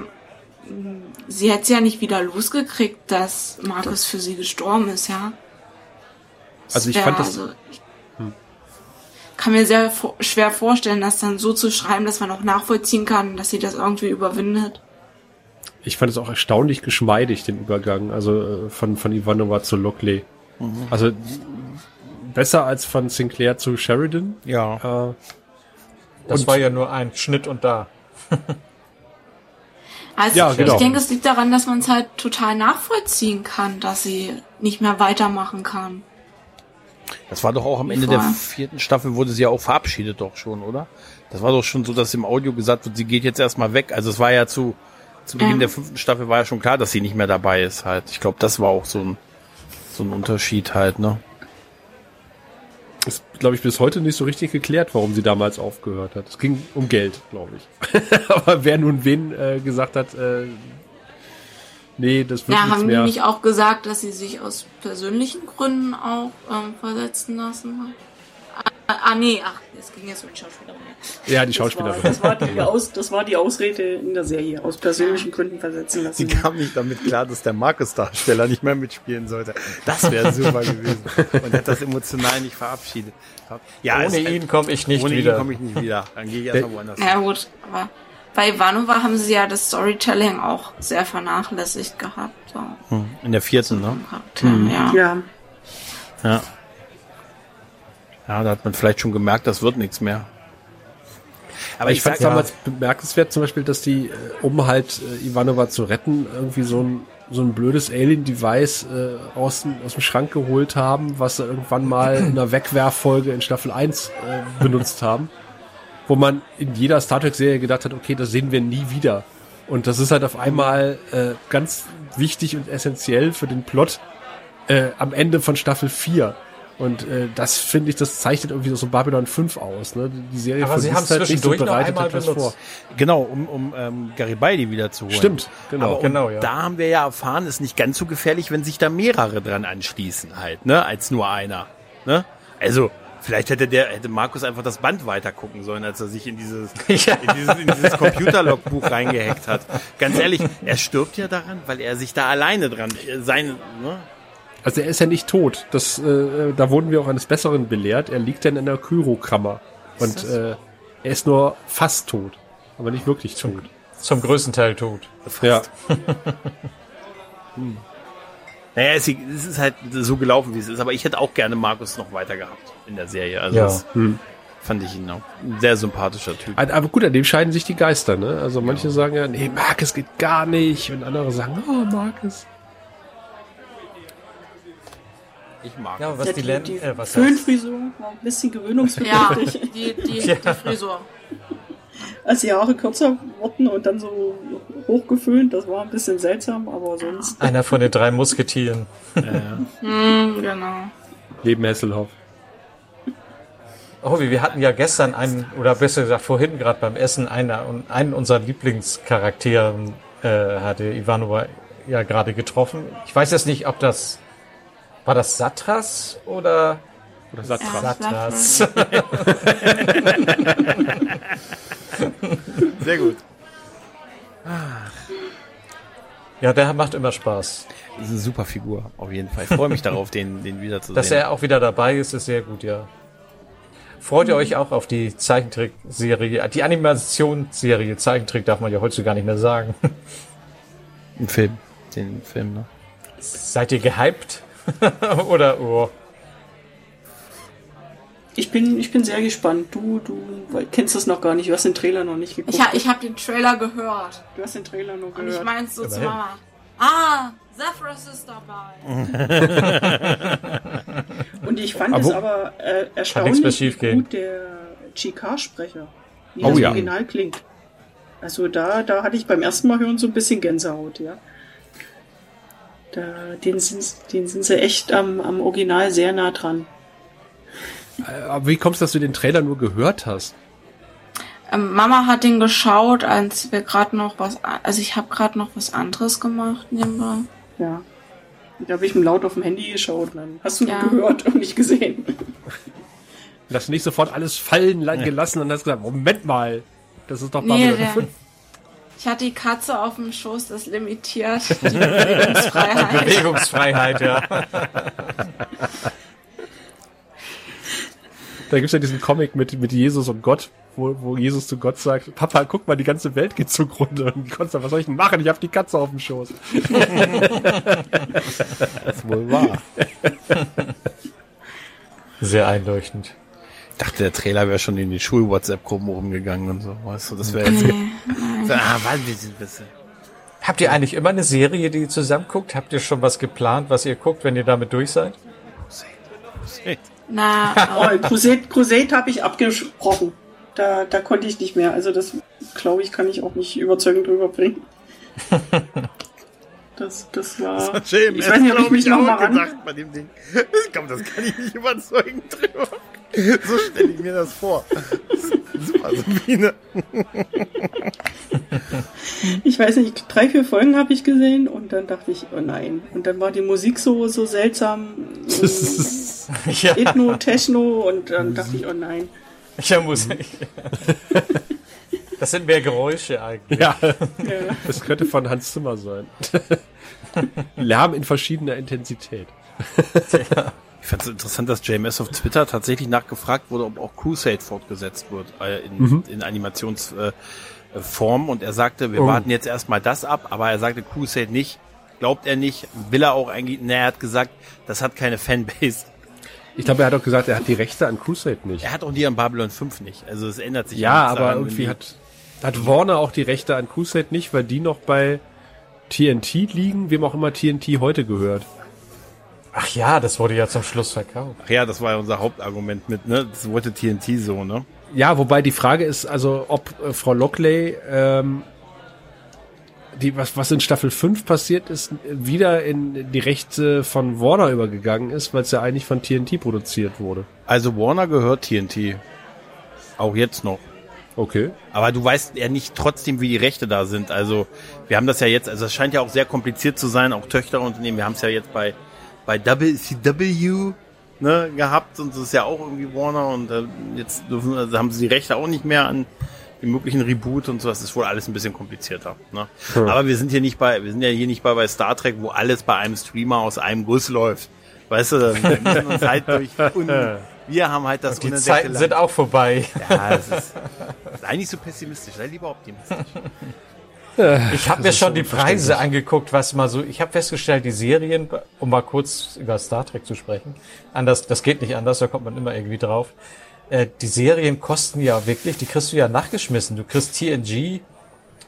mm, sie hätte es ja nicht wieder losgekriegt, dass Markus für sie gestorben ist, ja. Also ich fand das- ich kann mir sehr schwer vorstellen, das dann so zu schreiben, dass man auch nachvollziehen kann, dass sie das irgendwie überwindet. Ich fand es auch erstaunlich geschmeidig, den Übergang, also äh, von, von Ivanova zu Lockley. Also besser als von Sinclair zu Sheridan. Ja. Äh, Das war ja nur ein Schnitt und da. Also Ja, ich, genau. ich denke, es liegt daran, dass man es halt total nachvollziehen kann, dass sie nicht mehr weitermachen kann. Das war doch auch am Ende der vierten Staffel wurde sie ja auch verabschiedet doch schon, oder? Das war doch schon so, dass im Audio gesagt wird, sie geht jetzt erstmal weg. Also es war ja zu, zu Beginn Ja. der fünften Staffel war ja schon klar, dass sie nicht mehr dabei ist halt. Ich glaube, das war auch so ein, so ein Unterschied halt, ne? Ist, glaube ich, bis heute nicht so richtig geklärt, warum sie damals aufgehört hat. Es ging um Geld, glaube ich. Aber wer nun wen äh, gesagt hat, äh, nee, das wird Ja, nichts haben die mehr. nicht auch gesagt, dass sie sich aus persönlichen Gründen auch ähm, versetzen lassen hat? Ah, ah, nee, ach, es ging jetzt um die Schauspielerin. Ja, die Das war, Schauspielerin. das, war die Aus, das war die Ausrede in der Serie. Aus persönlichen Gründen versetzen lassen. Sie kam nicht damit klar, dass der Markus-Darsteller nicht mehr mitspielen sollte. Das wäre super gewesen. Und hat das emotional nicht verabschiedet. Ja, Ohne es- ihn komme ich nicht ohne wieder. ihn komme ich nicht wieder. Dann gehe ich erstmal woanders hin. Ja gut, aber bei Ivanova haben sie ja das Storytelling auch sehr vernachlässigt gehabt. So, In der vierten, ne? Charakter, ja. Ja, Ja. Ja, da hat man vielleicht schon gemerkt, das wird nichts mehr. Aber ich, fand sag- es damals bemerkenswert zum Beispiel, dass die, äh, um halt äh, Ivanova zu retten, irgendwie so ein, so ein blödes Alien-Device äh, aus, dem- aus dem Schrank geholt haben, was sie irgendwann mal in einer Wegwerffolge in Staffel 1 äh, benutzt haben. Wo man in jeder Star Trek-Serie gedacht hat, okay, das sehen wir nie wieder. Und das ist halt auf einmal äh, ganz wichtig und essentiell für den Plot äh, am Ende von Staffel 4. Und äh, das finde ich, das zeichnet irgendwie so Babylon 5 aus. Ne? Die Serie Aber sie vergisst haben halt nicht noch bereitet etwas benutzt. Genau, um, um ähm, Garibaldi wieder zu holen. Stimmt, genau. Genau, ja. da haben wir ja erfahren, ist nicht ganz so gefährlich, wenn sich da mehrere dran anschließen halt, ne, als nur einer. Ne? Also, vielleicht hätte der, hätte Markus einfach das Band weiter gucken sollen, als er sich in dieses, Ja. in dieses, in dieses Computerlogbuch reingehackt hat. Ganz ehrlich, er stirbt ja daran, weil er sich da alleine dran, äh, sein, ne? Also er ist ja nicht tot. Das, äh, da wurden wir auch eines Besseren belehrt. Er liegt dann in der Kyrokammer. Und äh, er ist nur fast tot. Aber nicht wirklich tot. Zum größten Teil tot. Ja. Naja, es es ist halt so gelaufen, wie es ist, aber ich hätte auch gerne Markus noch weiter gehabt in der Serie. Also, Ja. das fand ich ihn auch ein sehr sympathischer Typ. Aber gut, an dem scheiden sich die Geister. Ne? Also manche sagen ja, nee, Marcus geht gar nicht. Und andere sagen, oh, Marcus. Ich mag Ja, was ja die, die, Len die äh, was? Föhnfrisur war ein bisschen Ja, gewöhnungsbedürftig. die, die, die Frisur. Als die Haare kürzer wurden und dann so hochgeföhnt, das war ein bisschen seltsam, aber sonst. Einer von den drei Musketieren. Hm, genau. Leben Hasselhoff. Oh, wir hatten ja gestern einen, oder besser gesagt vorhin gerade beim Essen, einer, einen unserer Lieblingscharakteren äh, hatte Ivanova ja gerade getroffen. Ich weiß jetzt nicht, ob das, war das Satras oder Oder Satra. Ja. Satras? Sehr gut. Ja, der macht immer Spaß. Das ist eine super Figur, auf jeden Fall. Ich freue mich darauf, den, den wiederzusehen. Dass er auch wieder dabei ist, ist sehr gut, ja. Freut ihr euch auch auf die Zeichentrickserie, die Animationsserie, Zeichentrick darf man ja heutzutage gar nicht mehr sagen. Ein Film. Den Film, ne? Seid ihr gehypt? Oder, oh, Ich bin, ich bin sehr gespannt. Du, du kennst das noch gar nicht. Du hast den Trailer noch nicht geguckt. Ich, ha, ich habe den Trailer gehört. du hast den Trailer nur Und gehört. ich meinte so zu. Mama, ah, Zephyrus ist dabei. Und ich fand Aber es aber äh, erstaunlich, wie gut der GK-Sprecher, wie Oh das ja. Original klingt. Also da, da hatte ich beim ersten Mal hören so ein bisschen Gänsehaut, ja. Da, den, sind, den sind sie echt am, am Original sehr nah dran. Äh, Aber wie kommst du, dass du den Trailer nur gehört hast? Ähm, Mama hat den geschaut, als wir gerade noch was, also ich habe gerade noch was anderes gemacht nebenbei. Ja. Da habe ich ihm laut auf dem Handy geschaut und dann hast du Ja. nur gehört und nicht gesehen. Du hast nicht sofort alles fallen la- gelassen und hast gesagt, Moment mal, das ist doch Nee, Babylon der, 5. ich hatte die Katze auf dem Schoß, das limitiert die Bewegungsfreiheit. Bewegungsfreiheit, ja. Da gibt's ja diesen Comic mit, mit Jesus und Gott, wo, wo Jesus zu Gott sagt, Papa, guck mal, die ganze Welt geht zugrunde. Und Gott sagt, was soll ich denn machen? Ich habe die Katze auf dem Schoß. Das ist wohl wahr. Sehr einleuchtend. Ich dachte, der Trailer wäre schon in die Schul-WhatsApp-Gruppen rumgegangen und so. Weißt du, das wäre jetzt. Nee. So, ah. Habt ihr eigentlich immer eine Serie, die ihr zusammen guckt? Habt ihr schon was geplant, was ihr guckt, wenn ihr damit durch seid? Na, Oh, Crusade, Crusade habe ich abgesprochen. Da, da konnte ich nicht mehr. Also das, glaube ich, kann ich auch nicht überzeugend rüberbringen. Das, das war... James, ich weiß nicht, ob ich mich noch mal ran... gedacht bei dem Ding. Ich glaube, das kann ich nicht überzeugen drüber. So stelle ich mir das vor. Super, Sabine. Ich weiß nicht, drei, vier Folgen habe ich gesehen und dann dachte ich, oh nein. Und dann war die Musik so, so seltsam. Ja, Ethno, Techno und dann dachte ich, oh nein. ja muss ich. Das sind mehr Geräusche eigentlich. Ja, Ja. das könnte von Hans Zimmer sein. Lärm in verschiedener Intensität. Ich fand es interessant, dass JMS auf Twitter tatsächlich nachgefragt wurde, ob auch Crusade fortgesetzt wird äh, in, in Animationsform. Äh, Form. und er sagte, wir Oh. warten jetzt erstmal das ab, aber er sagte Crusade nicht, glaubt er nicht, will er auch eigentlich, ne, er hat gesagt, das hat keine Fanbase. Ich glaube, er hat auch gesagt, er hat die Rechte an Crusade nicht. Er hat auch die an Babylon 5 nicht, also es ändert sich Ja, nichts aber irgendwie hat, hat Warner auch die Rechte an Crusade nicht, weil die noch bei TNT liegen, wem auch immer TNT heute gehört. Ach ja, das wurde ja zum Schluss verkauft. Ach ja, das war ja unser Hauptargument mit, ne, das wollte TNT so, ne. Ja, wobei die Frage ist, also ob äh, Frau Lockley, ähm, die, was, was in Staffel 5 passiert ist, wieder in die Rechte von Warner übergegangen ist, weil es ja eigentlich von TNT produziert wurde. Also Warner gehört TNT. Auch jetzt noch. Okay. Aber du weißt ja nicht trotzdem, wie die Rechte da sind. Also wir haben das ja jetzt, also es scheint ja auch sehr kompliziert zu sein, auch Töchterunternehmen. Wir haben es ja jetzt bei bei WCW ne, gehabt und das ist ja auch irgendwie Warner und äh, jetzt dürfen, also haben sie die Rechte auch nicht mehr an dem möglichen Reboot und so. Das ist wohl alles ein bisschen komplizierter. Ne? Aber wir sind hier nicht bei, wir sind ja hier nicht bei bei Star Trek, wo alles bei einem Streamer aus einem Guss läuft. Weißt du, wir müssen uns halt durch un, wir haben halt das Die unentdeckte Zeiten Land. sind auch vorbei. Ja, es ist, sei nicht so pessimistisch, sei lieber optimistisch. Ich habe mir schon die Preise angeguckt, was mal so. Ich habe festgestellt, die Serien, um mal kurz über Star Trek zu sprechen, anders, das geht nicht anders, da kommt man immer irgendwie drauf. Äh, die Serien kosten ja wirklich, die kriegst du ja nachgeschmissen. Du kriegst TNG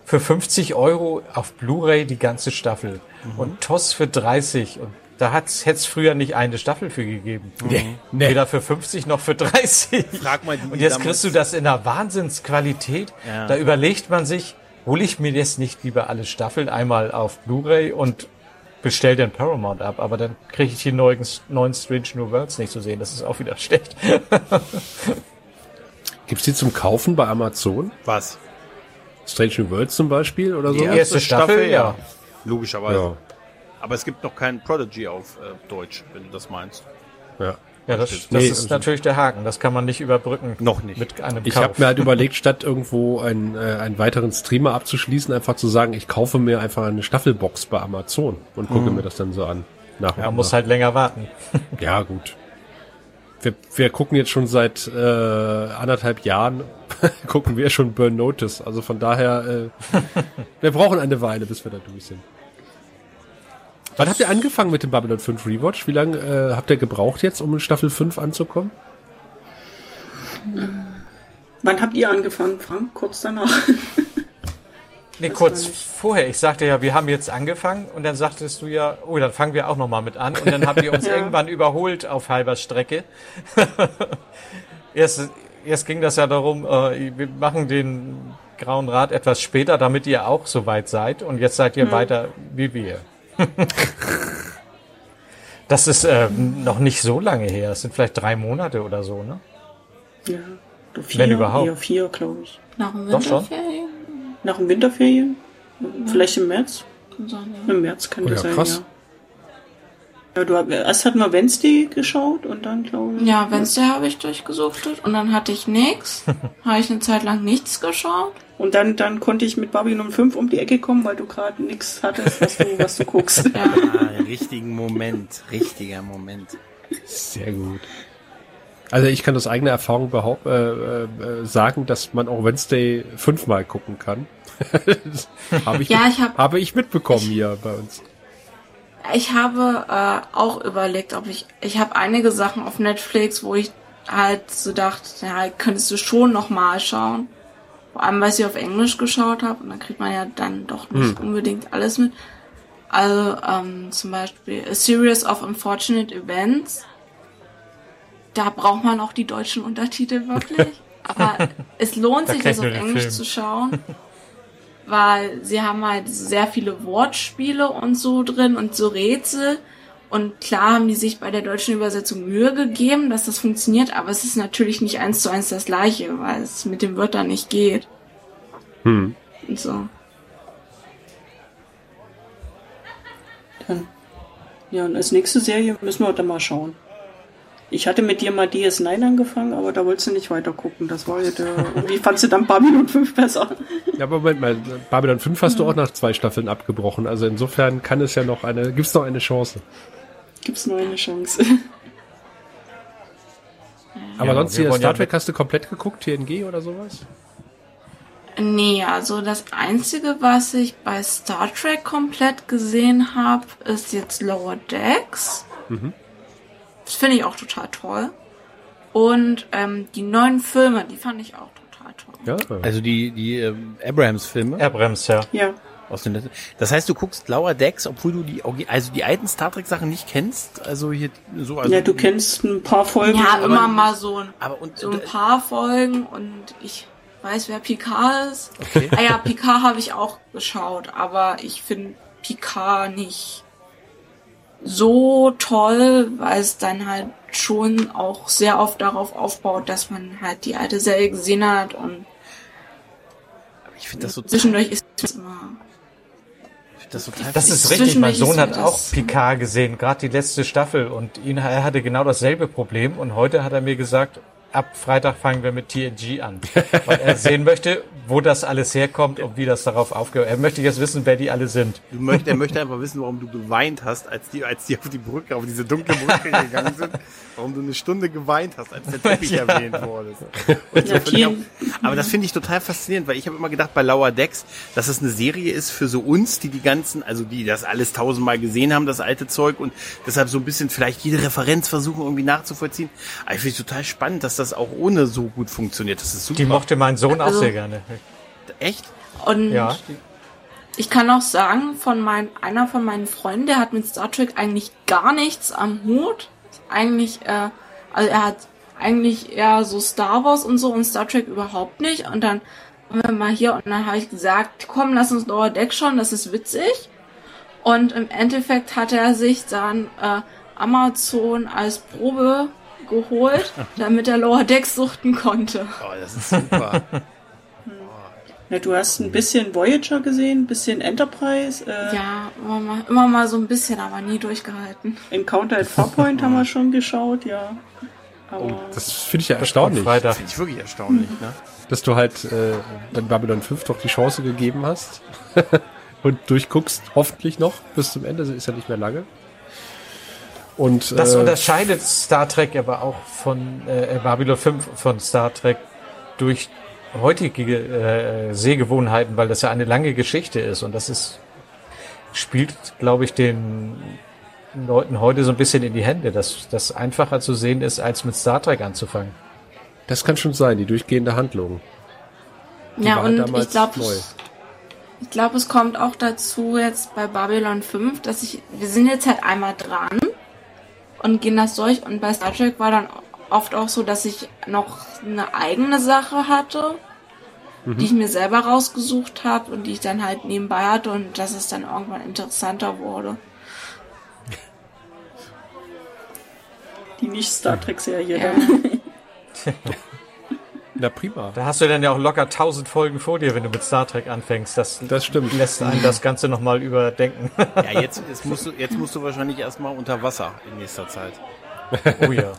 für 50 Euro auf Blu-ray die ganze Staffel und TOS für 30 und da hätte es früher nicht eine Staffel für gegeben. Nee. nee. Weder für 50 noch für 30. Frag mal die, Und jetzt kriegst du das in einer Wahnsinnsqualität. Ja. Da überlegt man sich, hole ich mir jetzt nicht lieber alle Staffeln einmal auf Blu-ray und bestell den Paramount ab, aber dann kriege ich die neuen, neuen Strange New Worlds nicht zu sehen. Das ist auch wieder schlecht. Gibt's die zum Kaufen bei Amazon? Was? Strange New Worlds zum Beispiel oder so? Die erste Staffel, ja. Logischerweise. Ja. Aber es gibt noch keinen Prodigy auf äh, Deutsch, wenn du das meinst. ja. Ja, das, das Nee, ist also- natürlich der Haken. Das kann man nicht überbrücken. Noch nicht. Mit einem Ich habe mir halt überlegt, statt irgendwo einen, äh, einen weiteren Streamer abzuschließen, einfach zu sagen, ich kaufe mir einfach eine Staffelbox bei Amazon und gucke mir das dann so an. Nach ja, und muss halt länger warten. Ja, gut. Wir, wir gucken jetzt schon seit äh, anderthalb Jahren, gucken wir schon Burn Notice. Also von daher, äh, wir brauchen eine Weile, bis wir da durch sind. Wann habt ihr angefangen mit dem Babylon 5 Rewatch? Wie lange äh, habt ihr gebraucht jetzt, um in Staffel 5 anzukommen? Wann habt ihr angefangen, Frank? Kurz danach. Nee, Das kurz vorher. Ich sagte ja, wir haben jetzt angefangen und dann sagtest du ja, oh, dann fangen wir auch nochmal mit an. Und dann habt ihr uns Ja. irgendwann überholt auf halber Strecke. erst, erst ging das ja darum, äh, wir machen den Grauen Rat etwas später, damit ihr auch so weit seid. Und jetzt seid ihr weiter wie wir. das ist äh, noch nicht so lange her. Es sind vielleicht drei Monate oder so, ne? Ja, vier, Wenn überhaupt. Eher vier, glaube ich. nach dem. Winterferien? Nach den Winterferien? Vielleicht im März? Kann sein, ja. Im März kann Oh das ja, sein, krass. ja. Ja, du, hab- erst hatten wir Wednesday geschaut und dann, glaube ich. Ja, Wednesday habe ich durchgesuchtet und dann hatte ich nix. habe ich eine Zeit lang nichts geschaut. Und dann, dann konnte ich mit Babylon 5 um die Ecke kommen, weil du gerade nichts hattest, was du, was du guckst. Ja. Ah, richtigen Moment, richtiger Moment. Sehr gut. Also ich kann aus eigener Erfahrung behaupt, äh, äh, sagen, dass man auch Wednesday fünfmal gucken kann. Habe ich, Ja, ich hab- habe ich mitbekommen hier bei uns. Ich habe äh, auch überlegt, ob ich. Ich habe einige Sachen auf Netflix, wo ich halt so dachte, ja, könntest du schon nochmal schauen. Vor allem, weil ich sie auf Englisch geschaut habe und dann kriegt man ja dann doch nicht unbedingt alles mit. Also ähm, zum Beispiel A Series of Unfortunate Events. da braucht man auch die deutschen Untertitel wirklich. Aber es lohnt sich, das auf Englisch Film. zu schauen. Weil sie haben halt sehr viele Wortspiele und so drin und so Rätsel. Und klar haben die sich bei der deutschen Übersetzung Mühe gegeben, dass das funktioniert, aber es ist natürlich nicht eins zu eins das gleiche, weil es mit den Wörtern nicht geht. Hm. Und so. Dann, ja, und als nächste Serie müssen wir dann mal schauen. Ich hatte mit dir mal DS9 angefangen, aber da wolltest du nicht weiter gucken. Das war ja der. Wie fandst du dann Babylon 5 besser? Ja, aber Moment mal, Babylon 5 hast du auch nach zwei Staffeln abgebrochen. Also insofern kann es ja noch eine, gibt's noch eine Chance. Gibt's noch eine Chance? Aber Ja, sonst hier Star Trek hast du komplett geguckt, TNG oder sowas? Nee, also das Einzige, was ich bei Star Trek komplett gesehen habe, ist jetzt Lower Decks. Das finde ich auch total toll. Und ähm, die neuen Filme, die fand ich auch total toll. Ja. Also die, die ähm, Abrams-Filme bremst, ja. ja. aus den letzten. Das heißt, du guckst Lower Decks, obwohl du die, also die alten Star Trek-Sachen nicht kennst. Also hier so. Also ja, du kennst ein paar Folgen. Ja, aber- immer mal so ein, Aber und so ein paar Folgen und ich weiß, wer Picard ist. Okay. Ah ja, Picard habe ich auch geschaut, aber ich finde Picard nicht so toll, weil es dann halt schon auch sehr oft darauf aufbaut, dass man halt die alte Serie gesehen hat und ich finde das so, zwischendurch ist es immer. das total. Das ist richtig. Mein Sohn hat auch Picard gesehen, gerade die letzte Staffel. Und ihn, er hatte genau dasselbe Problem. Und heute hat er mir gesagt, ab Freitag fangen wir mit TNG an. Weil er sehen möchte, wo das alles herkommt und wie das darauf aufgehört. Er möchte jetzt wissen, wer die alle sind. Du möcht, er möchte einfach wissen, warum du geweint hast, als die, als die auf die Brücke, auf diese dunkle Brücke gegangen sind. Warum du eine Stunde geweint hast, als der Teppich erwähnt wurde. Und so Ja, aber das finde ich total faszinierend, weil ich habe immer gedacht bei Lower Decks, dass es eine Serie ist für so uns, die die ganzen, also die das alles tausendmal gesehen haben, das alte Zeug und deshalb so ein bisschen vielleicht jede Referenz versuchen irgendwie nachzuvollziehen. Aber ich finde es total spannend, dass das auch ohne so gut funktioniert. Das ist super. Die mochte mein Sohn auch Also- sehr gerne. Echt? Und Ja. ich kann auch sagen, von mein, einer von meinen Freunden, der hat mit Star Trek eigentlich gar nichts am Hut. Eigentlich, äh, also er hat eigentlich eher so Star Wars und so und Star Trek überhaupt nicht. Und dann waren wir mal hier und dann habe ich gesagt, komm, lass uns Lower Deck schauen, das ist witzig. Und im Endeffekt hat er sich dann äh, Amazon als Probe geholt, damit er Lower Decks suchten konnte. Oh, das ist super. Ja, du hast ein bisschen Voyager gesehen, ein bisschen Enterprise, äh, Ja, immer mal, immer mal so ein bisschen, aber nie durchgehalten. Encounter at Farpoint haben wir schon geschaut, ja. Aber Das finde ich ja erstaunlich, Freitag. Finde ich wirklich erstaunlich, ne? dass du halt äh, dann Babylon 5 doch die Chance gegeben hast und durchguckst, hoffentlich noch bis zum Ende, ist ja nicht mehr lange. Und Das äh, unterscheidet Star Trek aber auch von äh, Babylon 5 von Star Trek durch heutige äh, Sehgewohnheiten, weil das ja eine lange Geschichte ist und das ist spielt, glaube ich, den Leuten heute so ein bisschen in die Hände, dass das einfacher zu sehen ist, als mit Star Trek anzufangen. das kann schon sein, die durchgehende Handlung. Die Ja, war und damals ich glaube, neu. ich glaube, es kommt auch dazu jetzt bei Babylon 5, dass ich, wir sind jetzt halt einmal dran und gehen das durch und bei Star Trek war dann oft auch so, dass ich noch eine eigene Sache hatte, die ich mir selber rausgesucht habe und die ich dann halt nebenbei hatte und dass es dann irgendwann interessanter wurde. die nicht Star Trek-Serie Ja. dann. Na prima. Da hast du dann ja auch locker tausend Folgen vor dir, wenn du mit Star Trek anfängst. Das, Das stimmt. lässt einen das Ganze nochmal überdenken. Ja, jetzt, jetzt, musst du, jetzt musst du wahrscheinlich erstmal unter Wasser in nächster Zeit. Oh ja.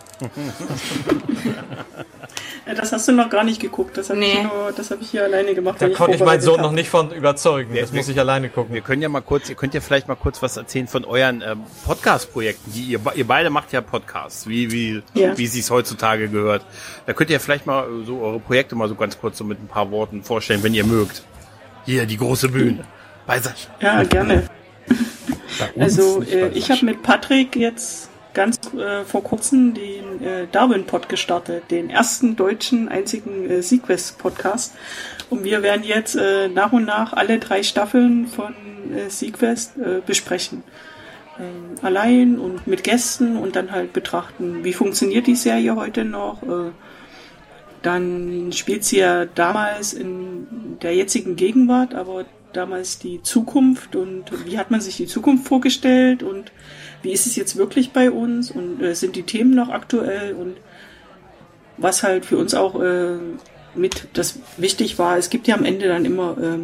Ja, das hast du noch gar nicht geguckt. Das habe Nee. ich, nur- das hab ich hier alleine gemacht. Da konnte ich meinen vorbereitet Sohn hab. noch nicht von überzeugen. Das wir- muss ich alleine gucken. Wir können ja mal kurz, ihr könnt ja vielleicht mal kurz was erzählen von euren ähm, Podcast-Projekten, die ihr, ihr beide macht ja Podcasts, wie, wie, Ja. wie es sich heutzutage gehört. Da könnt ihr vielleicht mal äh, so eure Projekte mal so ganz kurz so mit ein paar Worten vorstellen, wenn ihr mögt. Hier, die große Bühne. Bei Sascha. Ja, gerne. Also äh, ich habe mit Patrick jetzt ganz äh, vor kurzem den äh, Darwin-Pod gestartet, den ersten deutschen einzigen äh, Sequest-Podcast. Und wir werden jetzt äh, nach und nach alle drei Staffeln von äh, Sequest äh, besprechen. ähm, allein und mit Gästen und dann halt betrachten, wie funktioniert die Serie heute noch. Äh, dann spielt sie ja damals in der jetzigen Gegenwart, aber damals die Zukunft und wie hat man sich die Zukunft vorgestellt und wie ist es jetzt wirklich bei uns und äh, sind die Themen noch aktuell und was halt für uns auch äh, mit das wichtig war, es gibt ja am Ende dann immer äh,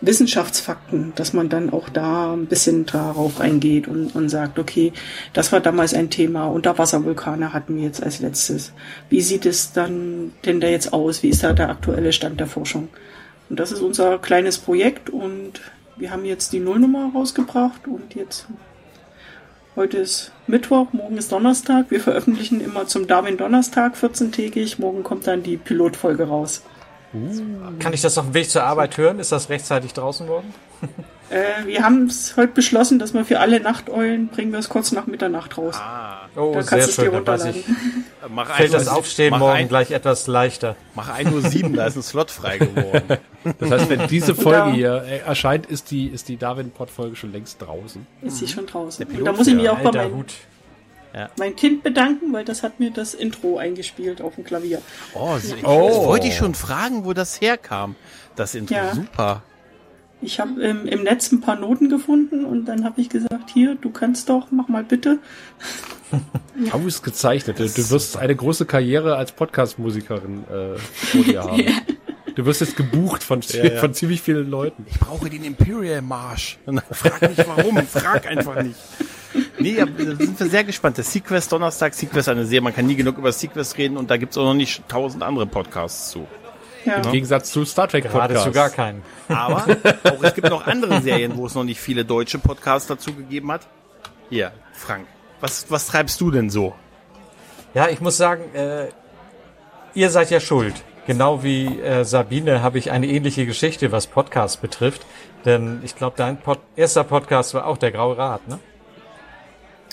Wissenschaftsfakten, dass man dann auch da ein bisschen darauf eingeht und, und sagt, okay, das war damals ein Thema, Unterwasservulkane hatten wir jetzt als letztes. Wie sieht es dann denn da jetzt aus? Wie ist da der aktuelle Stand der Forschung? Und das ist unser kleines Projekt und wir haben jetzt die Nullnummer rausgebracht und jetzt heute ist Mittwoch, morgen ist Donnerstag. Wir veröffentlichen immer zum Darwin Donnerstag 14-tägig. Morgen kommt dann die Pilotfolge raus. Kann ich das auf dem Weg zur Arbeit hören? Ist das rechtzeitig draußen worden? Äh, wir haben es heute beschlossen, dass wir für alle Nachteulen bringen wir es kurz nach Mitternacht raus. Ah, Oh, da sehr kannst du es dir schön. Dann weiß runterladen. ich, mach fällt das Aufstehen mach morgen ein, gleich etwas leichter. Mach 1.07 Uhr, da ist ein Slot frei geworden. Das heißt, wenn diese Folge da- hier äh, erscheint, ist die, ist die Darwin-Pod-Folge schon längst draußen. Ist sie schon draußen. Der Und da muss ich mich auch bei meinem, Hut. mein Kind bedanken, weil das hat mir das Intro eingespielt auf dem Klavier. Oh, Oh. das wollte ich schon fragen, wo das herkam. Das Intro, Ja. super. Ich habe ähm, im Netz ein paar Noten gefunden und dann habe ich gesagt, hier, du kannst doch, mach mal bitte. Ausgezeichnet. Du, du wirst eine große Karriere als Podcast-Musikerin äh, vor dir haben. Du wirst jetzt gebucht von, ja. von ziemlich vielen Leuten. Ich brauche den Imperial Marsch. Frag nicht warum, frag einfach nicht. Nee, ja, da sind wir sehr gespannt. Der Sequest Donnerstag, Sequest eine Serie, man kann nie genug über Sequest reden und da gibt's auch noch nicht tausend andere Podcasts zu. Ja. Im Gegensatz zu Star Trek Gerade Podcasts. sogar keinen. Aber auch es gibt noch andere Serien, wo es noch nicht viele deutsche Podcasts dazu gegeben hat. Hier, Frank, was, was treibst du denn so? Ja, ich muss sagen, äh, ihr seid ja schuld. Genau wie äh, Sabine habe ich eine ähnliche Geschichte, was Podcasts betrifft. Denn ich glaube, dein Pod erster Podcast war auch der Graue Rat, ne?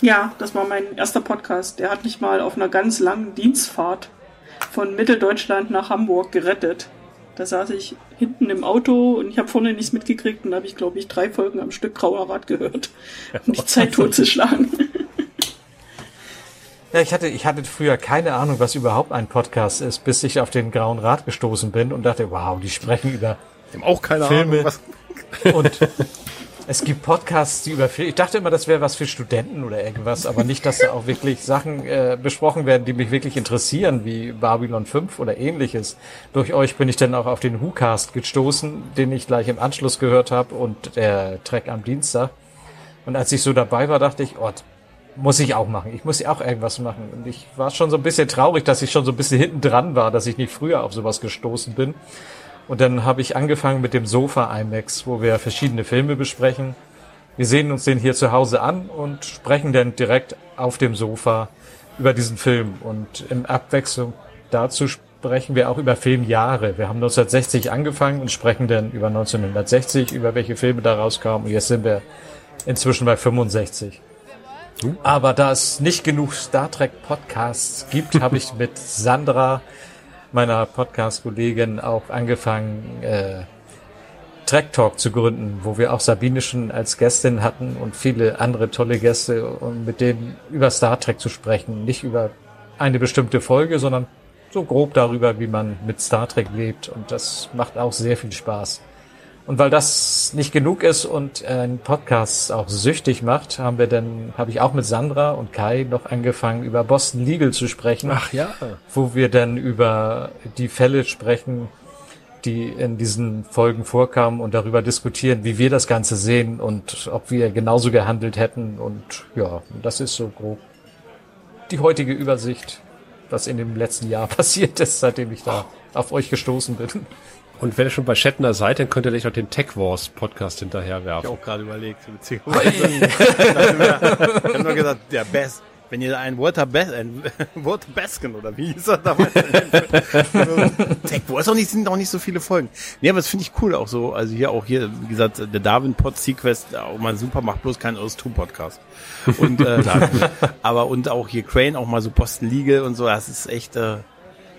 ja, das war mein erster Podcast. Der hat mich mal auf einer ganz langen Dienstfahrt von Mitteldeutschland nach Hamburg gerettet. Da saß ich hinten im Auto und ich habe vorne nichts mitgekriegt und da habe ich, glaube ich, drei Folgen am Stück Grauer Rat gehört, um die Zeit totzuschlagen. Ja, ich hatte, ich hatte früher keine Ahnung, was überhaupt ein Podcast ist, bis ich auf den Grauen Rat gestoßen bin und dachte, wow, die sprechen über haben auch keine Filme. Ahnung, was. Und es gibt Podcasts, die über Filme. Ich dachte immer, das wäre was für Studenten oder irgendwas, aber nicht, dass da auch wirklich Sachen äh, besprochen werden, die mich wirklich interessieren, wie Babylon 5 oder ähnliches. Durch euch bin ich dann auch auf den WhoCast gestoßen, den ich gleich im Anschluss gehört habe und der Track am Dienstag. Und als ich so dabei war, dachte ich, oh, muss ich auch machen. Ich muss ja auch irgendwas machen. Und ich war schon so ein bisschen traurig, dass ich schon so ein bisschen hinten dran war, dass ich nicht früher auf sowas gestoßen bin. Und dann habe ich angefangen mit dem Sofa IMAX, wo wir verschiedene Filme besprechen. Wir sehen uns den hier zu Hause an und sprechen dann direkt auf dem Sofa über diesen Film. Und in Abwechslung dazu sprechen wir auch über Filmjahre. Wir haben 1960 angefangen und sprechen dann über 1960, über welche Filme da rauskamen. Und jetzt sind wir inzwischen bei 65. Aber da es nicht genug Star Trek Podcasts gibt, habe ich mit Sandra, meiner Podcast-Kollegin, auch angefangen, äh, Trek Talk zu gründen, wo wir auch Sabine schon als Gästin hatten und viele andere tolle Gäste, um mit denen über Star Trek zu sprechen. Nicht über eine bestimmte Folge, sondern so grob darüber, wie man mit Star Trek lebt. Und das macht auch sehr viel Spaß. Und weil das nicht genug ist und ein Podcast auch süchtig macht, haben wir dann, habe ich auch mit Sandra und Kai noch angefangen, über Boston Legal zu sprechen Ach ja. wo wir dann über die Fälle sprechen, die in diesen Folgen vorkamen und darüber diskutieren, wie wir das Ganze sehen und ob wir genauso gehandelt hätten. Und ja, das ist so grob die heutige Übersicht, was in dem letzten Jahr passiert ist, seitdem ich da auf euch gestoßen bin. Und wenn ihr schon bei Shatner seid, dann könnt ihr gleich noch den Tech Wars Podcast Ich hinterherwerfen. auch gerade überlegt, beziehungsweise. ich habe nur gesagt, der Best. Wenn ihr einen Walter, Bes ein Walter Baskin oder wie hieß er damals? Tech Wars auch nicht, sind auch nicht so viele Folgen. Nee, aber das finde ich cool auch so. Also hier auch hier, wie gesagt, der Darwin Pod Sequest, auch mal super, macht bloß keinen aus Podcast. Und, äh, aber und auch hier Crane, auch mal so Posten Legal und so, das ist echt, äh,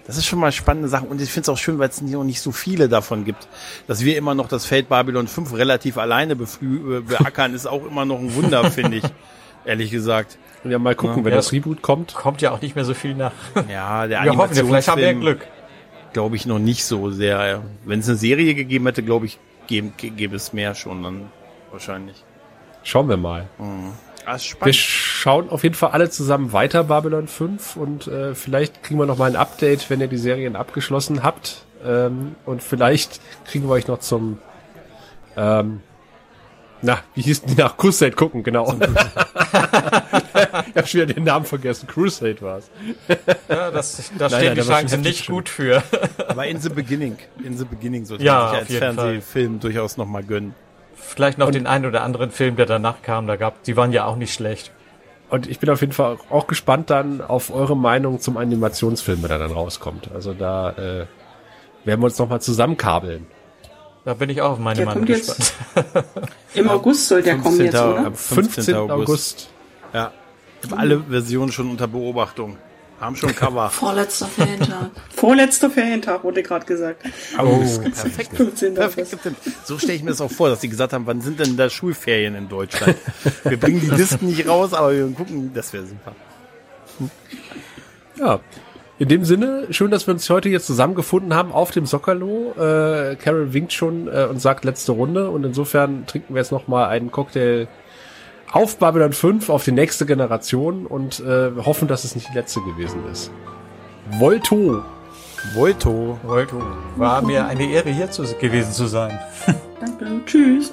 das ist schon mal spannende Sachen. Und ich finde es auch schön, weil es noch nicht so viele davon gibt. Dass wir immer noch das Feld Babylon 5 relativ alleine beflü äh, beackern, ist auch immer noch ein Wunder, finde ich. ehrlich gesagt. Und ja, mal gucken, Ja, wenn das Reboot kommt. Kommt ja auch nicht mehr so viel nach. Ja, der Wir hoffen, vielleicht haben wir ja Glück. glaube ich noch nicht so sehr. Wenn es eine Serie gegeben hätte, glaube ich, gäbe, gäbe es mehr schon dann wahrscheinlich. Schauen wir mal. Ist Wir spannend. schauen auf jeden Fall alle zusammen weiter Babylon 5 und äh, vielleicht kriegen wir noch mal ein Update, wenn ihr die Serien abgeschlossen habt. Ähm, und vielleicht kriegen wir euch noch zum ähm, na, wie hieß die nach Crusade gucken, genau. ich habe schon wieder den Namen vergessen. Crusade war's. Ja, das, da stehen nein, die Chancen nicht gut für. Aber in the beginning, in the beginning sollte Ja, man sich als Fernsehfilm durchaus noch mal gönnen. Vielleicht noch den einen oder anderen Film, der danach kam, da gab, die waren ja auch nicht schlecht. Und ich bin auf jeden Fall auch gespannt dann auf eure Meinung zum Animationsfilm, der dann rauskommt. Also da äh, werden wir uns noch mal zusammenkabeln. Da bin ich auch auf meine Der Meinung kommt jetzt- gespannt. Im August soll der kommen jetzt, 15. oder? Am 15. August. Ja. Ich habe alle Versionen schon unter Beobachtung. Haben schon Cover. Vorletzter Ferientag. Vorletzter Ferientag wurde gerade gesagt. Oh, perfekt. 15. Perfekt. So stelle ich mir das auch vor, dass sie gesagt haben, wann sind denn da Schulferien in Deutschland? Wir bringen die Listen nicht raus, aber wir gucken, das wäre super. Ja. In dem Sinne, schön, dass wir uns heute jetzt zusammengefunden haben auf dem Soccerlo. Äh, Carol winkt schon äh, und sagt letzte Runde und insofern trinken wir jetzt noch mal einen Cocktail auf Babylon 5, auf die nächste Generation und äh, hoffen, dass es nicht die letzte gewesen ist. Volto. Volto. Volto. War mir eine Ehre, hier zu, gewesen zu sein. Danke. Tschüss.